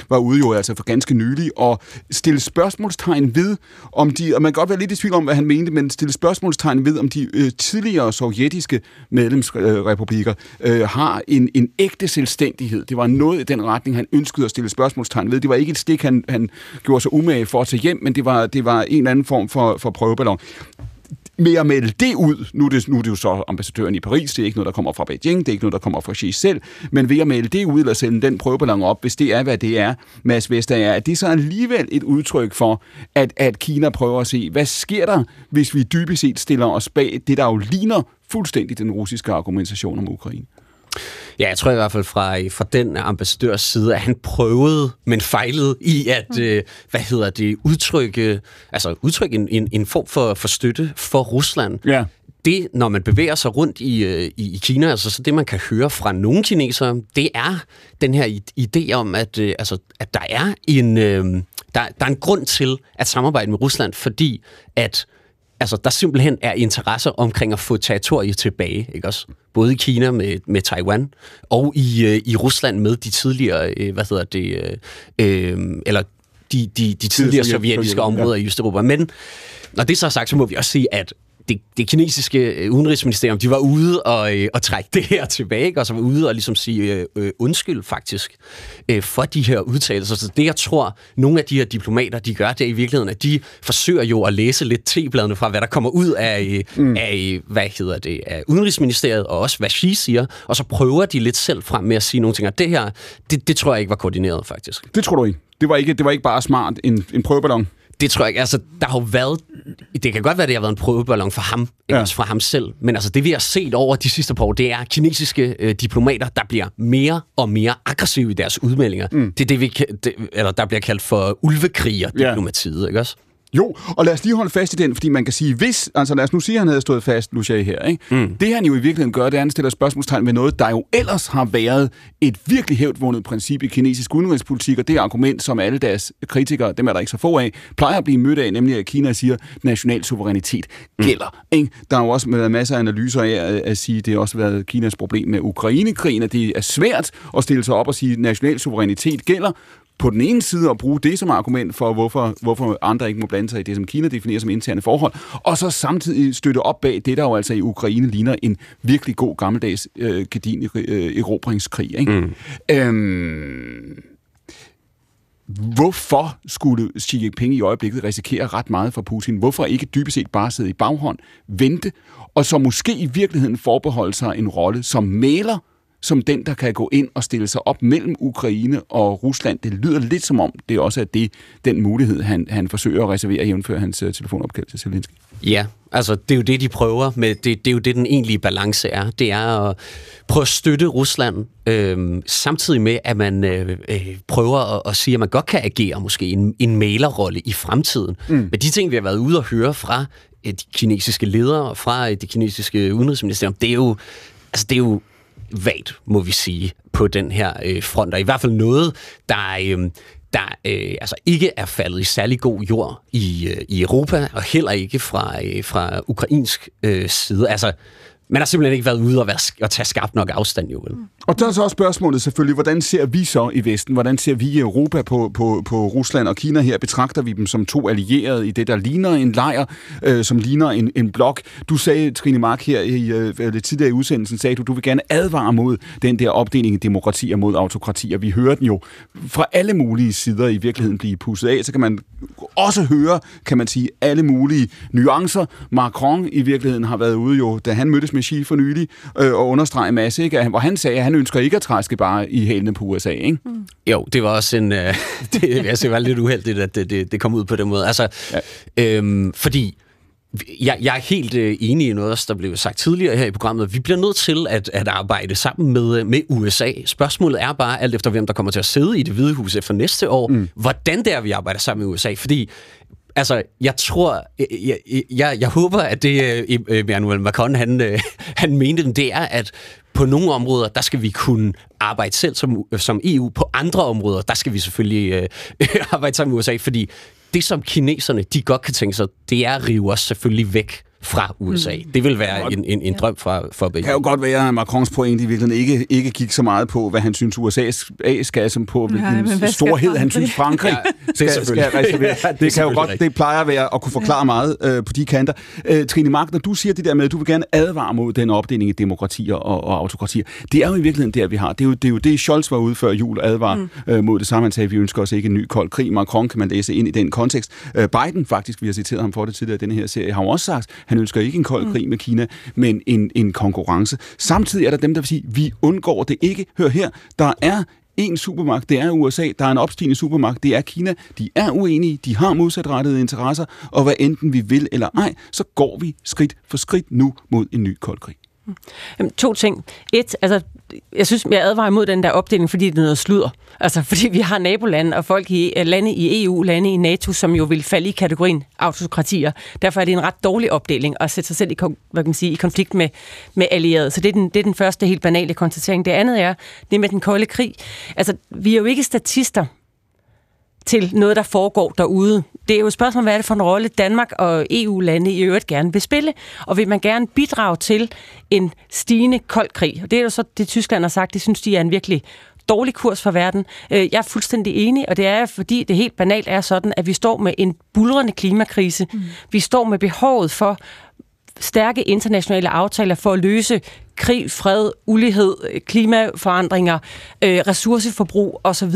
A: var ude jo altså for ganske nylig og stille spørgsmålstegn ved, om de, og man kan godt være lidt i tvivl om, hvad han mente, men stille spørgsmålstegn ved, om de øh, tidligere sovjetiske medlemsrepublikker øh, har en, en ægte selvstændighed. Det var noget i den retning, han ønskede at stille spørgsmålstegn ved. Det var ikke et stik, han, han gjorde sig umage for at tage hjem, men det var, det var en eller anden form for, for prøveballon med at melde det ud, nu er det, nu er det jo så ambassadøren i Paris, det er ikke noget, der kommer fra Beijing, det er ikke noget, der kommer fra Xi selv, men ved at melde det ud, eller sende den prøveballon op, hvis det er, hvad det er, Mads Vester er det så alligevel et udtryk for, at, at Kina prøver at se, hvad sker der, hvis vi dybest set stiller os bag det, der jo ligner fuldstændig den russiske argumentation om Ukraine?
L: Ja, jeg tror i hvert fald fra, fra den ambassadørs side, at han prøvede, men fejlede i at, mm. øh, hvad hedder det, udtrykke, altså udtrykke en, en, en form for, for støtte for Rusland.
A: Ja
L: det, når man bevæger sig rundt i, øh, i, i Kina, altså så det, man kan høre fra nogle kinesere, det er den her idé om, at, øh, altså, at der er en øh, der, der er en grund til at samarbejde med Rusland, fordi at altså, der simpelthen er interesser omkring at få territoriet tilbage, ikke også? Både i Kina med, med Taiwan, og i, øh, i Rusland med de tidligere, øh, hvad hedder det, øh, øh, eller de, de, de tidligere sovjetiske områder ja. i Østeuropa. Men når det så er sagt, så må vi også sige, at det, det kinesiske øh, udenrigsministerium, de var ude og, øh, og trække det her tilbage, ikke? og så var ude og ligesom sige øh, øh, undskyld faktisk øh, for de her udtalelser. Så det, jeg tror, nogle af de her diplomater, de gør, det er i virkeligheden, at de forsøger jo at læse lidt tebladene fra, hvad der kommer ud af, øh, mm. af hvad hedder det, af udenrigsministeriet, og også hvad Xi siger, og så prøver de lidt selv frem med at sige nogle ting, og det her, det, det tror jeg ikke var koordineret faktisk.
A: Det tror du ikke? Det var ikke, det var ikke bare smart en, en prøveballon?
L: Det tror jeg ikke. Altså, der har jo været... Det kan godt være, det har været en prøveballon for ham, ja. også fra ham selv. Men altså, det vi har set over de sidste par år, det er kinesiske øh, diplomater, der bliver mere og mere aggressive i deres udmeldinger. Mm. Det er det, vi, det, eller der bliver kaldt for ulvekriger-diplomatiet, ja. ikke også?
A: Jo, og lad os lige holde fast i den, fordi man kan sige, hvis, altså lad os nu sige, at han havde stået fast, Lucia, her, ikke? Mm. det han jo i virkeligheden gør, det er, at han stiller spørgsmålstegn ved noget, der jo ellers har været et virkelig hævdvundet princip i kinesisk udenrigspolitik, og det argument, som alle deres kritikere, dem er der ikke så få af, plejer at blive mødt af, nemlig at Kina siger, at national suverænitet mm. gælder. Mm. Ikke? Der har jo også været masser af analyser af at, at sige, at det har også været Kinas problem med Ukrainekrigen, at det er svært at stille sig op og sige, at national suverænitet gælder, på den ene side at bruge det som argument for, hvorfor, hvorfor andre ikke må blande sig i det, som Kina definerer som interne forhold, og så samtidig støtte op bag det, der jo altså i Ukraine ligner en virkelig god gammeldags øh, gedin øh, erobringskrig. Ikke? Mm. Øhm, Hvorfor skulle Xi Jinping i øjeblikket risikere ret meget for Putin? Hvorfor ikke dybest set bare sidde i baghånd, vente, og så måske i virkeligheden forbeholde sig en rolle som maler som den, der kan gå ind og stille sig op mellem Ukraine og Rusland. Det lyder lidt som om, det også er det, den mulighed, han, han forsøger at reservere, jævnfør hans uh, telefonopkald til Zelensky.
L: Ja, altså det er jo det, de prøver med. Det, det er jo det, den egentlige balance er. Det er at prøve at støtte Rusland, øh, samtidig med, at man øh, øh, prøver at, at sige, at man godt kan agere måske en, en mailerrolle i fremtiden. Mm. Men de ting, vi har været ude og høre fra de kinesiske ledere, fra det kinesiske udenrigsministerium, det er jo, altså det er jo vagt, må vi sige, på den her øh, front. Og i hvert fald noget, der, øh, der øh, altså ikke er faldet i særlig god jord i, øh, i Europa, og heller ikke fra, øh, fra ukrainsk øh, side. Altså, man har simpelthen ikke været ude og, være, og tage skarpt nok afstand, jo vel? Mm.
A: Og der er så også spørgsmålet selvfølgelig, hvordan ser vi så i Vesten? Hvordan ser vi i Europa på, på, på Rusland og Kina her? Betragter vi dem som to allierede i det, der ligner en lejr, øh, som ligner en, en blok? Du sagde, Trine Mark, her i, øh, lidt tidligere i udsendelsen, sagde du, du vil gerne advare mod den der opdeling i demokrati og mod autokrati, og vi hører den jo fra alle mulige sider i virkeligheden blive pusset af. Så kan man også høre, kan man sige, alle mulige nuancer. Macron i virkeligheden har været ude jo, da han mødtes med Xi for nylig, øh, og understrege en masse, ikke? hvor han sagde, at han ønsker ikke at træske bare i hælene på USA. Ikke? Mm.
L: Jo, det var også en... Øh, det, jeg var lidt uheldigt, at det, det, det kom ud på den måde. Altså, ja. øhm, fordi jeg, jeg er helt øh, enig i noget, der blev sagt tidligere her i programmet. Vi bliver nødt til at, at arbejde sammen med, øh, med USA. Spørgsmålet er bare, alt efter hvem der kommer til at sidde i det hvide hus efter næste år, mm. hvordan det er, vi arbejder sammen med USA. Fordi Altså, jeg tror, jeg, jeg, jeg håber, at det øh, øh, Emmanuel Macron, han, øh, han mente, det er, at på nogle områder, der skal vi kunne arbejde selv som, som EU. På andre områder, der skal vi selvfølgelig øh, arbejde sammen med USA, fordi det, som kineserne de godt kan tænke sig, det er at rive os selvfølgelig væk fra USA. Mm. Det vil være en, en, en drøm fra, for begge.
A: Det kan jo godt være, at Macrons pointe i virkeligheden ikke, ikke gik så meget på, hvad han synes USA skal, som på, hvilken storhed han synes Frankrig ja, skal, skal reservere. Ja, det, det kan jo godt, det plejer at være at kunne forklare meget øh, på de kanter. Øh, Trine Mark, når du siger det der med, at du vil gerne advare mod den opdeling i demokratier og, og autokratier, det er jo i virkeligheden der, vi har. Det er jo det, er jo det Scholz var ude før jul og advar mm. øh, mod det samme. Han sagde, at vi ønsker os ikke en ny kold krig. Macron kan man læse ind i den kontekst. Øh, Biden, faktisk, vi har citeret ham for det tidligere i denne her serie, har jo også sagt, han ønsker ikke en kold mm. krig med Kina, men en, en konkurrence. Samtidig er der dem, der vil sige, vi undgår det ikke. Hør her, der er en supermagt, det er USA. Der er en opstigende supermagt, det er Kina. De er uenige, de har modsatrettede interesser, og hvad enten vi vil eller ej, så går vi skridt for skridt nu mod en ny kold krig.
D: Jamen, to ting. Et, altså, jeg synes, jeg advarer imod den der opdeling, fordi det er noget sludder. Altså, fordi vi har nabolande og folk i øh, lande i EU, lande i NATO, som jo vil falde i kategorien autokratier. Derfor er det en ret dårlig opdeling at sætte sig selv i, hvad kan man sige, i konflikt med, med allierede. Så det er, den, det er den første helt banale konstatering. Det andet er det med den kolde krig. Altså, vi er jo ikke statister til noget, der foregår derude. Det er jo et spørgsmål, hvad er det for en rolle Danmark og EU-lande i øvrigt gerne vil spille, og vil man gerne bidrage til en stigende kold krig? Og det er jo så det, Tyskland har sagt, det synes de er en virkelig dårlig kurs for verden. Øh, jeg er fuldstændig enig, og det er fordi det helt banalt er sådan, at vi står med en bulrende klimakrise. Mm. Vi står med behovet for stærke internationale aftaler for at løse krig, fred, ulighed, klimaforandringer, øh, ressourceforbrug osv.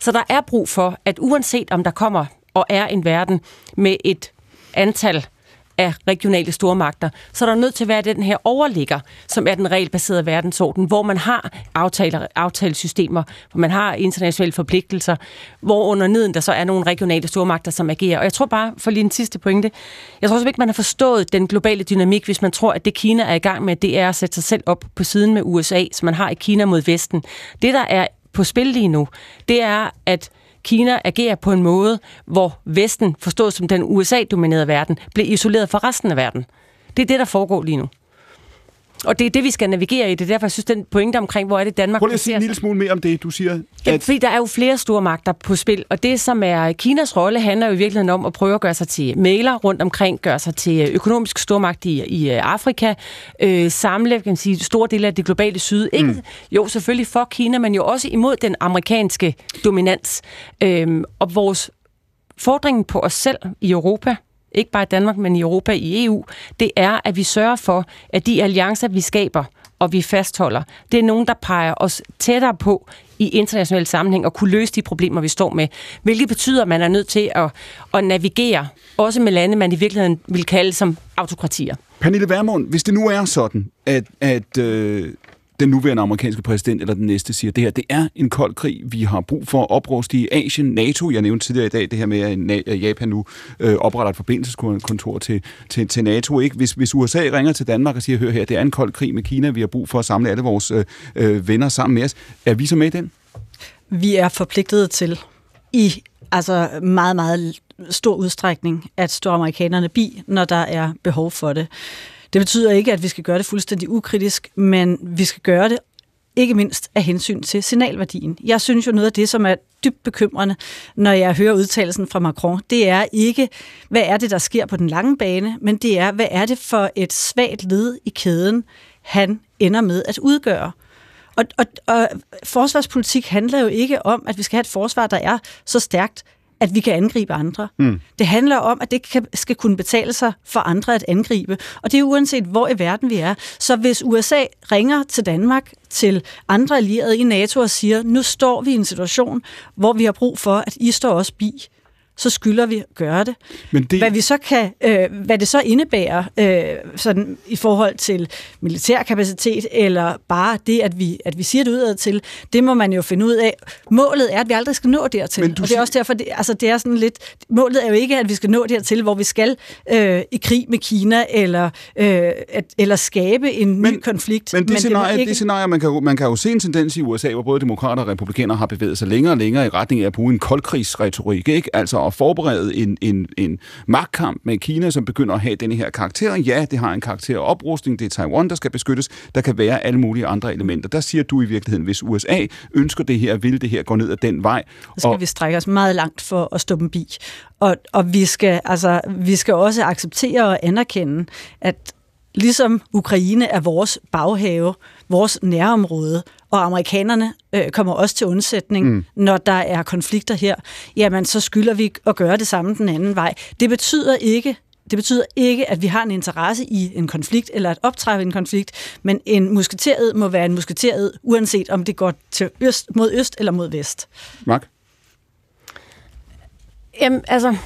D: Så der er brug for, at uanset om der kommer og er en verden med et antal af regionale stormagter, så er der nødt til at være den her overligger, som er den regelbaserede verdensorden, hvor man har aftaler, aftalesystemer, hvor man har internationale forpligtelser, hvor under neden der så er nogle regionale stormagter, som agerer. Og jeg tror bare, for lige en sidste pointe, jeg tror ikke, man har forstået den globale dynamik, hvis man tror, at det Kina er i gang med, det er at sætte sig selv op på siden med USA, som man har i Kina mod Vesten. Det, der er på spil lige nu, det er, at Kina agerer på en måde, hvor Vesten, forstået som den USA-dominerede verden, bliver isoleret fra resten af verden. Det er det, der foregår lige nu. Og det er det, vi skal navigere i. Det er derfor, jeg synes, den pointe omkring, hvor er det Danmark...
A: Prøv lige at sige en lille smule mere om det, du siger.
D: At... Ja, fordi der er jo flere store magter på spil, og det, som er Kinas rolle, handler jo i virkeligheden om at prøve at gøre sig til mailer rundt omkring, gøre sig til økonomisk stormagt i, i øh, Afrika, øh, samle kan man sige, store dele af det globale syd. Ikke, mm. Jo, selvfølgelig for Kina, men jo også imod den amerikanske dominans. Øh, og vores fordringen på os selv i Europa, ikke bare i Danmark, men i Europa, i EU, det er, at vi sørger for, at de alliancer, vi skaber og vi fastholder, det er nogen, der peger os tættere på i international sammenhæng og kunne løse de problemer, vi står med. Hvilket betyder, at man er nødt til at, at navigere, også med lande, man i virkeligheden vil kalde som autokratier.
A: Pernille Vermund, hvis det nu er sådan, at, at øh, den nuværende amerikanske præsident eller den næste siger, det her det er en kold krig. Vi har brug for at opruste i Asien, NATO. Jeg nævnte tidligere i dag det her med, at Japan nu øh, opretter et forbindelseskontor til, til, til NATO. Ikke? Hvis, hvis USA ringer til Danmark og siger, hør her, det er en kold krig med Kina, vi har brug for at samle alle vores øh, øh venner sammen med os. Er vi så med i den?
B: Vi er forpligtet til i altså meget, meget stor udstrækning at stå amerikanerne bi, når der er behov for det. Det betyder ikke, at vi skal gøre det fuldstændig ukritisk, men vi skal gøre det ikke mindst af hensyn til signalværdien. Jeg synes jo noget af det, som er dybt bekymrende, når jeg hører udtalelsen fra Macron, det er ikke, hvad er det, der sker på den lange bane, men det er, hvad er det for et svagt led i kæden, han ender med at udgøre. Og, og, og forsvarspolitik handler jo ikke om, at vi skal have et forsvar, der er så stærkt, at vi kan angribe andre. Mm. Det handler om, at det kan, skal kunne betale sig for andre at angribe. Og det er uanset, hvor i verden vi er. Så hvis USA ringer til Danmark, til andre allierede i NATO og siger, nu står vi i en situation, hvor vi har brug for, at I står også bi, så skylder vi at gøre det. Men det... Hvad, vi så kan, øh, hvad det så indebærer øh, sådan, i forhold til militærkapacitet, eller bare det, at vi, at vi siger det udad til, det må man jo finde ud af. Målet er, at vi aldrig skal nå dertil. Men du og det er også derfor, det, altså, det er sådan lidt, målet er jo ikke, at vi skal nå dertil, hvor vi skal øh, i krig med Kina, eller, øh, at, eller skabe en men, ny konflikt.
A: Men det, men scenarie, det, ikke... det scenarie, man kan, man kan jo se en tendens i USA, hvor både demokrater og republikanere har bevæget sig længere og længere i retning af at bruge en koldkrigsretorik, ikke? Altså at forberede en, en, en magtkamp med Kina, som begynder at have den her karakter. Ja, det har en karakter af oprustning, det er Taiwan, der skal beskyttes. Der kan være alle mulige andre elementer. Der siger du i virkeligheden, hvis USA ønsker det her, vil det her gå ned ad den vej.
B: Så skal og... vi strække os meget langt for at stoppe en bi. Og, og vi, skal, altså, vi skal også acceptere og anerkende, at ligesom Ukraine er vores baghave, vores nærområde, og amerikanerne øh, kommer også til undsætning, mm. når der er konflikter her, jamen så skylder vi at gøre det samme den anden vej. Det betyder ikke, det betyder ikke, at vi har en interesse i en konflikt, eller at optræde en konflikt, men en musketeret må være en musketeret, uanset om det går til øst, mod øst eller mod vest.
A: Mark?
D: Jamen, altså,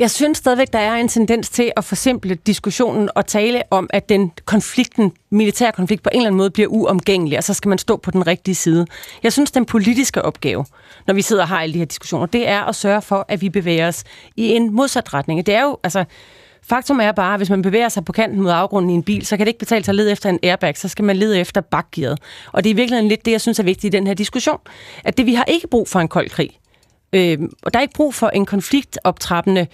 D: jeg synes stadigvæk, der er en tendens til at forsimple diskussionen og tale om, at den konflikten, militær konflikt på en eller anden måde bliver uomgængelig, og så skal man stå på den rigtige side. Jeg synes, den politiske opgave, når vi sidder og har alle de her diskussioner, det er at sørge for, at vi bevæger os i en modsat retning. Det er jo, altså, Faktum er bare, at hvis man bevæger sig på kanten mod afgrunden i en bil, så kan det ikke betale sig at lede efter en airbag, så skal man lede efter bakgearet. Og det er virkelig lidt det, jeg synes er vigtigt i den her diskussion. At det, vi har ikke brug for en kold krig. Øh, og der er ikke brug for en konfliktoptrappende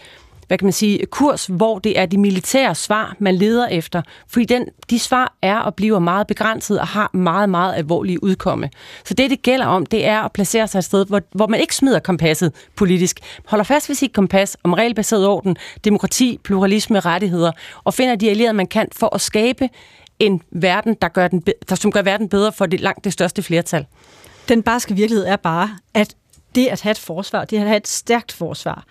D: hvad kan man sige, kurs, hvor det er de militære svar, man leder efter. Fordi den, de svar er og bliver meget begrænset og har meget, meget alvorlige udkomme. Så det, det gælder om, det er at placere sig et sted, hvor, hvor man ikke smider kompasset politisk. Holder fast ved sit kompas om regelbaseret orden, demokrati, pluralisme, rettigheder, og finder de allierede, man kan for at skabe en verden, der gør, den, der, som gør verden bedre for det langt det største flertal.
B: Den barske virkelighed er bare, at det at have et forsvar, det at have et stærkt forsvar,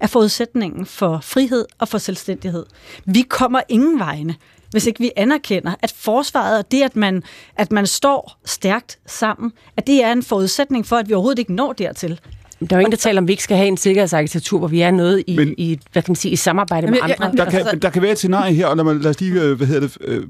B: er forudsætningen for frihed og for selvstændighed. Vi kommer ingen vegne, hvis ikke vi anerkender, at forsvaret og det, at man, at man står stærkt sammen, at det er en forudsætning for, at vi overhovedet ikke når dertil.
D: Der er jo ingen, der taler om, at vi ikke skal have en sikkerhedsarkitektur, hvor vi er noget i, Men, i hvad kan man sige, i samarbejde med andre.
A: Der kan, der kan være et scenarie her, og lad, lad os lige, øh, hvad hedder det, øh,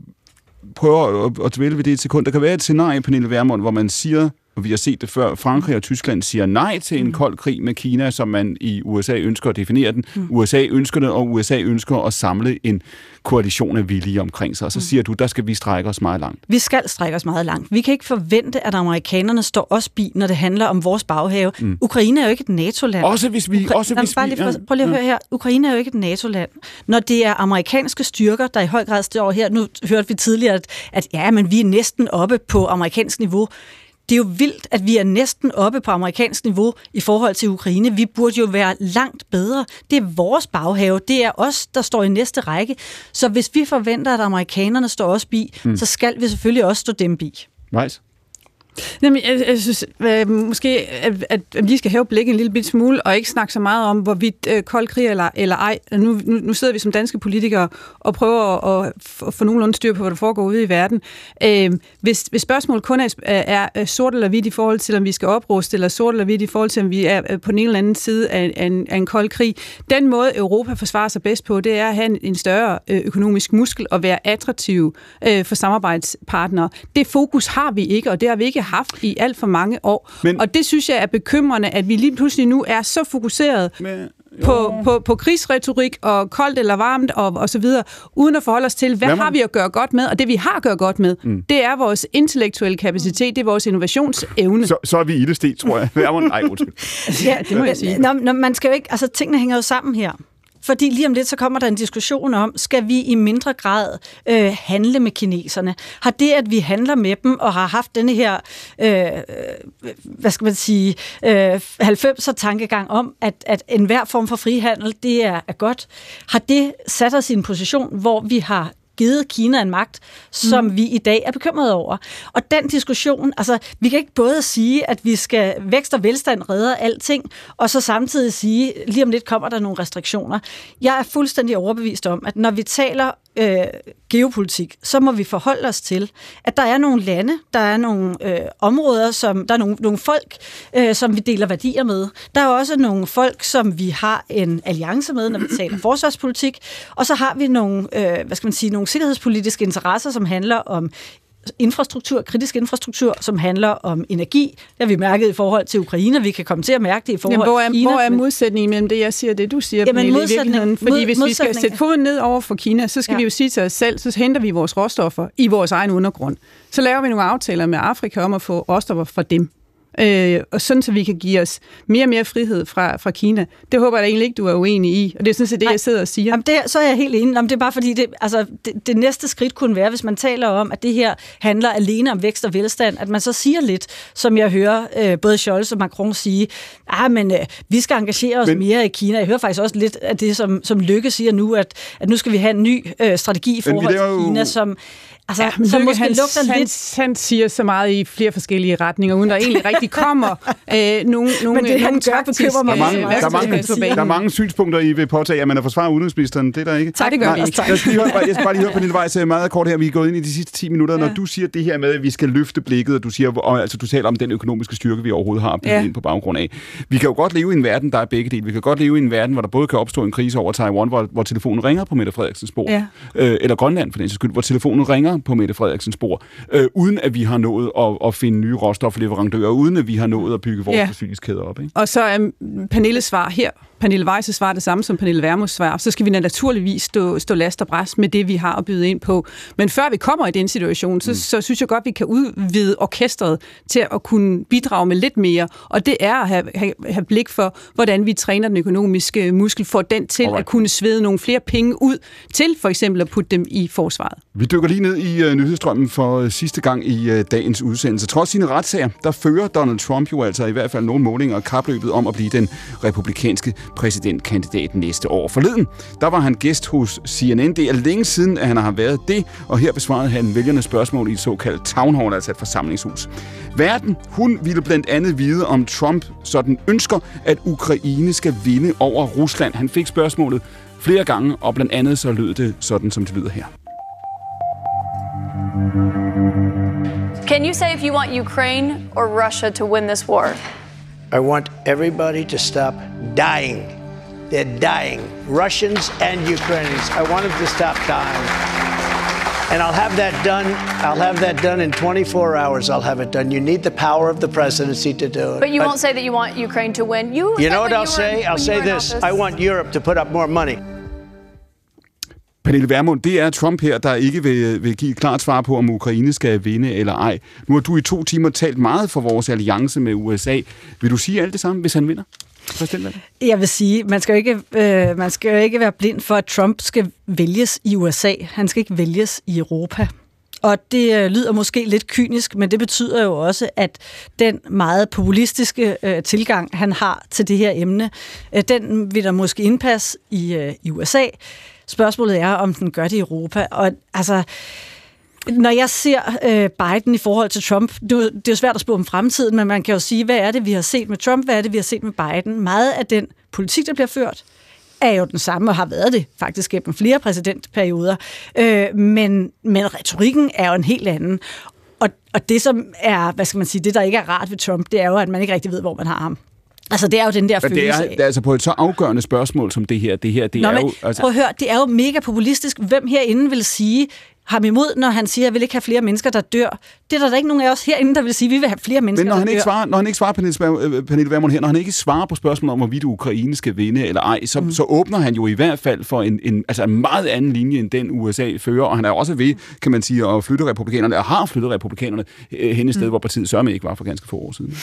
A: prøve at, at dvæle ved det et sekund. Der kan være et scenarie, Pernille Vermund, hvor man siger, og vi har set det før, Frankrig og Tyskland siger nej til en mm. kold krig med Kina, som man i USA ønsker at definere den. Mm. USA ønsker det, og USA ønsker at samle en koalition af villige omkring sig. Og så mm. siger du, der skal vi strække os meget langt.
B: Vi skal strække os meget langt. Vi kan ikke forvente, at amerikanerne står os bi, når det handler om vores baghave. Mm. Ukraine er jo ikke et NATO-land.
A: Også hvis vi... Ukra- også hvis
B: bare lige, prøv lige at høre her. Ukraine er jo ikke et NATO-land. Når det er amerikanske styrker, der i høj grad står her, nu hørte vi tidligere, at, at ja, men vi er næsten oppe på amerikansk niveau det er jo vildt, at vi er næsten oppe på amerikansk niveau i forhold til Ukraine. Vi burde jo være langt bedre. Det er vores baghave. Det er os, der står i næste række. Så hvis vi forventer, at amerikanerne står os bi, mm. så skal vi selvfølgelig også stå dem bi.
A: Nice.
C: Jamen, jeg, jeg synes øh, måske, at, at, at vi skal hæve blikket en lille bit smule, og ikke snakke så meget om, hvorvidt øh, kold krig eller, eller ej. Nu, nu, nu sidder vi som danske politikere og prøver at, at få nogenlunde styr på, hvad der foregår ude i verden. Øh, hvis, hvis spørgsmålet kun er, er, sort eller hvidt i forhold til, om vi skal opruste, eller sort eller hvidt i forhold til, om vi er øh, på den ene eller anden side af, af, en, af en kold krig, den måde Europa forsvarer sig bedst på, det er at have en, en større øh, økonomisk muskel og være attraktiv øh, for samarbejdspartnere. Det fokus har vi ikke, og det har vi ikke haft i alt for mange år. Men, og det synes jeg er bekymrende, at vi lige pludselig nu er så fokuseret men, på, på, på krigsretorik og koldt eller varmt og, og så videre, uden at forholde os til, hvad, hvad har vi at gøre godt med? Og det vi har at gøre godt med, mm. det er vores intellektuelle kapacitet, det er vores innovationsevne.
A: Så, så er vi i det sted, tror jeg. Nej,
B: ja, det må jeg sige. Nå, nå, man skal jo ikke, altså tingene hænger jo sammen her. Fordi lige om lidt, så kommer der en diskussion om, skal vi i mindre grad øh, handle med kineserne? Har det, at vi handler med dem og har haft denne her, øh, hvad skal man sige, øh, 90'er tankegang om, at, at enhver form for frihandel, det er, er godt, har det sat os i en position, hvor vi har givet Kina en magt, som mm. vi i dag er bekymrede over. Og den diskussion, altså vi kan ikke både sige, at vi skal vækst og velstand redde alting, og så samtidig sige, lige om lidt kommer der nogle restriktioner. Jeg er fuldstændig overbevist om, at når vi taler øh, geopolitik, så må vi forholde os til, at der er nogle lande, der er nogle øh, områder, som der er nogle, nogle folk, øh, som vi deler værdier med. Der er også nogle folk, som vi har en alliance med, når vi taler forsvarspolitik, og så har vi nogle, øh, hvad skal man sige, nogle sikkerhedspolitiske interesser, som handler om infrastruktur, kritisk infrastruktur, som handler om energi. Det har vi mærket i forhold til Ukraine. Vi kan komme til at mærke det i forhold
C: Jamen, hvor er,
B: til Kina.
C: Hvor er modsætningen mellem det, jeg siger, det du siger, Jamen, Pernille, i virkeligheden? Fordi hvis vi skal sætte foden ned over for Kina, så skal ja. vi jo sige til os selv, så henter vi vores råstoffer i vores egen undergrund. Så laver vi nogle aftaler med Afrika om at få råstoffer fra dem øh, og sådan så vi kan give os mere og mere frihed fra, fra Kina. Det håber jeg da egentlig ikke, du er uenig i, og det er sådan set det, Nej. jeg sidder og siger.
B: Jamen det, så er jeg helt enig. Jamen det er bare fordi, det, altså, det, det næste skridt kunne være, hvis man taler om, at det her handler alene om vækst og velstand, at man så siger lidt, som jeg hører øh, både Scholz og Macron sige, ah, men øh, vi skal engagere os men, mere i Kina. Jeg hører faktisk også lidt af det, som, som Lykke siger nu, at, at nu skal vi have en ny øh, strategi i forhold til jo... Kina, som
C: Altså, ja, så måske han, lugter han, lidt... Han siger så meget i flere forskellige retninger, uden der egentlig rigtig kommer øh, nogle, nogle,
B: Men det, han gør, bekymrer mig.
A: Der er, mange, der, er mange, der er mange synspunkter, I vil påtage, at man er forsvaret udenrigsministeren. Det er der ikke.
C: Tak, det gør Nej, vi ikke.
A: Jeg skal, lige høre, jeg skal bare lige høre på din vej meget kort her. Vi er gået ind i de sidste 10 minutter. Ja. Når du siger det her med, at vi skal løfte blikket, og du, siger, og, altså, du taler om den økonomiske styrke, vi overhovedet har ja. ind på baggrund af. Vi kan jo godt leve i en verden, der er begge dele. Vi kan godt leve i en verden, hvor der både kan opstå en krise over Taiwan, hvor, hvor telefonen ringer på Mette Frederiksens bord. Ja. Øh, eller Grønland, for den skyld, hvor telefonen ringer på Mette Frederiksens spor, øh, uden at vi har nået at, at finde nye råstofleverandører, uden at vi har nået at bygge vores ja. forsyningskæder op. Ikke?
C: Og så er Pernilles svar her, Pernille Weiss' svar det samme som Pernille Vermus svar, så skal vi naturligvis stå, stå last og bræs med det, vi har at byde ind på. Men før vi kommer i den situation, så, mm. så synes jeg godt, vi kan udvide orkestret til at kunne bidrage med lidt mere, og det er at have, have, have blik for, hvordan vi træner den økonomiske muskel, for den til Alright. at kunne svede nogle flere penge ud til for eksempel at putte dem i forsvaret.
A: Vi dykker lige ned i uh, nyhedsstrømmen for uh, sidste gang i uh, dagens udsendelse. Trods sine retssager, der fører Donald Trump jo altså i hvert fald nogle målinger kapløbet om at blive den republikanske præsidentkandidat næste år. Forleden, der var han gæst hos CNN. Det er længe siden, at han har været det, og her besvarede han vælgernes spørgsmål i et såkaldt town hall, altså et forsamlingshus. Verden, hun ville blandt andet vide, om Trump sådan ønsker, at Ukraine skal vinde over Rusland. Han fik spørgsmålet flere gange, og blandt andet så lød det sådan, som det lyder her.
M: Can you say if you want Ukraine or Russia to win this war?
N: I want everybody to stop dying. They're dying. Russians and Ukrainians. I want them to stop dying. And I'll have that done. I'll have that done in 24 hours. I'll have it done. You need the power of the presidency to do it.
M: But you but, won't say that you want Ukraine to win. You.
N: You know what I'll say? In, I'll say this. I want Europe to put up more money.
A: Pernille Vermund, det er Trump her, der ikke vil, vil give et klart svar på, om Ukraine skal vinde eller ej. Nu har du i to timer talt meget for vores alliance med USA. Vil du sige alt det samme, hvis han vinder?
B: Jeg vil sige, man skal jo ikke, øh, man skal jo ikke være blind for, at Trump skal vælges i USA. Han skal ikke vælges i Europa. Og det øh, lyder måske lidt kynisk, men det betyder jo også, at den meget populistiske øh, tilgang, han har til det her emne, øh, den vil der måske indpasse i, øh, i USA. Spørgsmålet er, om den gør det i Europa. Og altså, når jeg ser øh, Biden i forhold til Trump, det, det er jo svært at spå om fremtiden, men man kan jo sige, hvad er det, vi har set med Trump, hvad er det, vi har set med Biden? Meget af den politik, der bliver ført, er jo den samme, og har været det faktisk gennem flere præsidentperioder. Øh, men, men retorikken er jo en helt anden. Og, og det, som er, hvad skal man sige, det, der ikke er rart ved Trump, det er jo, at man ikke rigtig ved, hvor man har ham. Altså, det er jo den der følelse
A: det er, det er altså på et så afgørende spørgsmål som det her. Det her, det
B: Nå,
A: er
B: men,
A: jo... Altså...
B: Prøv at høre, det er jo mega populistisk. Hvem herinde vil sige, ham imod, når han siger, at jeg vil ikke have flere mennesker, der dør. Det er der, der ikke nogen af os herinde, der vil sige, at vi vil have flere mennesker,
A: Men når han
B: der
A: ikke
B: dør.
A: svarer, når han ikke svarer Pernille, Pernille Vermund her, når han ikke svarer på spørgsmålet om, hvorvidt Ukraine skal vinde eller ej, så, mm. så åbner han jo i hvert fald for en, en, altså en meget anden linje, end den USA fører, og han er også ved, kan man sige, at flytte republikanerne, og har flyttet republikanerne øh, hen et sted, mm. hvor partiet sørme ikke var for ganske få år siden.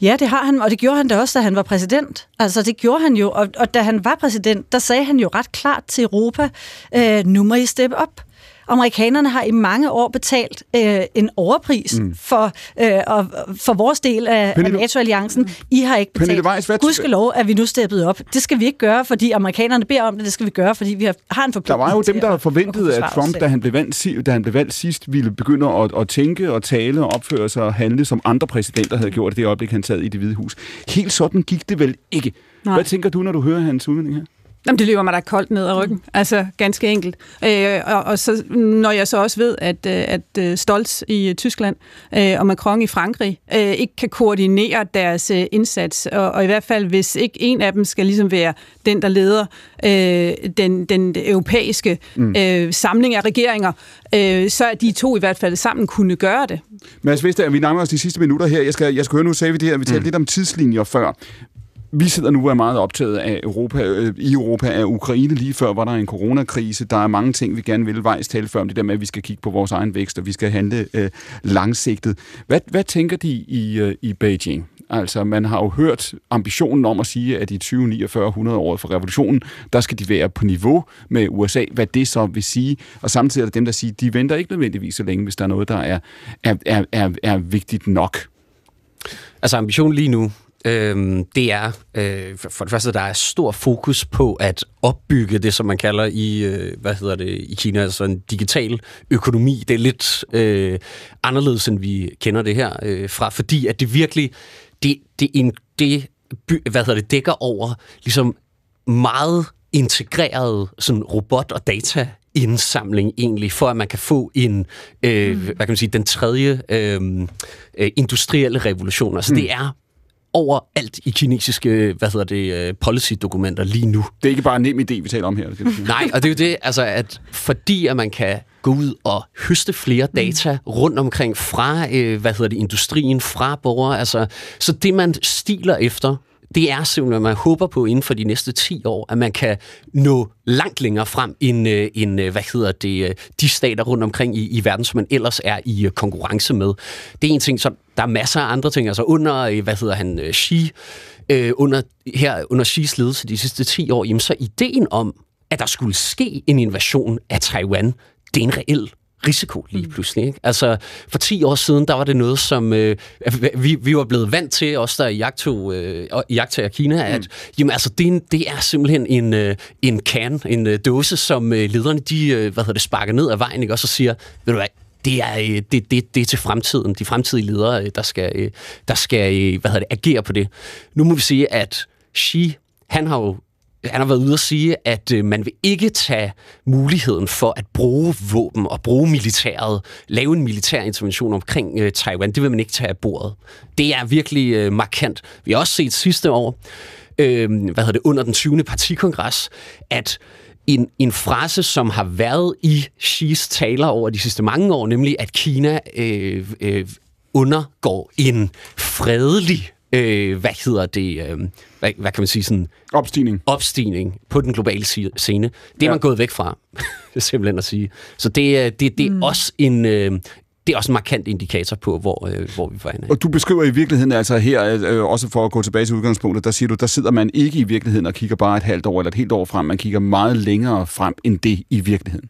B: Ja, det har han, og det gjorde han da også, da han var præsident. Altså, det gjorde han jo, og, og da han var præsident, der sagde han jo ret klart til Europa, øh, nu må I steppe op. Amerikanerne har i mange år betalt øh, en overpris mm. for, øh, og, for vores del af, af NATO-alliancen. I har ikke betalt.
A: Weiss, hvad...
B: Gudskelov er vi nu steppet op. Det skal vi ikke gøre, fordi amerikanerne beder om det. Det skal vi gøre, fordi vi har, har en forpligtelse
A: Der var jo dem, der forventede, at, at Trump, da han, blev valgt, da han blev valgt sidst, ville begynde at, at tænke og tale og opføre sig og handle, som andre præsidenter havde gjort i det øjeblik, han sad i det hvide hus. Helt sådan gik det vel ikke. Nej. Hvad tænker du, når du hører hans udmelding her?
C: Jamen, det løber mig da koldt ned ad ryggen. Mm. Altså, ganske enkelt. Øh, og, og så, når jeg så også ved, at, øh, at øh, Stolz i Tyskland øh, og Macron i Frankrig øh, ikke kan koordinere deres øh, indsats, og, og i hvert fald, hvis ikke en af dem skal ligesom være den, der leder øh, den, den europæiske mm. øh, samling af regeringer, øh, så er de to i hvert fald sammen kunne gøre det.
A: Mads Vester, vi nærmer os de sidste minutter her. Jeg skal, jeg skal høre, nu sagde vi det her, vi talte mm. lidt om tidslinjer før vi sidder nu og er meget optaget af Europa, øh, i Europa af Ukraine. Lige før var der en coronakrise. Der er mange ting, vi gerne vil vejs tale før om det der med, at vi skal kigge på vores egen vækst, og vi skal handle øh, langsigtet. Hvad, hvad tænker de i, øh, i Beijing? Altså, man har jo hørt ambitionen om at sige, at i 2049, 100 år for revolutionen, der skal de være på niveau med USA, hvad det så vil sige. Og samtidig er der dem, der siger, de venter ikke nødvendigvis så længe, hvis der er noget, der er, er, er, er, er vigtigt nok.
L: Altså ambitionen lige nu, øh, det er øh, for det første, der er stor fokus på at opbygge det, som man kalder i, øh, hvad hedder det, i Kina, altså en digital økonomi. Det er lidt øh, anderledes, end vi kender det her øh, fra, fordi at det virkelig, det, det, en, det by, hvad hedder det, dækker over ligesom meget integreret sådan robot- og data indsamling egentlig, for at man kan få en, øh, mm. hvad kan man sige, den tredje øh, øh, industrielle revolution. Altså mm. det er over alt i kinesiske, hvad hedder det, uh, policy-dokumenter lige nu.
A: Det er ikke bare en nem idé, vi taler om her.
L: Nej, og det er jo det, altså at fordi at man kan gå ud og høste flere mm. data mm. rundt omkring fra, uh, hvad hedder det, industrien, fra borgere, altså, så det man stiler efter, det er simpelthen, at man håber på inden for de næste 10 år, at man kan nå langt længere frem end, øh, end øh, hvad hedder det, øh, de stater rundt omkring i, i verden, som man ellers er i øh, konkurrence med. Det er en ting, så der er masser af andre ting. Altså under, hvad hedder han, Xi, under, her under Xi's ledelse de sidste 10 år, jamen så ideen om, at der skulle ske en invasion af Taiwan, det er en reel risiko lige mm. pludselig. Ikke? Altså, for 10 år siden, der var det noget, som øh, vi, vi var blevet vant til, også der i jagtog, øh, jagtager Kina, at mm. jamen, altså, det, er en, det er simpelthen en, øh, en can, en øh, dåse, som øh, lederne de, øh, hvad hedder det, sparker ned af vejen, ikke? og så siger, ved du hvad, det er, øh, det, det, det er til fremtiden, de fremtidige ledere, øh, der skal, øh, der skal hvad hedder det, agere på det. Nu må vi sige, at Xi, han har jo han har været ude at sige, at øh, man vil ikke tage muligheden for at bruge våben og bruge militæret, lave en militær intervention omkring øh, Taiwan. Det vil man ikke tage af bordet. Det er virkelig øh, markant. Vi har også set sidste år, øh, hvad hedder det, under den 20. partikongres, at en, en frase, som har været i Xi's taler over de sidste mange år, nemlig at Kina øh, øh, undergår en fredelig øh, hvad hedder det, øh, hvad, hvad kan man sige, sådan...
A: Opstigning.
L: Opstigning på den globale scene. Det er ja. man gået væk fra, simpelthen at sige. Så det, det, det er mm. også en... Øh, det er også en markant indikator på, hvor, øh, hvor vi forhandler.
A: Og du beskriver i virkeligheden altså her, øh, også for at gå tilbage til udgangspunktet, der siger du, der sidder man ikke i virkeligheden og kigger bare et halvt år eller et helt år frem, man kigger meget længere frem end det i virkeligheden.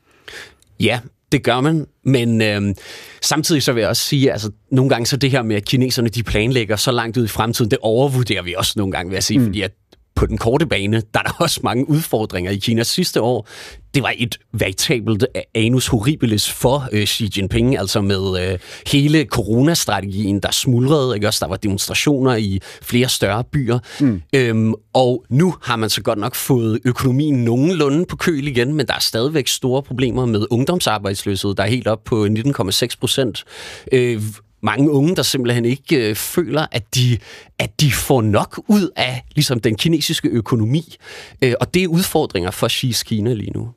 L: Ja, det gør man, men øh, samtidig så vil jeg også sige, altså nogle gange så det her med, at kineserne de planlægger så langt ud i fremtiden, det overvurderer vi også nogle gange, vil jeg sige, mm. fordi at på den korte bane, der er der også mange udfordringer i Kina sidste år. Det var et veritabelt anus horribilis for øh, Xi Jinping, altså med øh, hele coronastrategien, der smuldrede. Ikke? Også der var demonstrationer i flere større byer. Mm. Øhm, og nu har man så godt nok fået økonomien nogenlunde på køl igen, men der er stadigvæk store problemer med ungdomsarbejdsløshed, der er helt op på 19,6 procent. Øh, mange unge, der simpelthen ikke øh, føler, at de, at de får nok ud af ligesom den kinesiske økonomi. Øh, og det er udfordringer for Xi's Kina lige nu.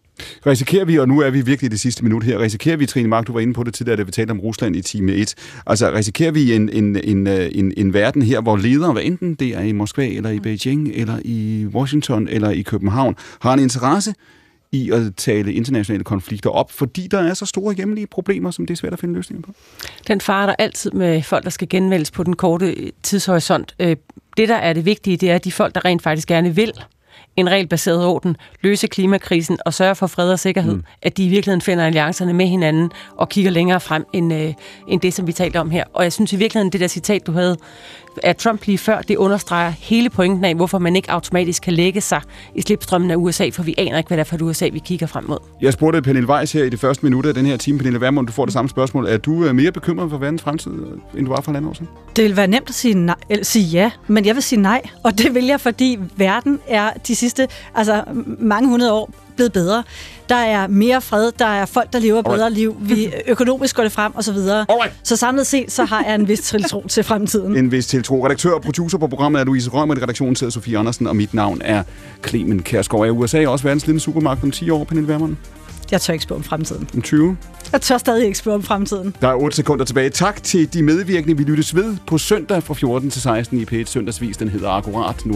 A: Risikerer vi, og nu er vi virkelig det sidste minut her, risikerer vi, Trine Mark, du var inde på det tidligere, da vi talte om Rusland i time 1, altså risikerer vi en, en, en, øh, en, en verden her, hvor ledere, hvad enten det er i Moskva, eller i Beijing, eller i Washington, eller i København, har en interesse i at tale internationale konflikter op, fordi der er så store hjemlige problemer, som det er svært at finde løsninger på?
D: Den far der altid med folk, der skal genvælges på den korte tidshorisont. Øh, det, der er det vigtige, det er de folk, der rent faktisk gerne vil en regelbaseret orden, løse klimakrisen og sørge for fred og sikkerhed, mm. at de i virkeligheden finder alliancerne med hinanden og kigger længere frem end, øh, end det, som vi talte om her. Og jeg synes i virkeligheden, det der citat, du havde af Trump lige før, det understreger hele pointen af, hvorfor man ikke automatisk kan lægge sig i slipstrømmen af USA, for vi aner ikke, hvad det er for et USA, vi kigger frem mod.
A: Jeg spurgte Pernille Weiss her i det første minut af den her time. Pernille Vermund, du får det samme spørgsmål. Er du øh, mere bekymret for verdens fremtid, end du var for et år siden?
B: Det vil være nemt at sige, nej, eller sige ja, men jeg vil sige nej. Og det vil jeg, fordi verden er de sidste altså, mange hundrede år blevet bedre. Der er mere fred, der er folk, der lever bedre liv, vi økonomisk går det frem og så videre. Så samlet set, så har jeg en vis tiltro til fremtiden.
A: En vis tiltro. Redaktør og producer på programmet er Louise Røm, og i redaktionen sidder Sofie Andersen, og mit navn er Clemen Kærsgaard. Er USA også verdens lille supermarked om 10 år, Pernille Vermund?
B: Jeg tør ikke spå om fremtiden.
A: Om 20?
B: Jeg tør stadig ikke spå om fremtiden.
A: Der er 8 sekunder tilbage. Tak til de medvirkende. Vi lyttes ved på søndag fra 14 til 16 i P1 Søndagsvis. Den hedder Akkurat. Nu